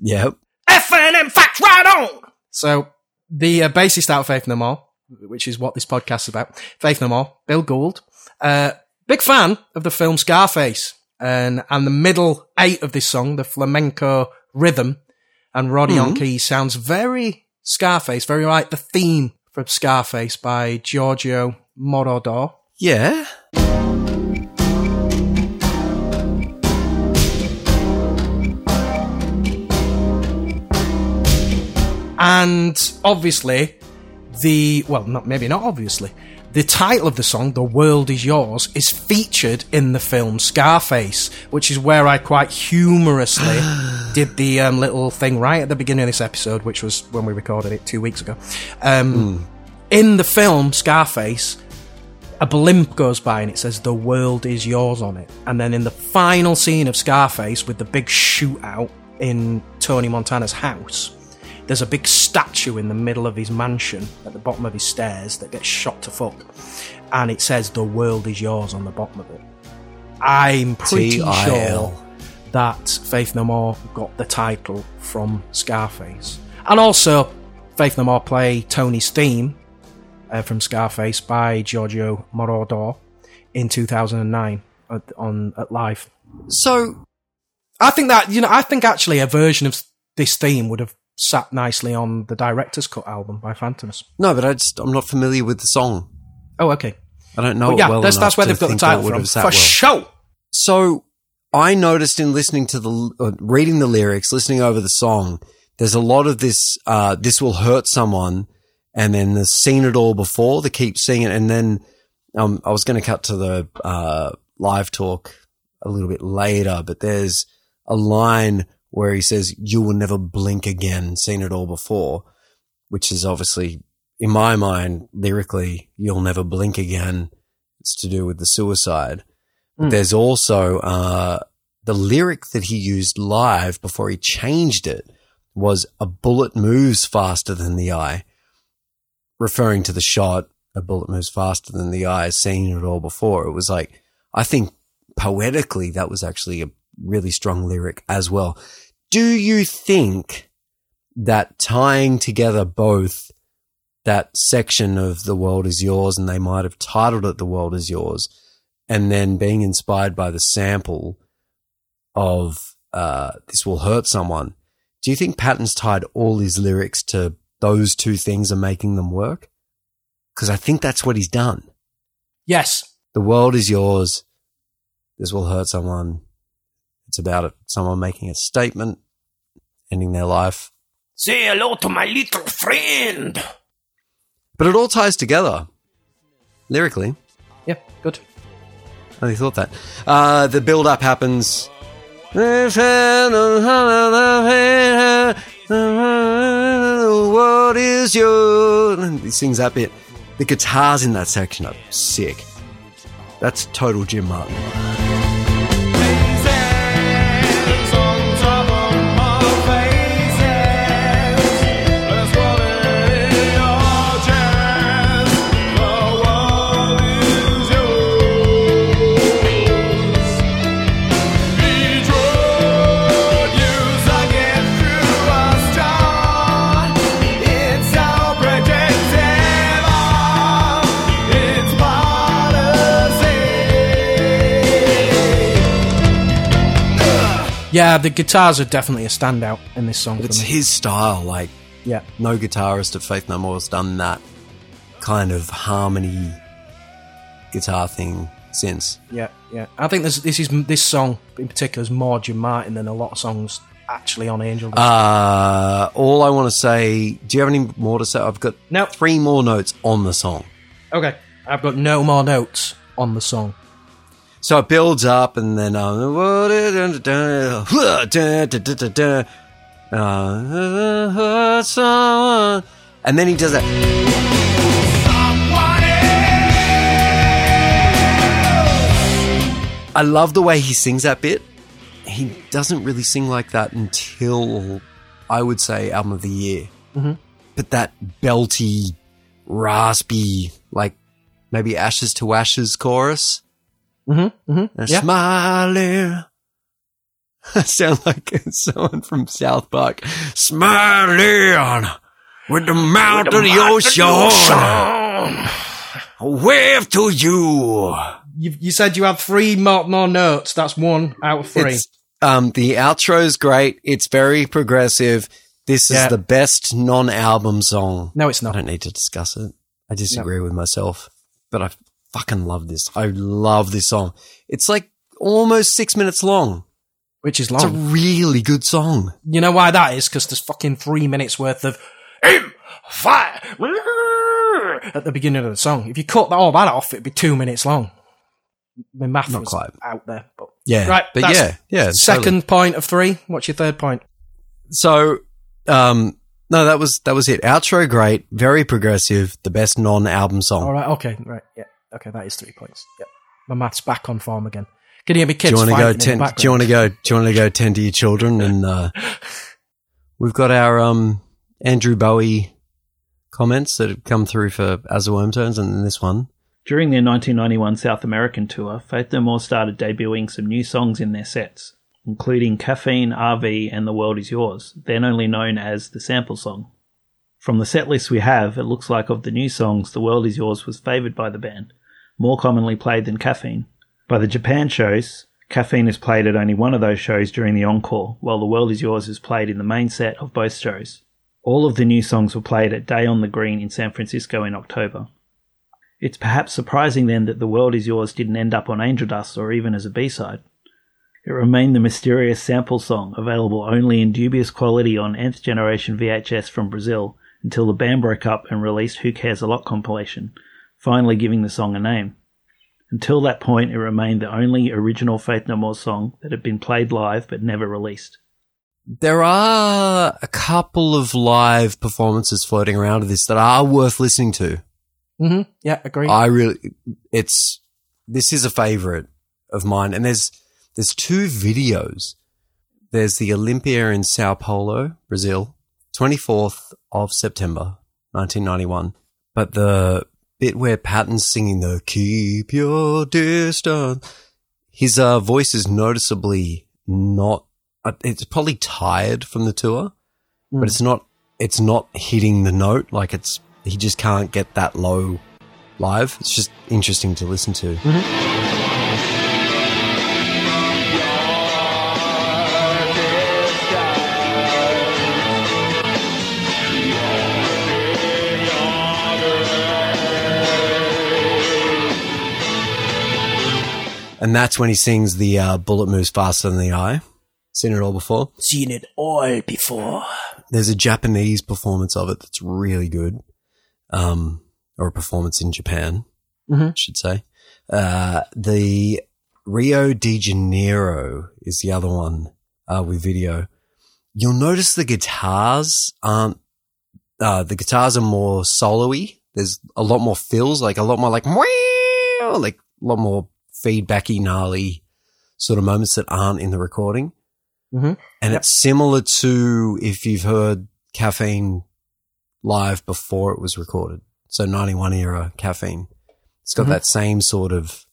Yep. FNM facts right on! So, the uh, bassist out of Faith No More, which is what this podcast is about, Faith No More, Bill Gould, uh, big fan of the film Scarface. And, and the middle eight of this song, the flamenco rhythm, and Roddy on hmm. keys sounds very Scarface, very like the theme from Scarface by Giorgio Moroder. Yeah. And obviously, the, well, not, maybe not obviously, the title of the song, The World Is Yours, is featured in the film Scarface, which is where I quite humorously did the um, little thing right at the beginning of this episode, which was when we recorded it two weeks ago. Um, In the film Scarface, a blimp goes by and it says the world is yours on it. And then in the final scene of Scarface with the big shootout in Tony Montana's house, there's a big statue in the middle of his mansion at the bottom of his stairs that gets shot to fuck. And it says the world is yours on the bottom of it. I'm pretty TIL. sure that Faith No More got the title from Scarface. And also, Faith No More play Tony's theme uh, from Scarface by Giorgio Moroder in 2009 at, on at live. So I think that you know, I think actually a version of this theme would have sat nicely on the director's cut album by Fantômas. no, but I just I'm not familiar with the song. Oh, okay. I don't know Well, yeah, well that's that's where they've got the title from for well. sure. So I noticed in listening to the uh, reading the lyrics, listening over the song, there's a lot of this. Uh, this will hurt someone, and then the seen it all before. They keep seeing it, and then um, I was going to cut to the uh, live talk a little bit later, but there's a line where he says, "You will never blink again." Seen it all before, which is obviously in my mind lyrically, "You'll never blink again." It's to do with the suicide. But there's also uh, the lyric that he used live before he changed it was a bullet moves faster than the eye, referring to the shot. A bullet moves faster than the eye. Seen it all before. It was like I think poetically that was actually a really strong lyric as well. Do you think that tying together both that section of the world is yours and they might have titled it the world is yours and then being inspired by the sample of uh, "This Will Hurt Someone." Do you think Patton's tied all his lyrics to those two things and making them work? Because I think that's what he's done. Yes. The world is yours. This will hurt someone. It's about it, someone making a statement, ending their life. Say hello to my little friend. But it all ties together lyrically. Yeah, good. I only thought that. Uh, the build up happens. What is your. And he sings that bit. The guitars in that section are sick. That's total Jim Martin. Yeah, the guitars are definitely a standout in this song. It's his style. Like, Yeah. no guitarist at Faith No More has done that kind of harmony guitar thing since. Yeah, yeah. I think this this is this song in particular is more Jim Martin than a lot of songs actually on Angel. Uh, all I want to say, do you have any more to say? I've got No. three more notes on the song. okay, I've got no more notes on the song. So it builds up and then, um, uh, and then he does that. I love the way he sings that bit. He doesn't really sing like that until I would say album of the year. Mm-hmm. But that belty, raspy, like maybe ashes to ashes chorus. Mm-hmm. Mm-hmm. Yeah. Smiling. I sound like someone from South Park. Smiling with the mouth of the ocean. A wave to you. You, you said you had three more, more notes. That's one out of three. It's, um, the outro's great. It's very progressive. This is Yeah. the best non-album song. no, it's not. I don't need to discuss it. I disagree with myself, but I fucking love this. I love this song. It's like almost six minutes long. Which is It's a long. really good song. You know why that is? Because there's fucking three minutes worth of aim, fire at the beginning of the song. If you cut all that off, it'd be two minutes long. My math Not was quite. out there, but Yeah, right. but yeah, yeah. Second totally. point of three. What's your third point? So, um, no, that was that was it. Outro great, very progressive, the best non-album song. All right. Okay. Right. Yeah. Okay. That is three points. Yeah. My math's back on form again. Can you hear me, kids? do you want to go fighting in the ten? Do you want to go? Do you want to go tend to your children? And uh, we've got our um Andrew Bowie comments that have come through for As the Worm Turns, and then this one. During their 1991 South American tour, Faith No More started debuting some new songs in their sets, including Caffeine, RV, and The World Is Yours, then only known as the sample song. From the set list we have, it looks like of the new songs, The World Is Yours was favoured by the band, more commonly played than Caffeine. By the Japan shows, Caffeine is played at only one of those shows during the encore, while The World Is Yours is played in the main set of both shows. All of the new songs were played at Day on the Green in San Francisco in October. It's perhaps surprising then that The World Is Yours didn't end up on Angel Dust or even as a B-side. It remained the mysterious sample song, available only in dubious quality on nth generation VHS from Brazil, until the band broke up and released Who Cares a Lot compilation, finally giving the song a name. Until that point, it remained the only original Faith No More song that had been played live but never released. There are a couple of live performances floating around of this that are worth listening to. Mm-hmm. Yeah. Agree. I really, it's this is a favorite of mine, and there's there's two videos. There's the Olympia in Sao Paulo, Brazil, 24th of September, 1991. But the bit where Patton's singing the "Keep Your Distance," his uh, voice is noticeably not. uh, It's probably tired from the tour, but it's not. It's not hitting the note like it's. He just can't get that low live. It's just interesting to listen to. And that's when he sings the uh, bullet moves faster than the eye. Seen it all before. Seen it all before. There's a Japanese performance of it that's really good. Um, or a performance in Japan, I should say. Uh, the Rio de Janeiro is the other one, uh, with video. You'll notice the guitars aren't, uh, the guitars are more solo-y. There's a lot more fills, like a lot more like, like a lot more feedbacky, gnarly sort of moments that aren't in the recording. Mhm. And it's similar to if you've heard Caffeine live before it was recorded. So 91 era Caffeine. It's got that same sort of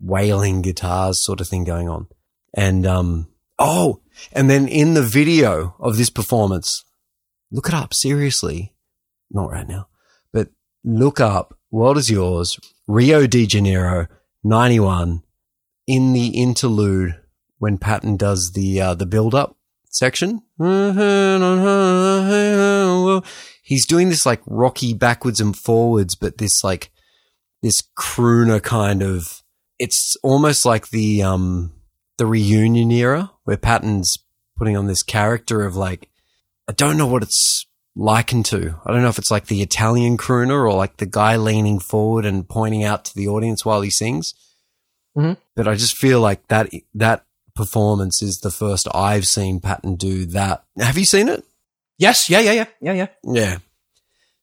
wailing guitars sort of thing going on. And, um, oh, and then in the video of this performance, look it up, seriously. Not right now, but look up World is Yours, Rio de Janeiro, 91, in the interlude when Patton does the, uh, the build up section. He's doing this like rocky backwards and forwards, but this like, this crooner kind of, it's almost like the, um, the reunion era where Patton's putting on this character of like, I don't know what it's likened to. I don't know if it's like the Italian crooner or like the guy leaning forward and pointing out to the audience while he sings. Mhm. But I just feel like that, that performance is the first I've seen Patton do that. Have you seen it? Yes, yeah, yeah, yeah, yeah, yeah. Yeah.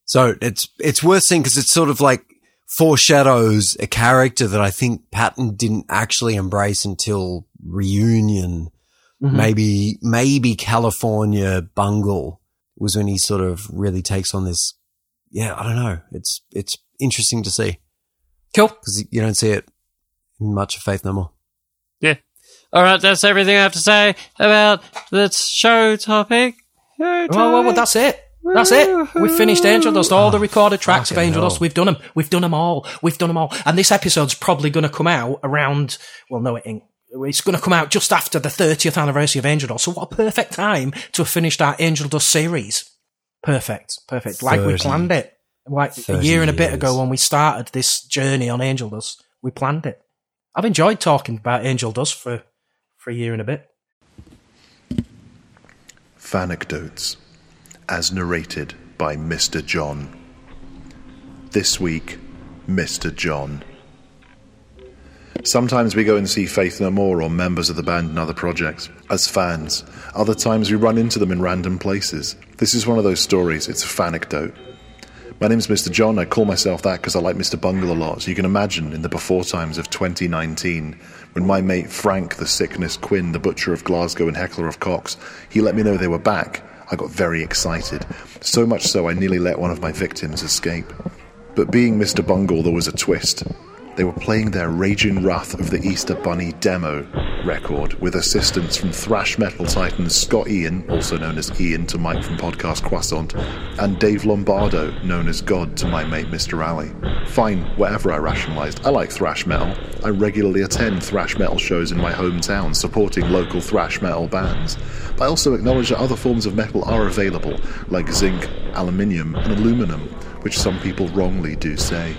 So it's it's worth seeing because it's sort of like foreshadows a character that I think Patton didn't actually embrace until reunion. Maybe maybe California Bungle was when he sort of really takes on this. Yeah, I don't know. It's it's interesting to see Cool. because you don't see it in much of Faith No More. Yeah. All right, that's everything I have to say about the show topic. Show Well, well, well, that's it. That's it. We've finished Angel Dust. All the recorded oh, tracks of Angel. Dust. We've done them. We've done them all. We've done them all. And this episode's probably going to come out around. Well, no, it ain't. It's going to come out just after the 30th anniversary of Angel Dust. So what a perfect time to have finished our Angel Dust series. Perfect. Perfect. Like we planned it. Like a year and a bit years. ago when we started this journey on Angel Dust, we planned it. I've enjoyed talking about Angel Dust for, for a year and a bit. Fanecdotes, as narrated by Mr. John. This week, Mr. John. Sometimes we go and see Faith No More or members of the band in other projects as fans. Other times we run into them in random places. This is one of those stories, it's a fanecdote. My name's Mr. John. I call myself that because I like Mr. Bungle a lot. So you can imagine in the before times of 2019, when my mate Frank, the sickness Quinn, the butcher of Glasgow and heckler of Cox, he let me know they were back. I got very excited. So much so I nearly let one of my victims escape. But being Mr. Bungle, there was a twist. They were playing their Raging Wrath of the Easter Bunny demo record with assistance from thrash metal titans Scott Ian, also known as Ian to Mike from podcast Croissant, and Dave Lombardo, known as God to my mate Mr. Alley. Fine, whatever I rationalised, I like thrash metal. I regularly attend thrash metal shows in my hometown supporting local thrash metal bands. But I also acknowledge that other forms of metal are available, like zinc, aluminium, and aluminum, which some people wrongly do say.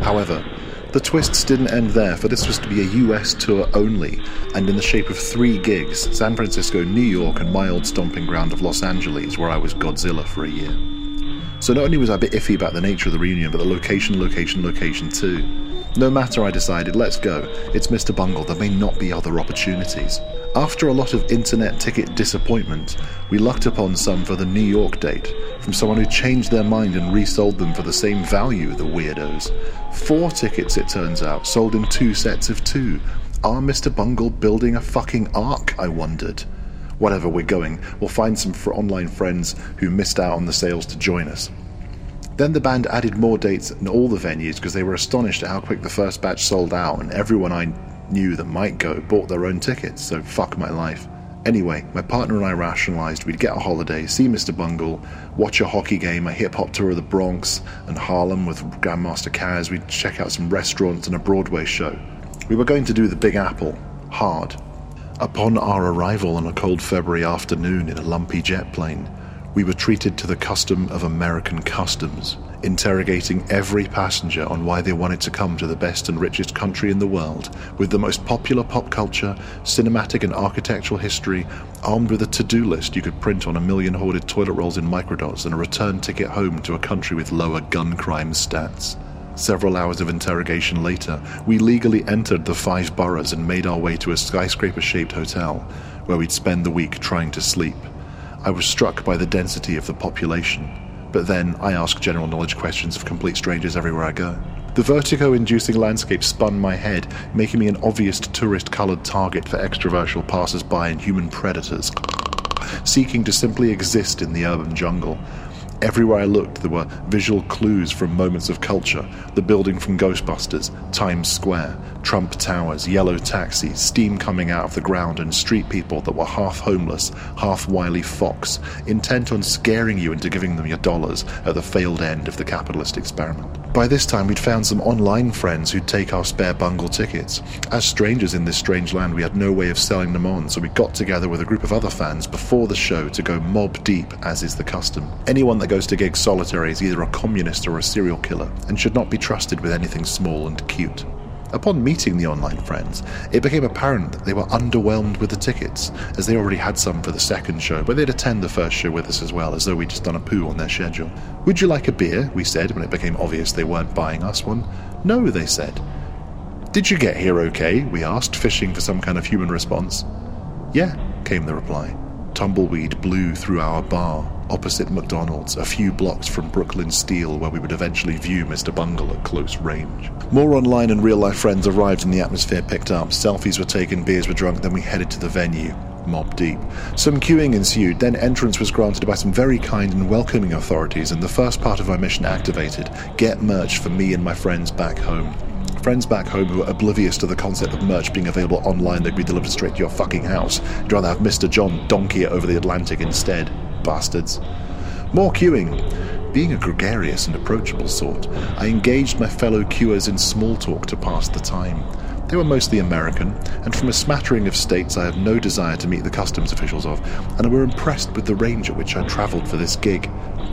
However, the twists didn't end there, for this was to be a US tour only, and in the shape of three gigs San Francisco, New York, and my old stomping ground of Los Angeles, where I was Godzilla for a year. So not only was I a bit iffy about the nature of the reunion, but the location, location, location too. No matter, I decided, let's go. It's Mr. Bungle, there may not be other opportunities. After a lot of internet ticket disappointment, we lucked upon some for the New York date from someone who changed their mind and resold them for the same value, the weirdos. Four tickets, it turns out, sold in two sets of two. Are Mr. Bungle building a fucking ark, I wondered. Whatever, we're going. We'll find some for online friends who missed out on the sales to join us. Then the band added more dates in all the venues because they were astonished at how quick the first batch sold out, and everyone I knew that might go bought their own tickets, so fuck my life. Anyway, my partner and I rationalised we'd get a holiday, see Mr. Bungle, watch a hockey game, a hip hop tour of the Bronx and Harlem with Grandmaster Caz, we'd check out some restaurants and a Broadway show. We were going to do the Big Apple, hard. Upon our arrival on a cold February afternoon in a lumpy jet plane, we were treated to the custom of American customs. Interrogating every passenger on why they wanted to come to the best and richest country in the world, with the most popular pop culture, cinematic and architectural history, armed with a to do list you could print on a million hoarded toilet rolls in microdots, and a return ticket home to a country with lower gun crime stats. Several hours of interrogation later, we legally entered the five boroughs and made our way to a skyscraper shaped hotel, where we'd spend the week trying to sleep. I was struck by the density of the population, but then I ask general knowledge questions of complete strangers everywhere I go. The vertigo inducing landscape spun my head, making me an obvious tourist coloured target for extrovertial passers by and human predators, seeking to simply exist in the urban jungle. Everywhere I looked, there were visual clues from moments of culture the building from Ghostbusters, Times Square, Trump Towers, yellow taxis, steam coming out of the ground, and street people that were half homeless, half wily fox, intent on scaring you into giving them your dollars at the failed end of the capitalist experiment. By this time, we'd found some online friends who'd take our spare bungle tickets. As strangers in this strange land, we had no way of selling them on, so we got together with a group of other fans before the show to go mob deep, as is the custom. Anyone that goes to gigs solitary is either a communist or a serial killer, and should not be trusted with anything small and cute. Upon meeting the online friends, it became apparent that they were underwhelmed with the tickets, as they already had some for the second show, but they'd attend the first show with us as well, as though we'd just done a poo on their schedule. Would you like a beer? We said when it became obvious they weren't buying us one. No, they said. Did you get here okay? We asked, fishing for some kind of human response. Yeah, came the reply. Tumbleweed blew through our bar, opposite McDonald's, a few blocks from Brooklyn Steel, where we would eventually view Mr. Bungle at close range. More online and real life friends arrived and the atmosphere picked up. Selfies were taken, beers were drunk, then we headed to the venue. Mob deep. Some queuing ensued, then entrance was granted by some very kind and welcoming authorities, and the first part of our mission activated get merch for me and my friends back home. Friends back home who are oblivious to the concept of merch being available online, they'd be delivered straight to your fucking house. You'd rather have Mr. John donkey it over the Atlantic instead. Bastards. More queuing. Being a gregarious and approachable sort, I engaged my fellow queuers in small talk to pass the time. They were mostly American, and from a smattering of states I have no desire to meet the customs officials of, and I were impressed with the range at which I travelled for this gig.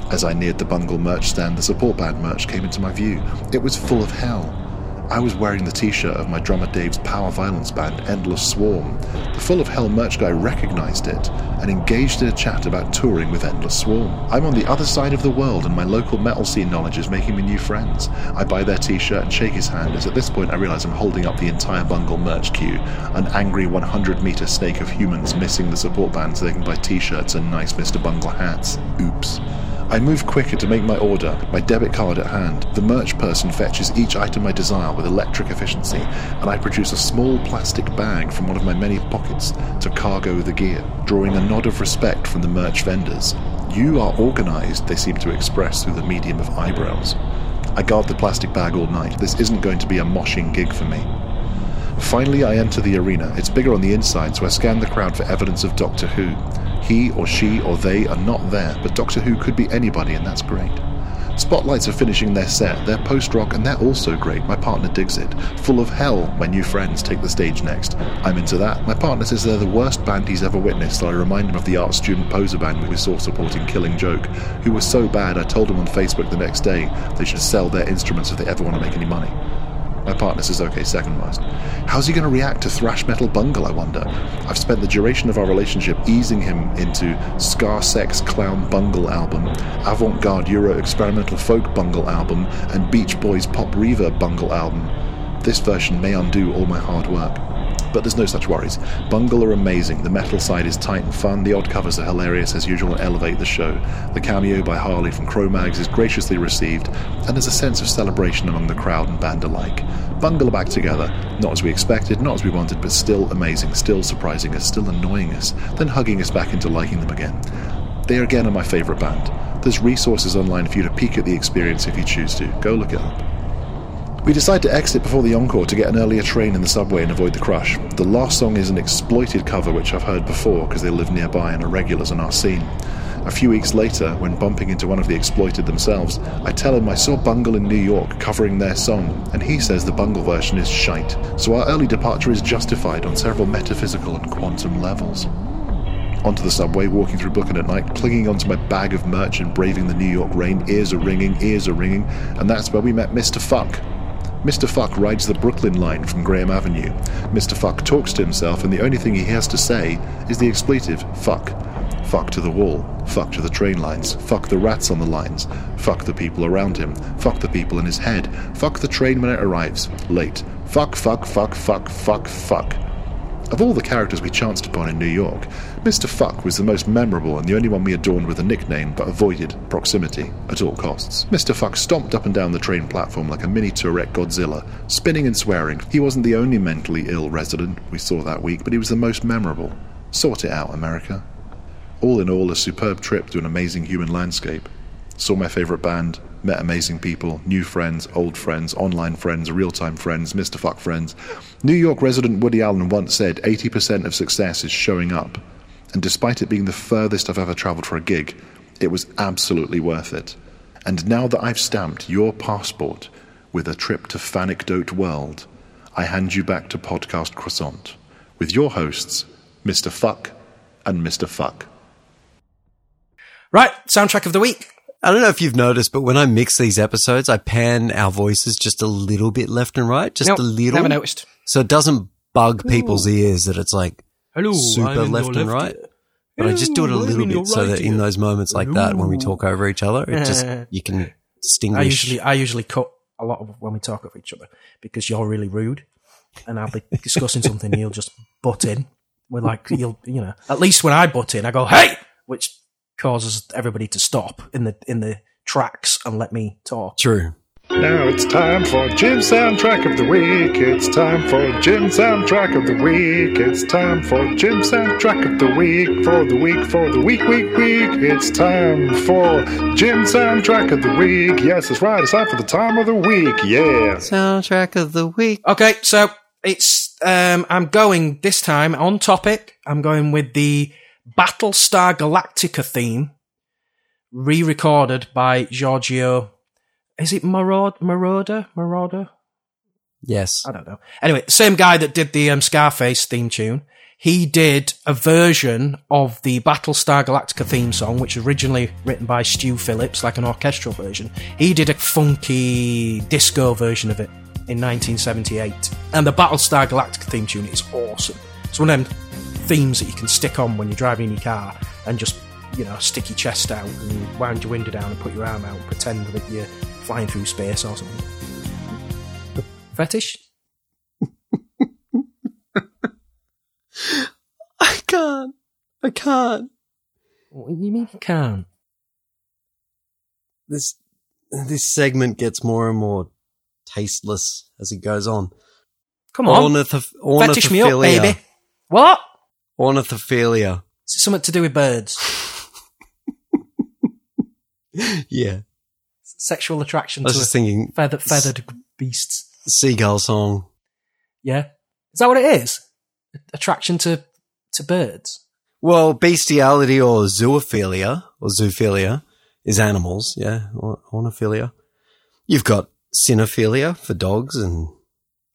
As I neared the Bungle merch stand, the support band merch came into my view. It was full of hell. I was wearing the t shirt of my drummer Dave's power violence band, Endless Swarm. The Full of Hell merch guy recognized it and engaged in a chat about touring with Endless Swarm. I'm on the other side of the world, and my local metal scene knowledge is making me new friends. I buy their t shirt and shake his hand, as at this point I realize I'm holding up the entire Bungle merch queue, an angry 100 meter snake of humans missing the support band so they can buy t shirts and nice Mr. Bungle hats. Oops. I move quicker to make my order, my debit card at hand. The merch person fetches each item I desire with electric efficiency, and I produce a small plastic bag from one of my many pockets to cargo the gear, drawing a nod of respect from the merch vendors. You are organized, they seem to express through the medium of eyebrows. I guard the plastic bag all night. This isn't going to be a moshing gig for me. Finally, I enter the arena. It's bigger on the inside, so I scan the crowd for evidence of Doctor Who. He or she or they are not there, but Doctor Who could be anybody, and that's great. Spotlights are finishing their set. They're post rock and they're also great. My partner digs it. Full of Hell, my new friends take the stage next. I'm into that. My partner says they're the worst band he's ever witnessed, so I remind him of the art student poser band we saw supporting Killing Joke, who was so bad I told him on Facebook the next day they should sell their instruments if they ever want to make any money. My partner says, okay, second worst. How's he going to react to thrash metal bungle, I wonder? I've spent the duration of our relationship easing him into Scar Sex Clown Bungle album, avant garde Euro experimental folk bungle album, and Beach Boys pop reverb bungle album. This version may undo all my hard work. But there's no such worries. Bungle are amazing. The metal side is tight and fun. The odd covers are hilarious as usual and elevate the show. The cameo by Harley from Cro-Mags is graciously received, and there's a sense of celebration among the crowd and band alike. Bungle are back together, not as we expected, not as we wanted, but still amazing, still surprising us, still annoying us, then hugging us back into liking them again. They are again are my favourite band. There's resources online for you to peek at the experience if you choose to. Go look it up. We decide to exit before the encore to get an earlier train in the subway and avoid the crush. The last song is an exploited cover which I've heard before because they live nearby and are regulars on our scene. A few weeks later, when bumping into one of the exploited themselves, I tell him I saw Bungle in New York covering their song, and he says the Bungle version is shite, so our early departure is justified on several metaphysical and quantum levels. onto the subway, walking through Brooklyn at night, clinging onto my bag of merch and braving the New York rain. Ears are ringing, ears are ringing, and that's where we met Mr. Fuck. Mr. Fuck rides the Brooklyn line from Graham Avenue. Mr. Fuck talks to himself, and the only thing he has to say is the expletive fuck. Fuck to the wall. Fuck to the train lines. Fuck the rats on the lines. Fuck the people around him. Fuck the people in his head. Fuck the train when it arrives. Late. Fuck, fuck, fuck, fuck, fuck, fuck. Of all the characters we chanced upon in New York, Mr. Fuck was the most memorable and the only one we adorned with a nickname but avoided proximity at all costs. Mr. Fuck stomped up and down the train platform like a mini Tourette Godzilla, spinning and swearing. He wasn't the only mentally ill resident we saw that week, but he was the most memorable. Sort it out, America. All in all, a superb trip to an amazing human landscape. Saw my favourite band, met amazing people, new friends, old friends, online friends, real time friends, Mr. Fuck friends. New York resident Woody Allen once said 80% of success is showing up. And despite it being the furthest I've ever travelled for a gig, it was absolutely worth it. And now that I've stamped your passport with a trip to Fanecdote World, I hand you back to Podcast Croissant with your hosts, Mr. Fuck and Mr. Fuck. Right, soundtrack of the week. I don't know if you've noticed, but when I mix these episodes, I pan our voices just a little bit left and right, just Nope, a little. Never noticed. So it doesn't bug people's ears that it's like Hello, super left and left right. But I just do it a little bit so right that in those moments like that, when we talk over each other, it just you can distinguish. I usually I usually cut a lot of when we talk over each other because you're really rude, and I'll be discussing something. and You'll just butt in. We're like you'll you know at least when I butt in, I go hey, which causes everybody to stop in the in the tracks and let me talk. True. Now it's time for Jim Soundtrack of the Week. It's time for Jim Soundtrack of the Week. It's time for Jim Soundtrack of the Week. For the week, for the week, week, week. It's time for Jim Soundtrack of the Week. Yes, that's right. It's time for the time of the week. Yeah. Soundtrack of the week. Okay, so it's um I'm going this time on topic. I'm going with the Battlestar Galactica theme, re-recorded by Giorgio. Is it Moroder? Moroder? Moroder? Yes. I don't know. Anyway, same guy that did the um, Scarface theme tune. He did a version of the Battlestar Galactica theme song, which was originally written by Stu Phillips, like an orchestral version. He did a funky disco version of it in 1978. And the Battlestar Galactica theme tune is awesome. It's one of them themes that you can stick on when you're driving your car and just, you know, stick your chest out and wind your window down and put your arm out and pretend that you're flying through space or something. Fetish? I can't. I can't. What do you mean you can't? This this segment gets more and more tasteless as it goes on. Come on. Ornitho- Fetish me up, baby. What? Ornithophilia. Is it something to do with birds? Yeah. Sexual attraction I was to just thinking feather, feathered beasts. seagull song. Yeah. Is that what it is? Attraction to, to birds? Well, bestiality or zoophilia or zoophilia is animals, yeah, or ornophilia. You've got cynophilia for dogs and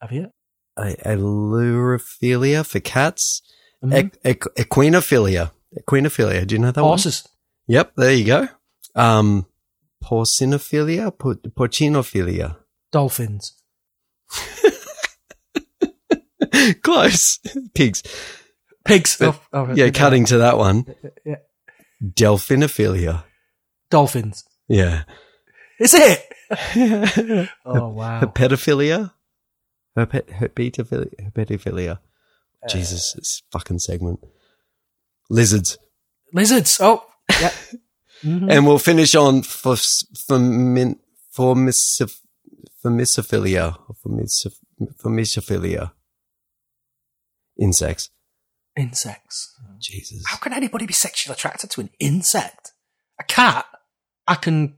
Have you? a- ailurophilia for cats. Mhm. Equ- equ- equinophilia. Equinophilia. Do you know that Horses. one? Yep, there you go. Um, porcinophilia, por- porcinophilia. Dolphins. Close. Pigs. Pigs. But- oh, oh, Yeah, cutting to that one. Yeah. Delphinophilia. Dolphins. Yeah. Is it? Oh, wow. Herpetophilia? Herpet, herpetophilia? Herpetophilia. Jesus, this fucking segment. Lizards. Lizards. Oh, yeah. Mhm. And we'll finish on for for formisoph, formisophilia. or Formisoph, formisophilia. Insects. Insects. Jesus. How can anybody be sexually attracted to an insect? A cat, I can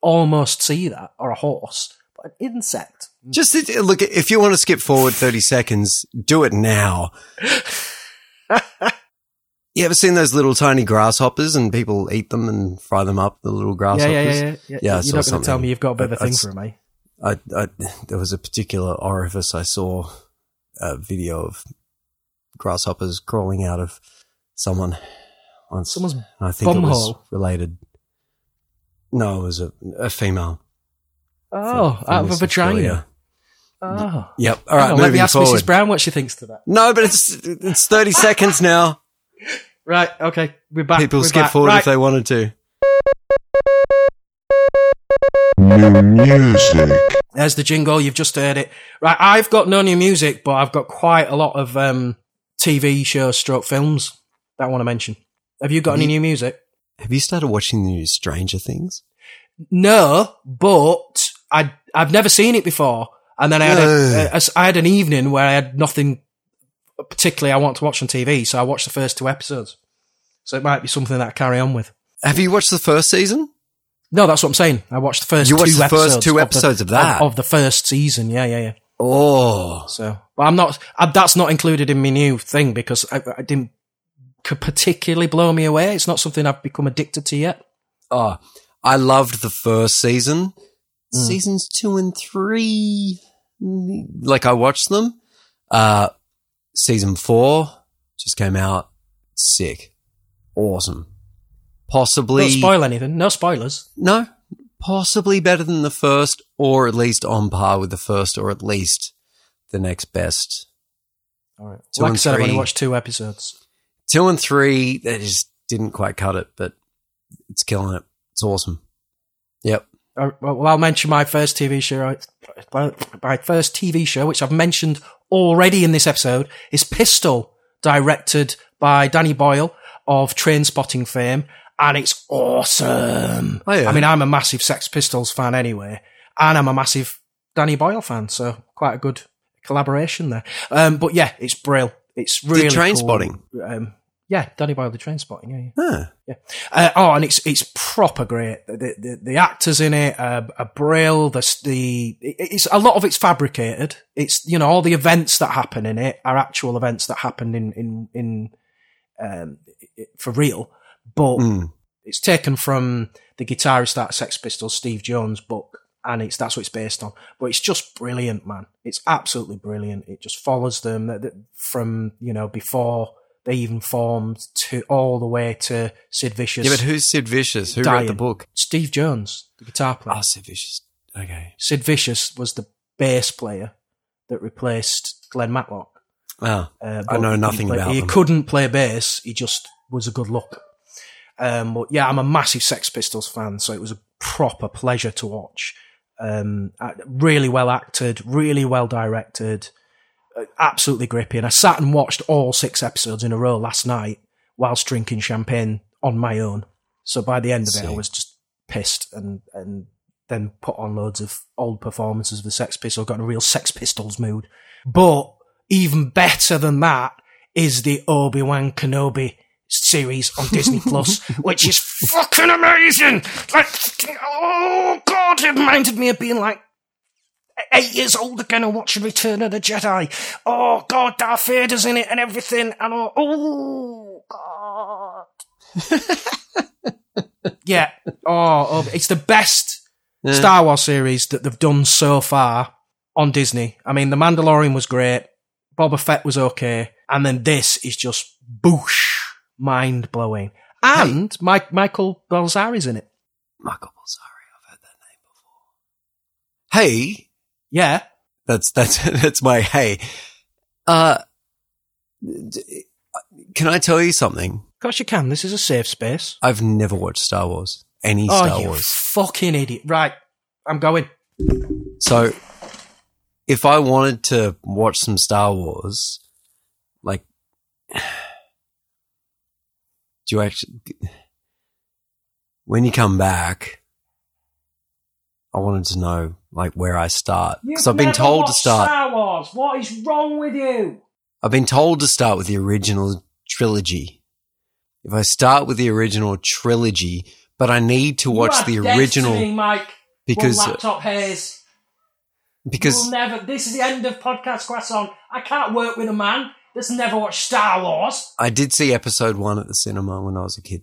almost see that, or a horse, but an insect. Just look, if you want to skip forward 30 seconds, do it now. you ever seen those little tiny grasshoppers and people eat them and fry them up, the little grasshoppers? yeah, yeah, yeah. yeah. Yeah, I You're not going to tell me you've got a bit of a thing I- for him, eh? I, I, there was a particular orifice I saw a video of grasshoppers crawling out of someone. once. Someone's I think it was bumhole. related. No, it was a, a female. Oh, from out of a vagina. Oh. Yep. All right, on, let me ask forward. Mrs. Brown what she thinks to that. No, but it's it's thirty seconds now. Right, okay. We're back. People we're skip back. forward right. if they wanted to. New music. There's the jingle. You've just heard it. Right, I've got no new music, but I've got quite a lot of um, TV shows, stroke films that I want to mention. Have you got any new music? Have you started watching the new Stranger Things? No, but I I've never seen it before, and then I had a, Ugh. a- I had an evening where I had nothing particularly I want to watch on TV, so I watched the first two episodes. So it might be something that I carry on with. Have you watched the first season? No, that's what I'm saying. I watched the first You watched two the first episodes two the- of that? of, the first season. Yeah, yeah, yeah. Oh, So, but I'm not. I, that's not included in my new thing because I, I didn't particularly blow me away. It's not something I've become addicted to yet. oh, I loved the first season. Hmm. Seasons two and three, like I watched them. Uh, season four just came out. Sick, awesome. Possibly Don't spoil anything. No spoilers. No, possibly better than the first, or at least on par with the first, or at least the next best. All right. Two like I said, I've only watched two episodes. Two and three, they just didn't quite cut it, but it's killing it. It's awesome. Yep. Uh, well, I'll mention my first TV show. My first TV show, which I've mentioned already in this episode, is Pistol, directed by Danny Boyle of Trainspotting fame, and it's awesome. Oh, yeah. I mean, I'm a massive Sex Pistols fan anyway, and I'm a massive Danny Boyle fan, so quite a good collaboration there. Um, but yeah, it's brill. It's really Train cool. Spotting? Um, yeah, Danny Boyle, the Trainspotting. Yeah, yeah. Yeah. Uh, oh, and it's it's proper great. The the, the actors in it are, are brill. The the it's a lot of it's fabricated. It's you know all the events that happen in it are actual events that happened in in in um for real, but Mm. it's taken from the guitarist at Sex Pistols, Steve Jones' book, and it's that's what it's based on. But it's just brilliant, man. It's absolutely brilliant. It just follows them th- th- from you know before they even formed to all the way to Sid Vicious. Yeah, but who's Sid Vicious? Who wrote the book? Steve Jones, the guitar player. Oh, Sid Vicious. Okay. Sid Vicious was the bass player that replaced Glenn Matlock. Wow. Uh, I know nothing play- about He them. couldn't play bass. He just was a good look. Um, but yeah, I'm a massive Sex Pistols fan, so it was a proper pleasure to watch. Um, really well acted, really well directed, absolutely gripping. I sat and watched all six episodes in a row last night whilst drinking champagne on my own. So by the end of it, I was just pissed and and then put on loads of old performances of the Sex Pistols. Got in a real Sex Pistols mood. But even better than that is the Obi Wan Kenobi series on Disney Plus, which is fucking amazing. Like, oh god, it reminded me of being like eight years old again and watching Return of the Jedi. Oh god, Darth Vader's in it and everything. And oh, oh god. yeah. Oh, oh, it's the best Star Wars series that they've done so far on Disney. I mean, The Mandalorian was great. Boba Fett was okay. And then this is just boosh, mind blowing. And Mike, Michael Balzary's in it. Michael Balzary. I've heard that name before. Hey, Yeah. that's that's that's my hey. Uh, can I tell you something? Of course you can. This is a safe space. I've never watched Star Wars. Any oh, Star you Wars. fucking idiot. Right. I'm going. So, if I wanted to watch some Star Wars, like, do you actually, when you come back, I wanted to know, like, where I start. Because I've been told to start, Star Wars. What is wrong with you? I've been told to start with the original trilogy. If I start with the original trilogy, but I need to watch the original Mike. because, uh, laptop hairs. because, never. This is the end of podcast Croissant. I can't work with a man that's never watched Star Wars. I did see episode one at the cinema when I was a kid,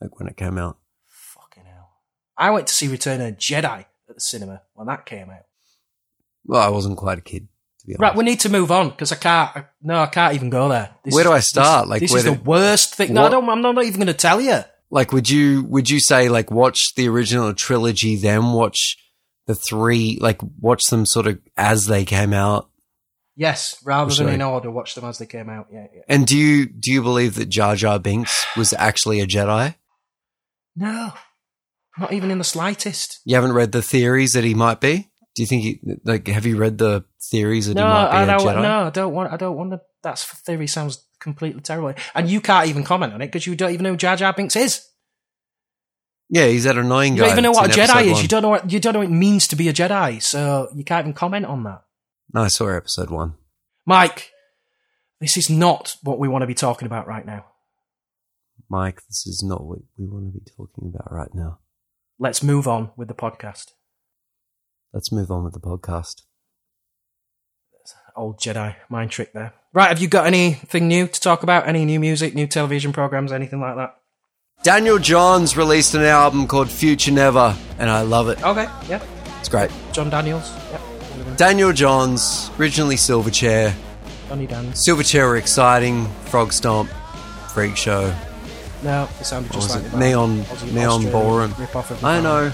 like when it came out. Fucking hell. I went to see Return of the Jedi at the cinema when that came out. Well, I wasn't quite a kid To be honest. Right, we need to move on because I can't. I- No, I can't even go there. This Where do I this- start? Like, this is the worst thing. No, I don't, I'm not even going to tell you. Like, would you would you say like watch the original trilogy, then watch the three, like watch them sort of as they came out? Yes, rather than Sorry. in order, watch them as they came out. Yeah, yeah. And do you do you believe that Jar Jar Binks was actually a Jedi? No, not even in the slightest. You haven't read the theories that he might be. Do you think he like? Have you read the theories that No, he might be I a. Jedi? No, I don't want. I don't want to. That theory sounds completely terrible, and you can't even comment on it because you don't even know who Jar Jar Binks is. Yeah, he's that annoying You guy. don't even know what a Jedi is. one. You don't know what you don't know what it means to be a Jedi, so you can't even comment on that. No, I saw episode one. Mike, this is not what we want to be talking about right now. Mike, this is not what we want to be talking about right now. Let's move on with the podcast. Let's move on with the podcast. Old Jedi mind trick there. Right, have you got anything new to talk about? Any new music, new television programs, anything like that? Daniel Johns released an album called Future Never, and I love it. Okay, yeah. It's great. John Daniels, yeah. Daniel Johns, originally Silverchair. Johnny Daniels. Silverchair were exciting. Frogstomp, Freak Show. No, it sounded just like it? Neon, Aussie- Neon Ballroom. I know,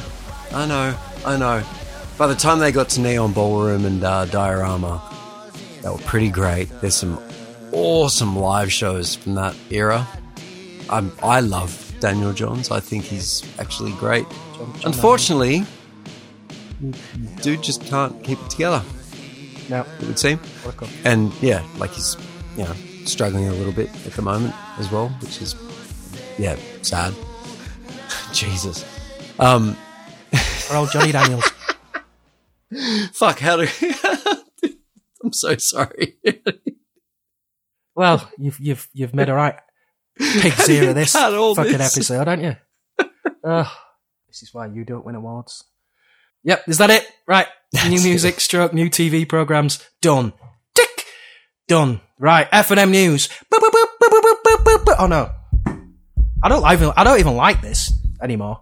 I know, I know. By the time they got to Neon Ballroom and uh, Diorama, they were pretty great. There's some awesome live shows from that era. I'm, I love Daniel Johns. I think he's actually great. Unfortunately, dude just can't keep it together. No, It would seem. what a cunt. And yeah, like he's you know struggling a little bit at the moment as well, which is yeah, sad. Jesus. Um, or old Johnny Daniels. Fuck, how do I'm so sorry. well, you've you've you've made a right pig's ear of this fucking this? episode, don't you? Uh, this is why you don't win awards. Yep, is that it? Right. That's new music, it. stroke, new TV programs, done. Tick, done. Right, F and M news. Boop, boop, boop, oh no, I don't even I don't even like this anymore.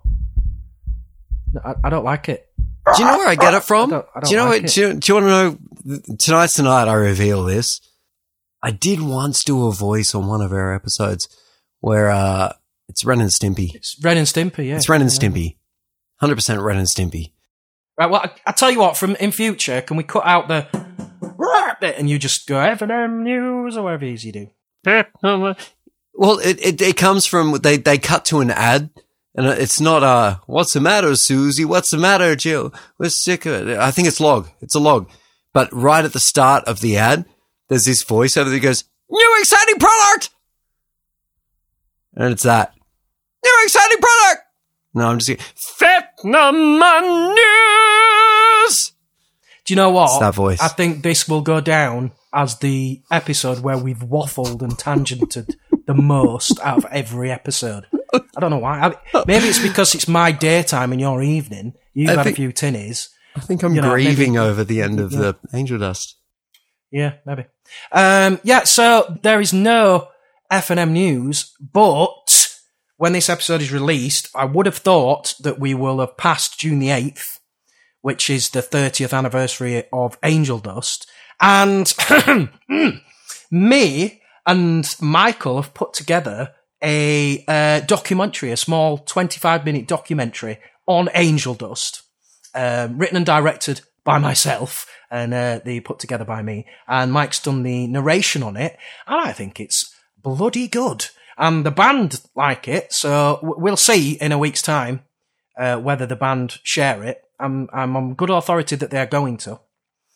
No, I, I don't like it. Do you know where I get it from? I don't- I don't do you know? like what, do, you, do you want to know? Tonight's the night I reveal this. I did once do a voice on one of our episodes where uh, it's Ren and Stimpy. It's Ren and Stimpy. Yeah, It's Ren and Stimpy. Hundred percent Ren and Stimpy. Right. Well, I, I tell you what. From in future, can we cut out the and you just go F and M news or whatever it is you do? Well, it, it, it comes from they, they cut to an ad and it's not uh what's the matter, Susie? What's the matter, Jill? We're sick of it. I think it's log. It's a log. But right at the start of the ad, there's this voiceover that goes, New exciting product And it's that. New exciting product No, I'm just kidding. Vietnam News Do you know what? It's that voice. I think this will go down as the episode where we've waffled and tangented the most out of every episode. I don't know why. I, maybe it's because it's my daytime and your evening. You've I had think- a few tinnies. I think I'm You know, grieving maybe- over the end of the angel dust. Yeah, maybe. Um, yeah, so there is no F&M news, but when this episode is released, I would have thought that we will have passed June the 8th, which is the 30th anniversary of Angel Dust. And me and Michael have put together a uh, documentary, a small 25 minute documentary on Angel Dust um, written and directed by myself and uh, put together by me. And Mike's done the narration on it, and I think it's bloody good. And the band like it, so we'll see in a week's time uh, whether the band share it. I'm, I'm on good authority that they're going to.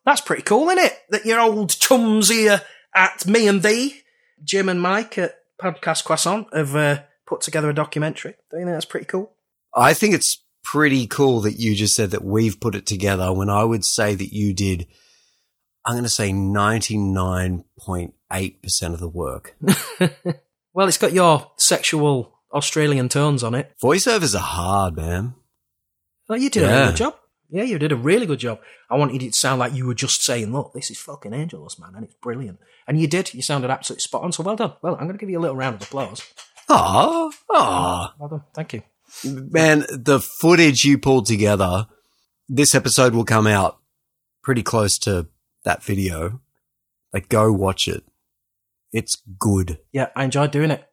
That's pretty cool, isn't it? That your old chums here at me and thee, Jim and Mike at Podcast Croissant, have uh, put together a documentary. Don't you think that's pretty cool? I think it's pretty cool that you just said that we've put it together when I would say that you did, I'm going to say 99.8% of the work. Well, it's got your sexual Australian tones on it. Voiceovers are hard, man. Well, you did a Yeah. really good job. Yeah, you did a really good job. I wanted it to sound like you were just saying, look, this is fucking Angel Dust, man, and it's brilliant. And you did. You sounded absolutely spot on, so well done. Well, I'm going to give you a little round of applause. Ah, ah. Well done. Thank you. Man, the footage you pulled together, this episode will come out pretty close to that video. Like, go watch it. It's good. Yeah, I enjoyed doing it.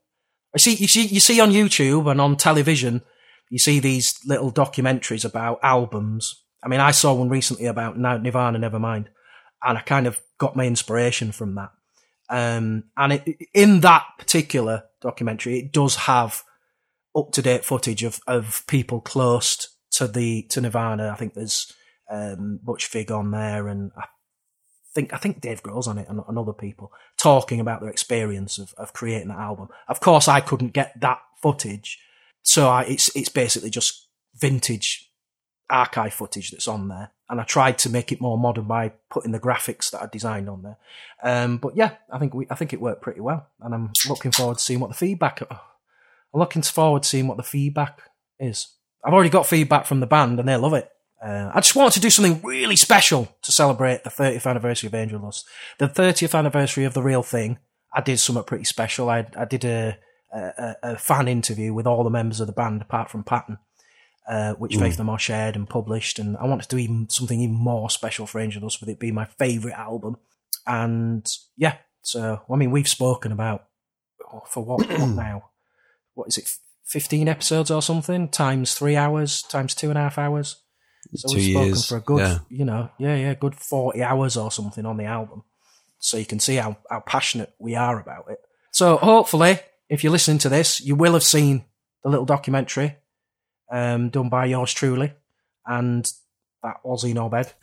I see, you see, you see on YouTube and on television, you see these little documentaries about albums. I mean, I saw one recently about Nirvana, Nevermind, and I kind of got my inspiration from that. Um, and it, in that particular documentary, it does have up to date footage of, of people close to the to Nirvana. I think there's um, Butch on there, and I think I think Dave Grohl's on it, and, and other people talking about their experience of, of creating that album. Of course, I couldn't get that footage, so I, it's it's basically just vintage archive footage that's on there. And I tried to make it more modern by putting the graphics that I designed on there. Um, but yeah, I think we, I think it worked pretty well, and I'm looking forward to seeing what the feedback. I'm looking forward to seeing what the feedback is. I've already got feedback from the band, and they love it. Uh, I just wanted to do something really special to celebrate the 30th anniversary of Angel Dust. The 30th anniversary of the real thing. I did something pretty special. I, I did a, a, a fan interview with all the members of the band apart from Patton uh, which Faith No More shared and published. And I wanted to do even something even more special for Angel Dust with it being my favourite album. And yeah, so I mean, we've spoken about oh, for what, what now? What is it? Fifteen episodes or something times three hours times two and a half hours. So Two we've spoken years, for a good, yeah. you know, yeah, yeah, good forty hours or something on the album. So you can see how how passionate we are about it. So hopefully, if you're listening to this, you will have seen the little documentary um, done by yours truly and that Aussie knobhead.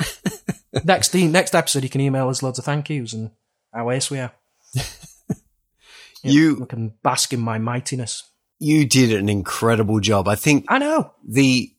next the next episode, you can email us loads of thank yous and how ace we are. You- we can bask in my mightiness. You did an incredible job. I think I know. the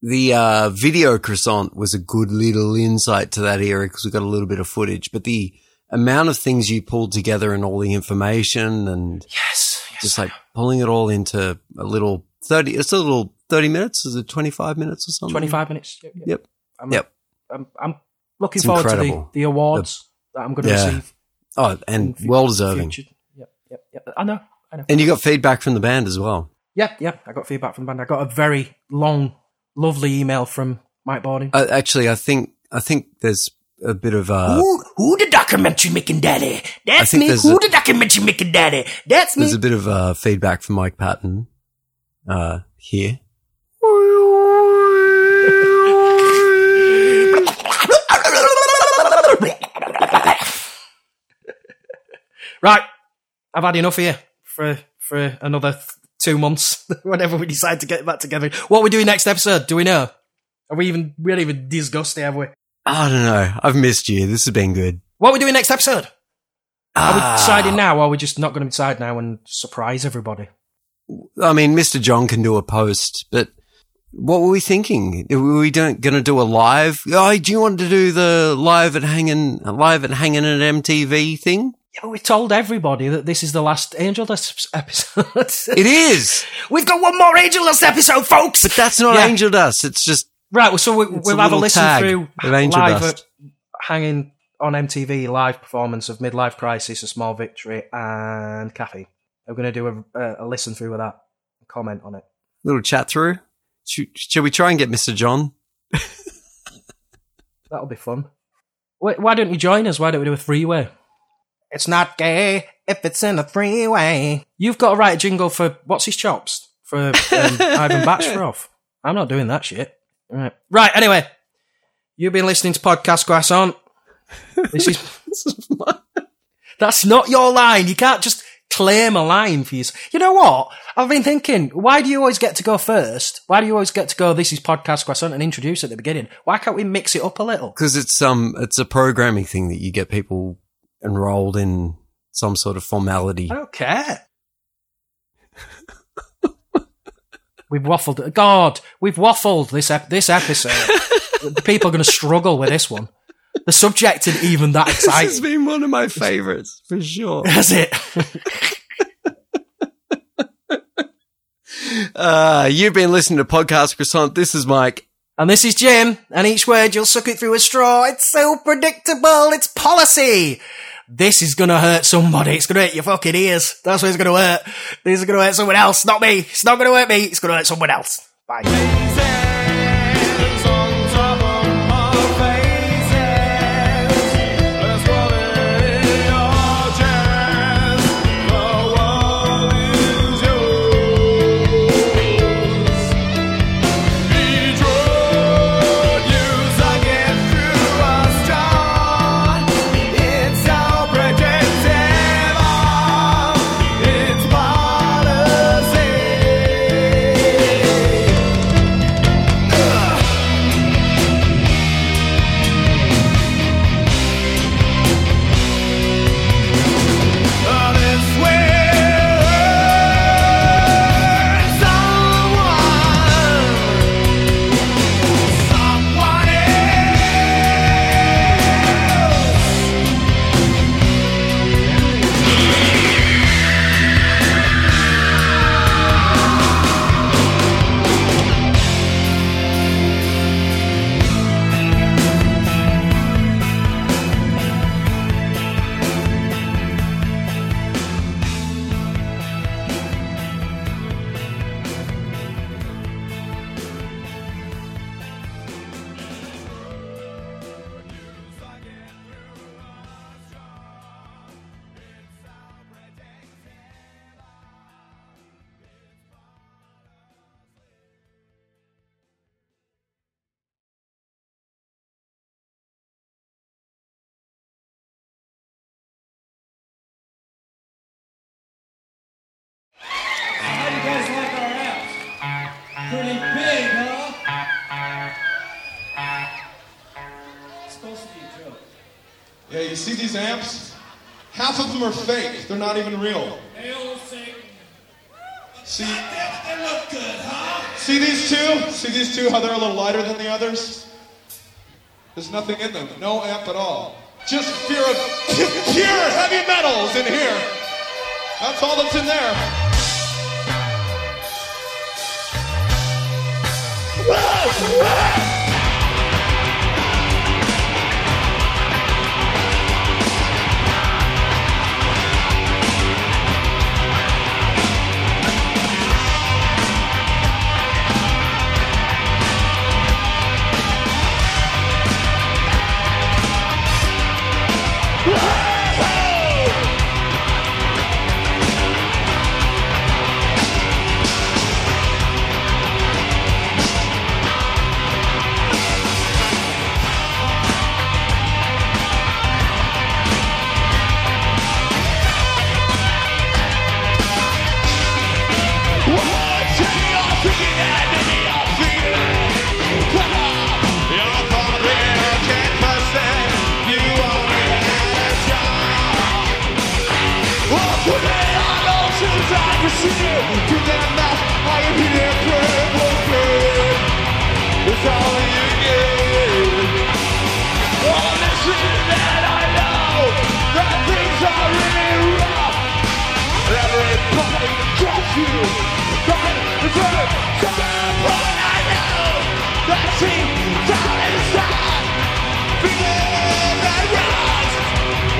the uh, video croissant was a good little insight to that era because we got a little bit of footage, but the amount of things you pulled together and all the information and Yes, yes. just like pulling it all into a little 30 it's a little 30 minutes is it 25 minutes or something 25 minutes. Yep. yep. yep I'm, yep I'm, I'm looking It's forward to the, the awards that I'm going to Yeah. receive. oh and in fu- well deserving future. Yep, yep, yep. I know, I know. and you got feedback from the band as well Yeah, yeah. I got feedback from the band. I got a very long, lovely email from Mike Bordin. uh, actually i think i think there's a bit of uh Who, who the documentary making daddy? That's me. Who a- the documentary making daddy? That's me. there's a bit of uh feedback from mike patton uh here Right, I've had enough here for for another th- two months. whenever we decide to get back together, what are we doing next episode? Do we know? Are we even we haven't even discussed it, have we? i don't know i've missed you this has been good What are we doing next episode? Are we Ah. deciding now, or are we just not going to decide now and surprise everybody? I mean, Mr. John can do a post, but what were we thinking? Were we going to do a live? Oh, do you want to do the live at hanging, live at hanging at MTV thing? Yeah, but we told everybody that this is the last Angel Dust episode. It is, We've got one more Angel Dust episode, folks. but that's not Yeah. Angel Dust. It's just right, well, so we, we'll a have a listen through of Angel live Dust. at hanging on MTV live performance of Midlife Crisis, A Small Victory, and Cafe. We're going to do a, a, a listen through of that, comment on it. little chat through. Should, should we try and get Mr. John? That'll be fun. Why, why don't you join us? Why don't we do a freeway? It's not gay if it's in a freeway. You've got to write a jingle for What's His Chops for um, Ivan Batchfroth. I'm not doing that shit. Right. Right, anyway. You've been listening to Podcast Croissant. This is. That's not your line. You can't just claim a line for you. You know what? I've been thinking, why do you always get to go first? Why do you always get to go, this is Podcast On and introduce at the beginning? Why can't we mix it up a little? Because it's um, it's a programming thing that you get people enrolled in some sort of formality. I don't care. we've waffled. God, we've waffled this ep- this episode. the people are going to struggle with this one. The subject isn't even that exciting. This has been one of my favorites for sure. Has it? Uh, you've been listening to Podcast Croissant. This is Mike. and this is Jim. And each word you'll suck it through a straw. It's so predictable. It's policy. This is gonna hurt somebody. It's gonna hurt your fucking ears. That's what it's gonna hurt. This is gonna hurt someone else, not me. It's not gonna hurt me. It's gonna hurt someone else. Bye. These amps? Half of them are fake. They're not even real. See, They look good, huh? see these two? See these two? How they're a little lighter than the others? There's nothing in them. No amp at all. Just pure, pure heavy metals in here. That's all that's in there.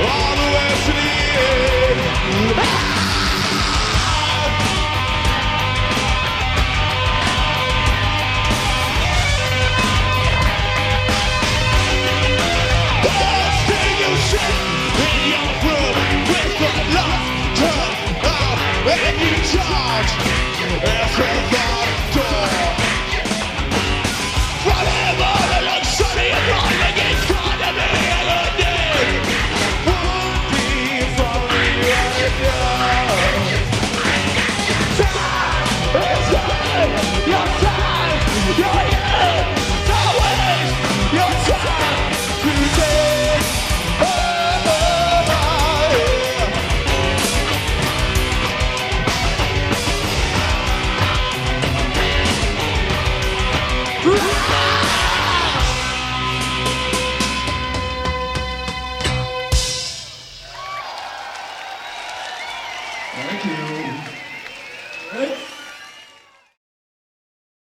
All the way to the end. Your time,